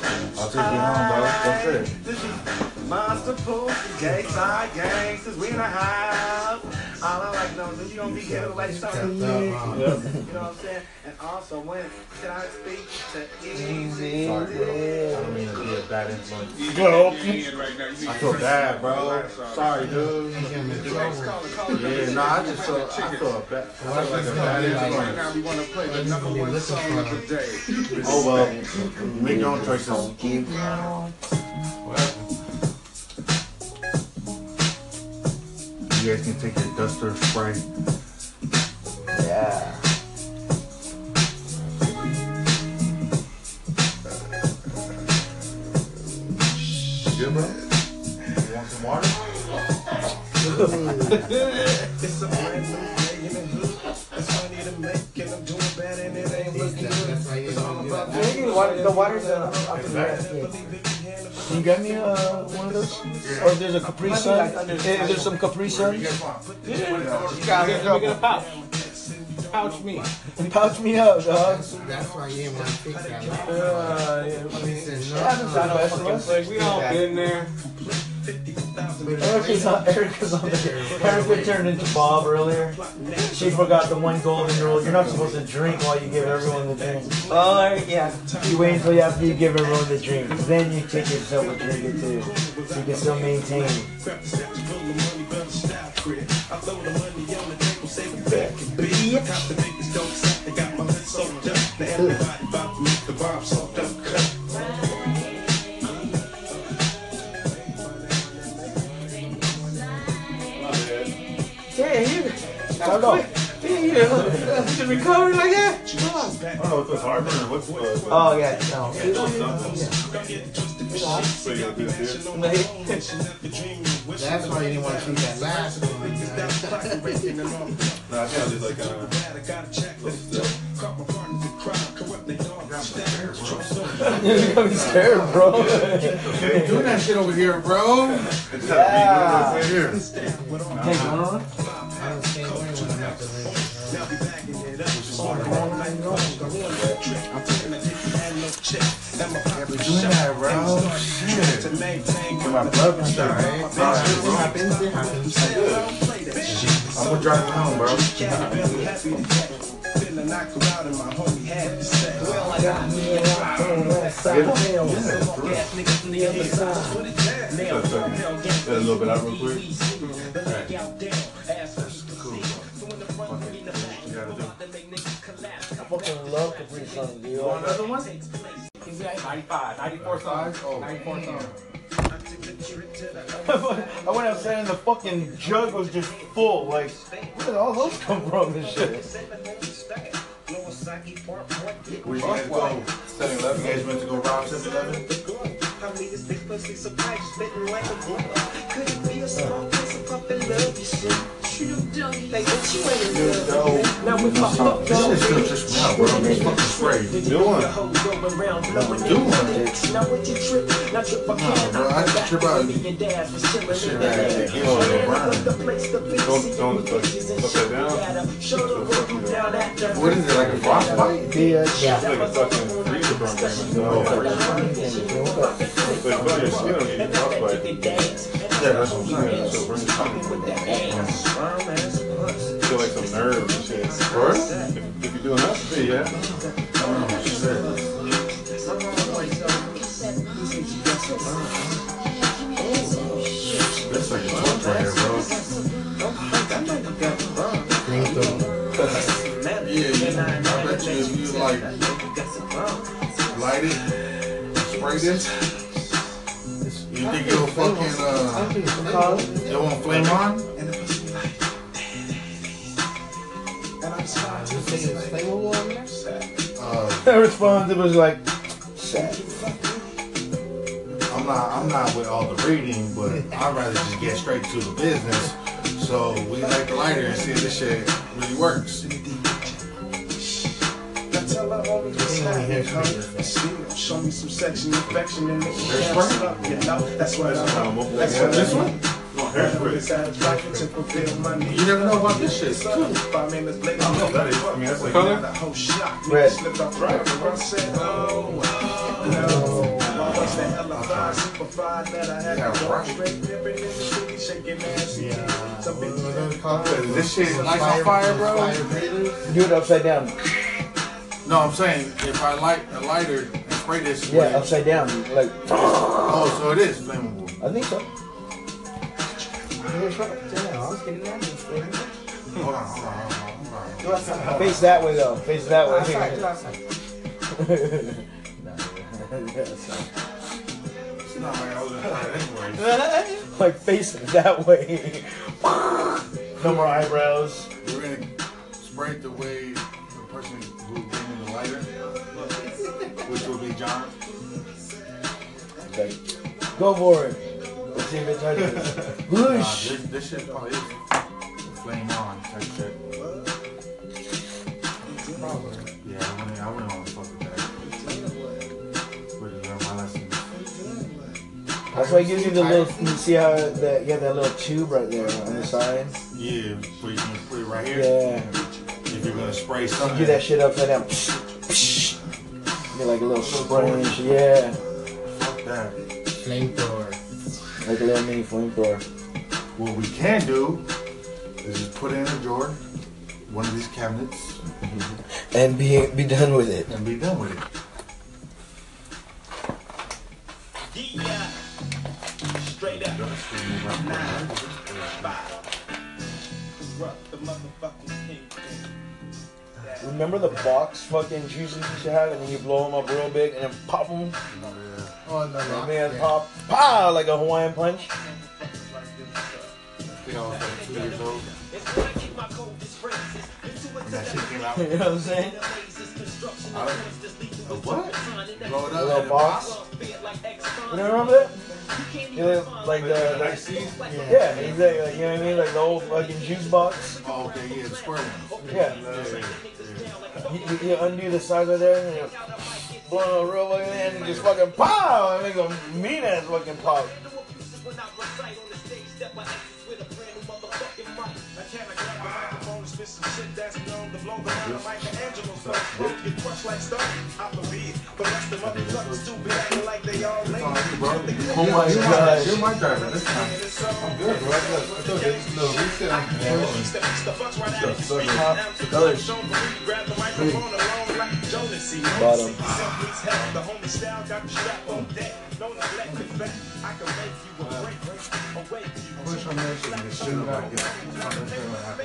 I'll take you home, bro. Don't trip. Monster pool, gay side gangsters, we in the house. All I like to know is you gonna be here like something. You know what I'm saying? And also, when can I speak to Easy? Sorry, bro. I don't mean to be a bad influence. You Go. right now. You need I feel bad, bro. Sorry, dude. Next caller, call Yeah, no, I just feel, I feel a bad, I feel like a bad Right influence. now, we want to play the number one song of the day. Oh well, you make your own choices. You guys can take your duster spray. Yeah. You good, bro? You want some water? water, the water's uh, up in there. Can you get me uh, one of those? Or if there's a Capri Sun? Is there some Capri Suns? You got here, let me get a pouch. Pouch me. Pouch me up, dog. That's why you didn't want to fix that. Uh, yeah. He said, no. Happens to the best of us. Like, we all been there. Erica's on, Erica's on the, drink. Erica turned into Bob earlier. She forgot the one golden rule. You're not supposed to drink while you give everyone the drink. Oh, yeah. You wait until after you give everyone the drink. Then you take yourself a drink or two. So you can still maintain. Yeah, you. I know. Yeah, you. To recover like that? I don't know if it's Harbor or what's the. Oh, yeah, no. So you gotta do this here? That's why you didn't want to shoot that last one. No, I think I did like uh. You're gonna be scared, bro. You're doing that shit over here, bro. Yeah. Right here. Hey, you wanna run? Yeah, but doing that, bro. Shit. Get my blood pressure, right? It happens, it happens. I'm gonna drive you home, bro. Let a little bit out real quick. I fucking love Capri Sun, dude. You want another one? 95, 94 songs. 94 songs. I went outside and the fucking jug was just full. Like, where did all those come from and shit? Where you guys go? 7 Eleven? You guys went to go rob 7 Eleven? This shit's just now, bro. This fucking spray. Do one. Do one. Nah, bro. I just trip out. This shit right here. Don't, don't, like, upside down. What is it, like a frostbite? Yeah. It's like a fucking get frostbite. Yeah, that's what I'm. So bring it Feel like some nerves and shit. What? If, if you're doing that, yeah. Oh, shit. This like a torch it, spray this, you think it'll fucking uh, it won't flame on? Uh, I responded, was like, I'm not I'm not with all the reading, but I'd rather just get straight to the business. So we light the lighter and see if this shit really works. Show me some section affection and make me up, you know. That's what I'm. That's what This one? You never know about this shit. Color? Red. Yeah. This shit is lights on fire, bro. do it upside down. No, I'm saying if I light a lighter and spray this, Yeah, way- upside down. Like, Oh, so it is flammable. I think so. Hold on, hold on, hold on, hold on. Face that way though. Face that way. Outside, It's not like I was inside anyway. like face it that way. no more eyebrows. We're gonna spray it the way the person lighter, which will be John. Okay. Go for it. Let's see if it touches. Nah, Whoosh. this, this shit probably is flame on type shit. Yeah, I wouldn't, I wouldn't want to fuck with that. You learn my lesson. That's why it gives you the little. You see how that you have that little tube right there on the side. Yeah, so you can put it right here. Yeah. If you're gonna spray You something. do that shit upside down. Get like a little spray and shit. Yeah. Fuck that. Flamethrower. Like a little mini flamethrower. What we can do is just put it in a drawer, one of these cabinets, And be be done with it. and be done with it. Straight up. Nine, five. Corrupt the motherfucking king. Remember the box fucking juices you used to have, and then you blow them up real big, and then pop them. Oh, no, no. Man, pop, pow, like a Hawaiian punch. I think I was like two years old. When that shit came out. you know what I'm saying? I a what? Blow it A up. little and box. You don't remember that? Yeah, like the, the yeah, exactly. Like, you know what I mean? Like the old fucking juice box. Oh, okay, yeah, the square one. Yeah. You, you, undo the side of there and you blow it real fucking and you just fucking pow! and makes a mean ass fucking pop. Oh my gosh. You're my driver this time. I'm good, bro. I I you, this little reset on Bottom. On that shit and it should not I get that happen.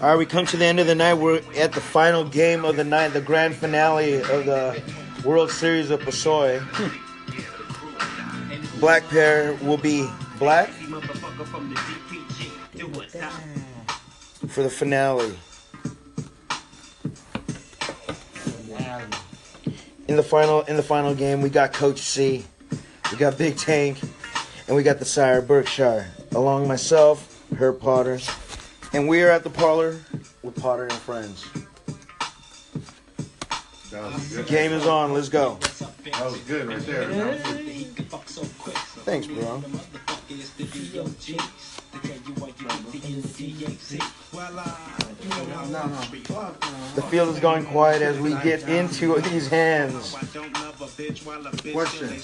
All right, we come to the end of the night. We're at the final game of the night, the grand finale of the World Series of Pusoy. Black pair will be black for the finale. In the final, in the final game, we got Coach C, we got Big Tank, and we got the Sire Berkshire, along myself, Herb Potter, and we are at the parlor with Potter and friends. That was good. Game is on. Let's go. That was good right there. Thanks, bro. The field is going quiet as we get into these hands. Question.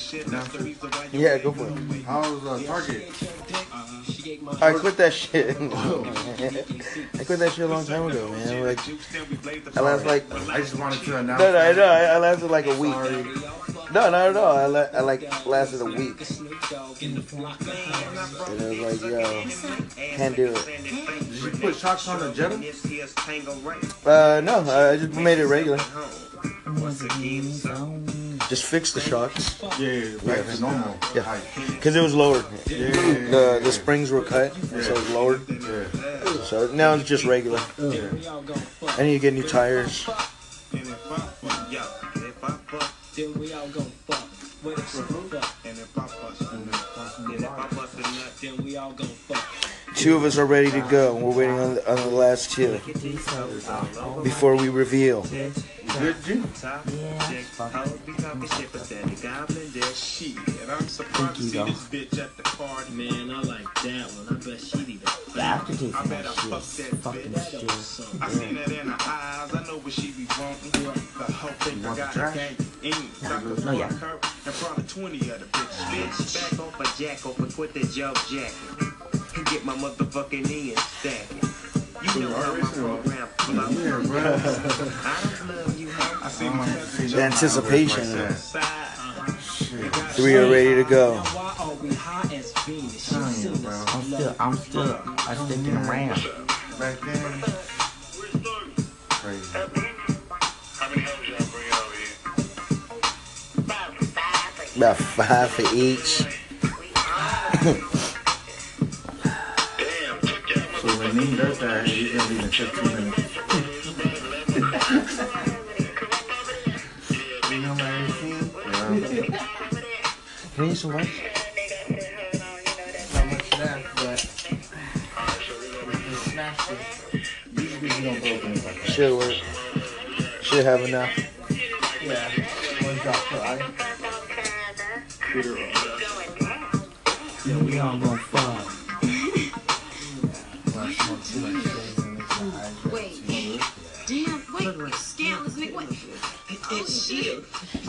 Yeah, go for it. How's uh, Target? I quit that shit. I quit that shit a long time ago, man. Like, I last like. I just wanted to announce. No, no, I know. I, I lasted like a week. No, not at all. I, la- I like lasted a week. And I was like, yo, can't do it. Did you put shocks on the Jetta? Uh, no, I just made it regular. Just fix the shocks. Yeah, back to normal. Yeah, because it was lowered. Yeah. The the springs were cut, so it was lowered. So now it's just regular. I need to get new tires. Then we all gon' fuck. With a fuck. And if I bust a nut, and if I bust a nut, then we all gon' fuck. Two of us are ready to go. We're waiting on the, on the last two before we reveal. Good, G? Thank. Man, I like that one. I bet she'd even The aftertaste of that shit fucking shit. I seen it in her eyes. I know what she be wanting. The whole thing I got a gang in. No, yeah. And probably 20 of the bitches. Bitch, back off a jack off and quit the joke jacket. And get my motherfucking in stack. You know how my program flow. I don't love you, hoe. I seen the The anticipation. Three are ready to go. Why are we high as Venus? I'm still, I'm still, I'm sticking around. Back then. Crazy. About five for each. when Nene does that, he's gonna leave in 15 minutes. You know my routine? Can you some lunch? Not much left, but we smashed it. Usually we don't go things like that. Should work. Should have enough. Yeah, one drop per eye. Yeah, we all gonna fuck. Wait, damn, wait, damn.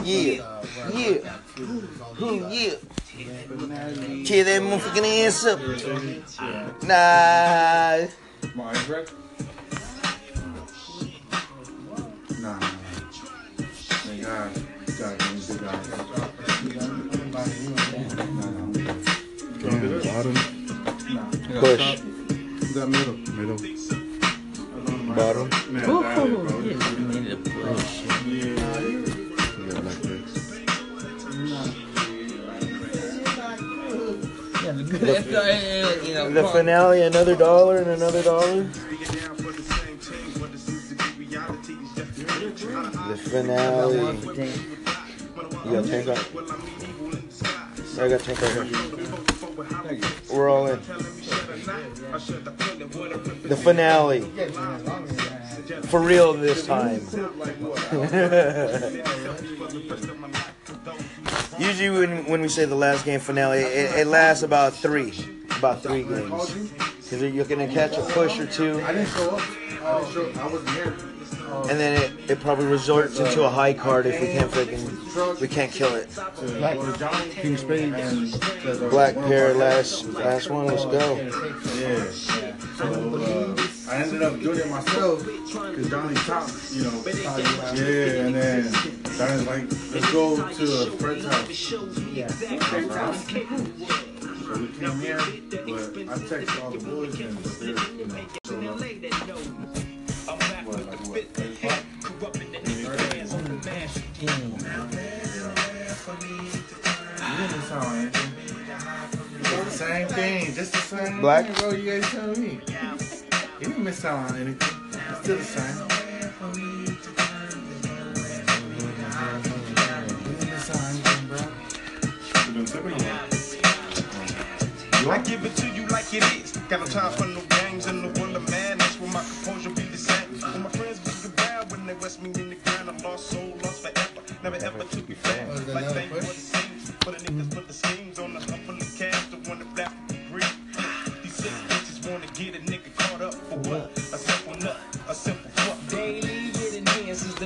Yeah. Yeah. Ooh, yeah. Tear that motherfucking ass up. Nah. My? Nah. Thank God. God, he's a. Damn, bottom. Push. That middle. Middle. Bottom. Man, Ooh, that is, bro. yeah, you a push. Yeah, like this. Yeah, the good you know, The finale, another dollar and another dollar. The finale. You got tank on. I got tank right here. We're all in. The finale. For real this time. Usually when, when we say the last game finale, it, it lasts about three. About three games. Because you're going to catch a push or two. I didn't show up. I didn't show I wasn't here. And then it, it probably resorts into a high card if we can't freaking we can't kill it. Black King Spade and Black pair last last one, let's go. Yeah. So uh, I ended up doing it myself because Donnie talked, you know. Yeah, and then Donnie's like, let's go to a friend's house. Yeah. So we came here, but I texted all the boys and they're, you know, showing up. Same thing, just the same Black? thing, bro. You guys tell me. You didn't miss out on anything. It's still the same. You didn't miss out on anything, bro. You've been tipping I give it to you like it is. Got no time for no games in the world of madness. Where my composure be the same. When my friends be around, when they rest me in the ground, I'm lost soul, lost forever. Never ever to be found. Like fame what it seems. For the niggas put the schemes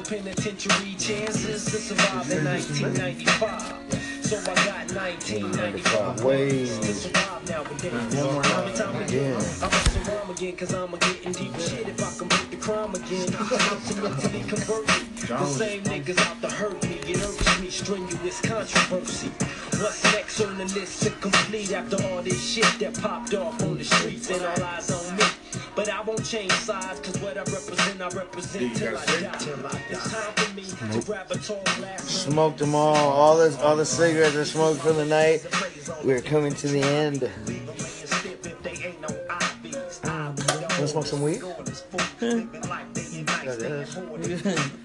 penitentiary chances to survive in 1995. So I got 1995 ways to survive nowadays. One Time and time again, again. I must rhyme again, cause I'm a getting deep shit if I convert the crime again. I'm mentally converted. The same niggas out to hurt me. It irks me, strenuous controversy. What's next on the list to complete after all this shit that popped off on the streets and all eyes on me? But I won't change sides, cause what I represent, I represent till I die. It's time for me to grab a tall glass. Smoked them all. All this, all the cigarettes are smoked for the night. We're coming to the end. Wanna smoke some weed? Yeah,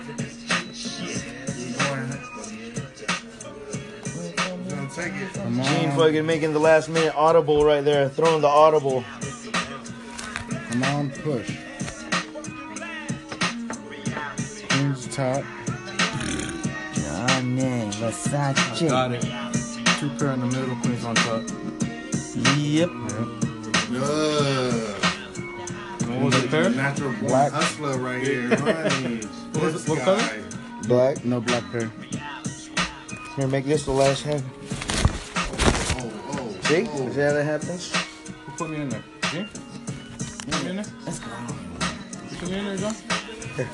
this. Gonna take. Gene fucking making the last minute audible right there, throwing the audible. Come on, push. Queen's top. Johnny Versace. Got it. Two pair in the middle, queens on top. Yep. Good. What was it, pair? Natural born Black. hustler right here. Right. What was it- what color? Black. No black pair. Here, make this the last hand. Oh, oh. See? Oh. See how that happens? Who put me in there? You? You put me in there? Let's go. You put me in there, John? Here.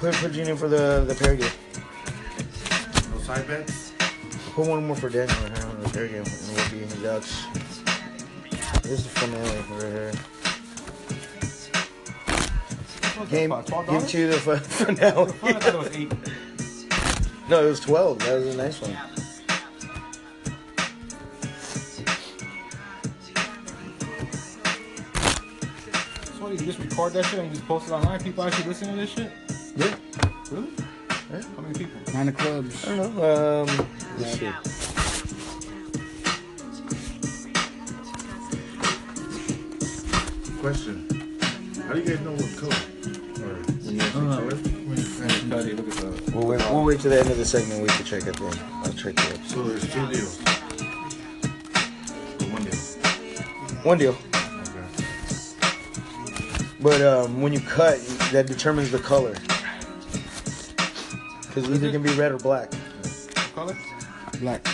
Put, put Gene in for the, the pair game. No side bets? Put one more for Daniel right here on the pair game, and we'll be in Ducks. This is the finale right here. Game, game two, the fi- finale. I thought it was eight. No, it was 12. That was a nice one. So what, you just record that shit and just post it online? People actually listen to this shit? Yeah. Really? How many people? Nine of clubs. I don't know. Um, let's see. Question. How do you guys know what color? We'll wait, we'll wait to the end of the segment. We can check it then. I'll check it out. So there's two deals. Or one deal. One deal. But um, when you cut, that determines the color. Because either can be red or black. Color? Black.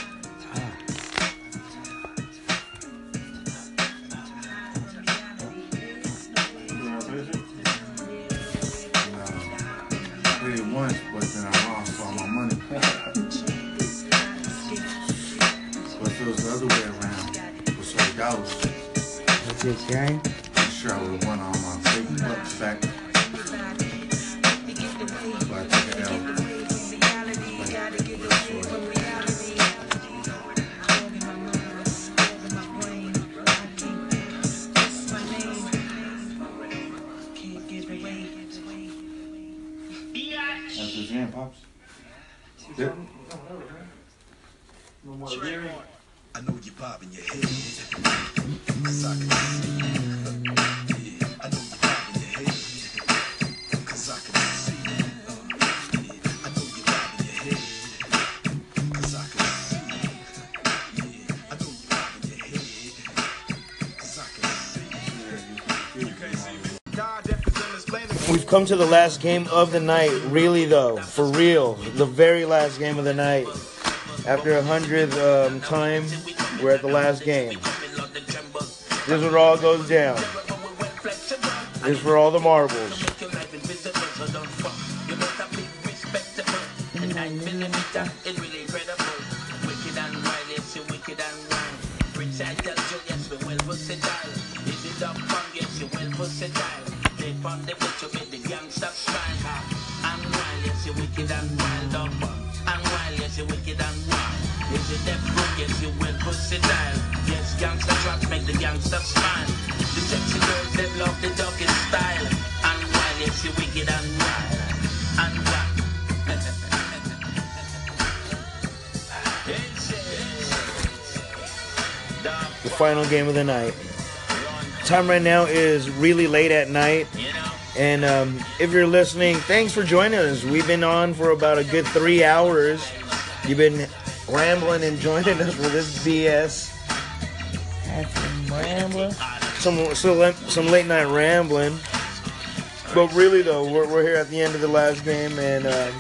That's it, gang. I'm sure I would have won all my big bucks back. But I took an L. That's his hand, Pops. Yep. I know you're bobbing your head. We've come to the last game of the night. Really, though, for real, the very last game of the night. After a hundredth um, time, we're at the last game. This is where it all goes down. This is where all the marbles. Game of the night. Time right now is really late at night. And um, if you're listening, thanks for joining us. We've been on for about a good three hours. You've been rambling and joining us for this BS. Some, some, some late night rambling. But really, though, we're, we're here at the end of the last game, and um,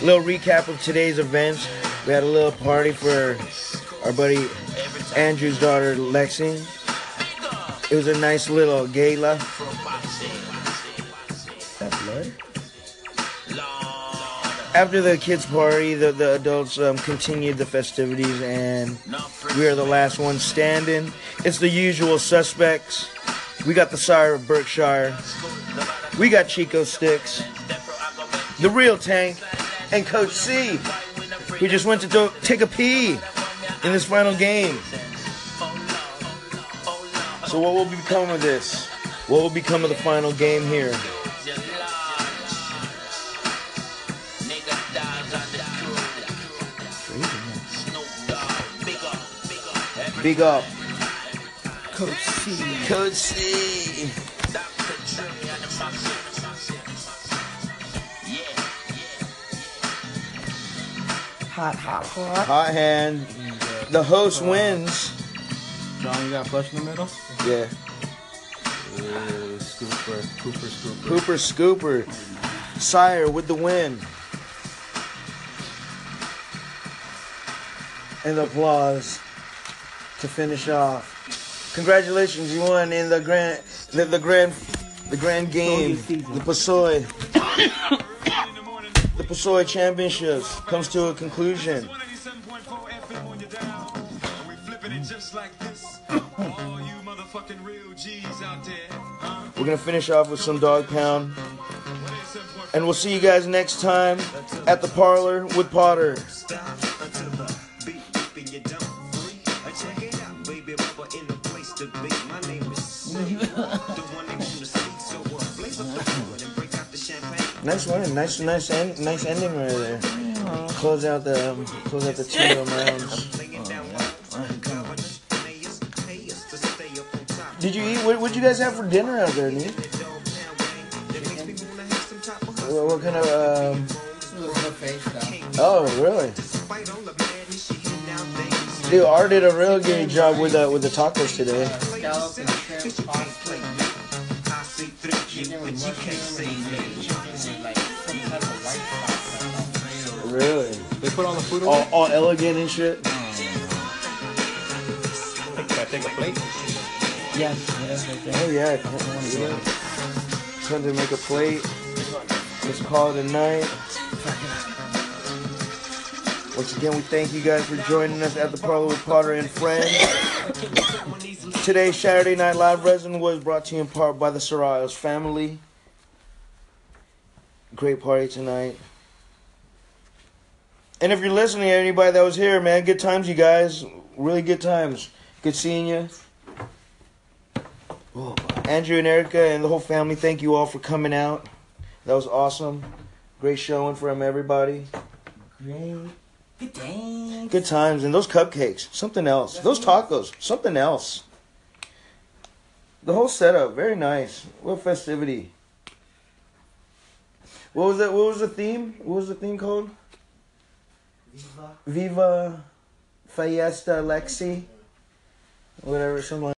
little recap of today's events. We had a little party for our buddy Andrew's daughter Lexi. It was a nice little gala. After the kids' party, the, the adults um, continued the festivities, and we are the last ones standing. It's the usual suspects. We got the Sire of Berkshire. We got Chico Sticks. The real Tank. And Coach C, who just went to do, take a pee in this final game. So what will become of this? What will become of the final game here? Big up. Coach C. Coach C. Hot, hot, hot. Hot hand. The host wins. John, you got flush in the middle? Yeah. Uh, scooper, Cooper, scooper. Cooper Scooper. Sire with the win. And applause to finish off. Congratulations, you won in the grand the, the grand the grand game. The Pusoy. the Pusoy Championships comes to a conclusion. We're gonna finish off with some dog pound. And we'll see you guys next time at the parlor with Potter. Nice one. Nice, nice, end, nice ending right there. Close out the, um, close out the two rounds. Did you eat? What did you guys have for dinner out there, Nick? What, what kind of? Um, oh, really? Dude, Art did a real good job with uh, with the tacos today. Really? They put all the food All, all elegant and shit. Oh. Can I take a plate? Yes, yes. Oh yeah, yeah. Time to make a plate. Let's call it a night. Once again, we thank you guys for joining us at the Parlor with Potter and Friends. Today's Saturday Night Live Resin was brought to you in part by the Sorayos family. Great party tonight. And if you're listening, anybody that was here, man, good times, you guys. Really good times. Good seeing you. Andrew and Erica and the whole family, thank you all for coming out. That was awesome. Great showing from everybody. Great. Good dang. Good times. And those cupcakes, something else. Those tacos, something else. The whole setup, very nice. What festivity. What was that? What was the theme? What was the theme called? Viva Fiesta Lexi. Whatever, something like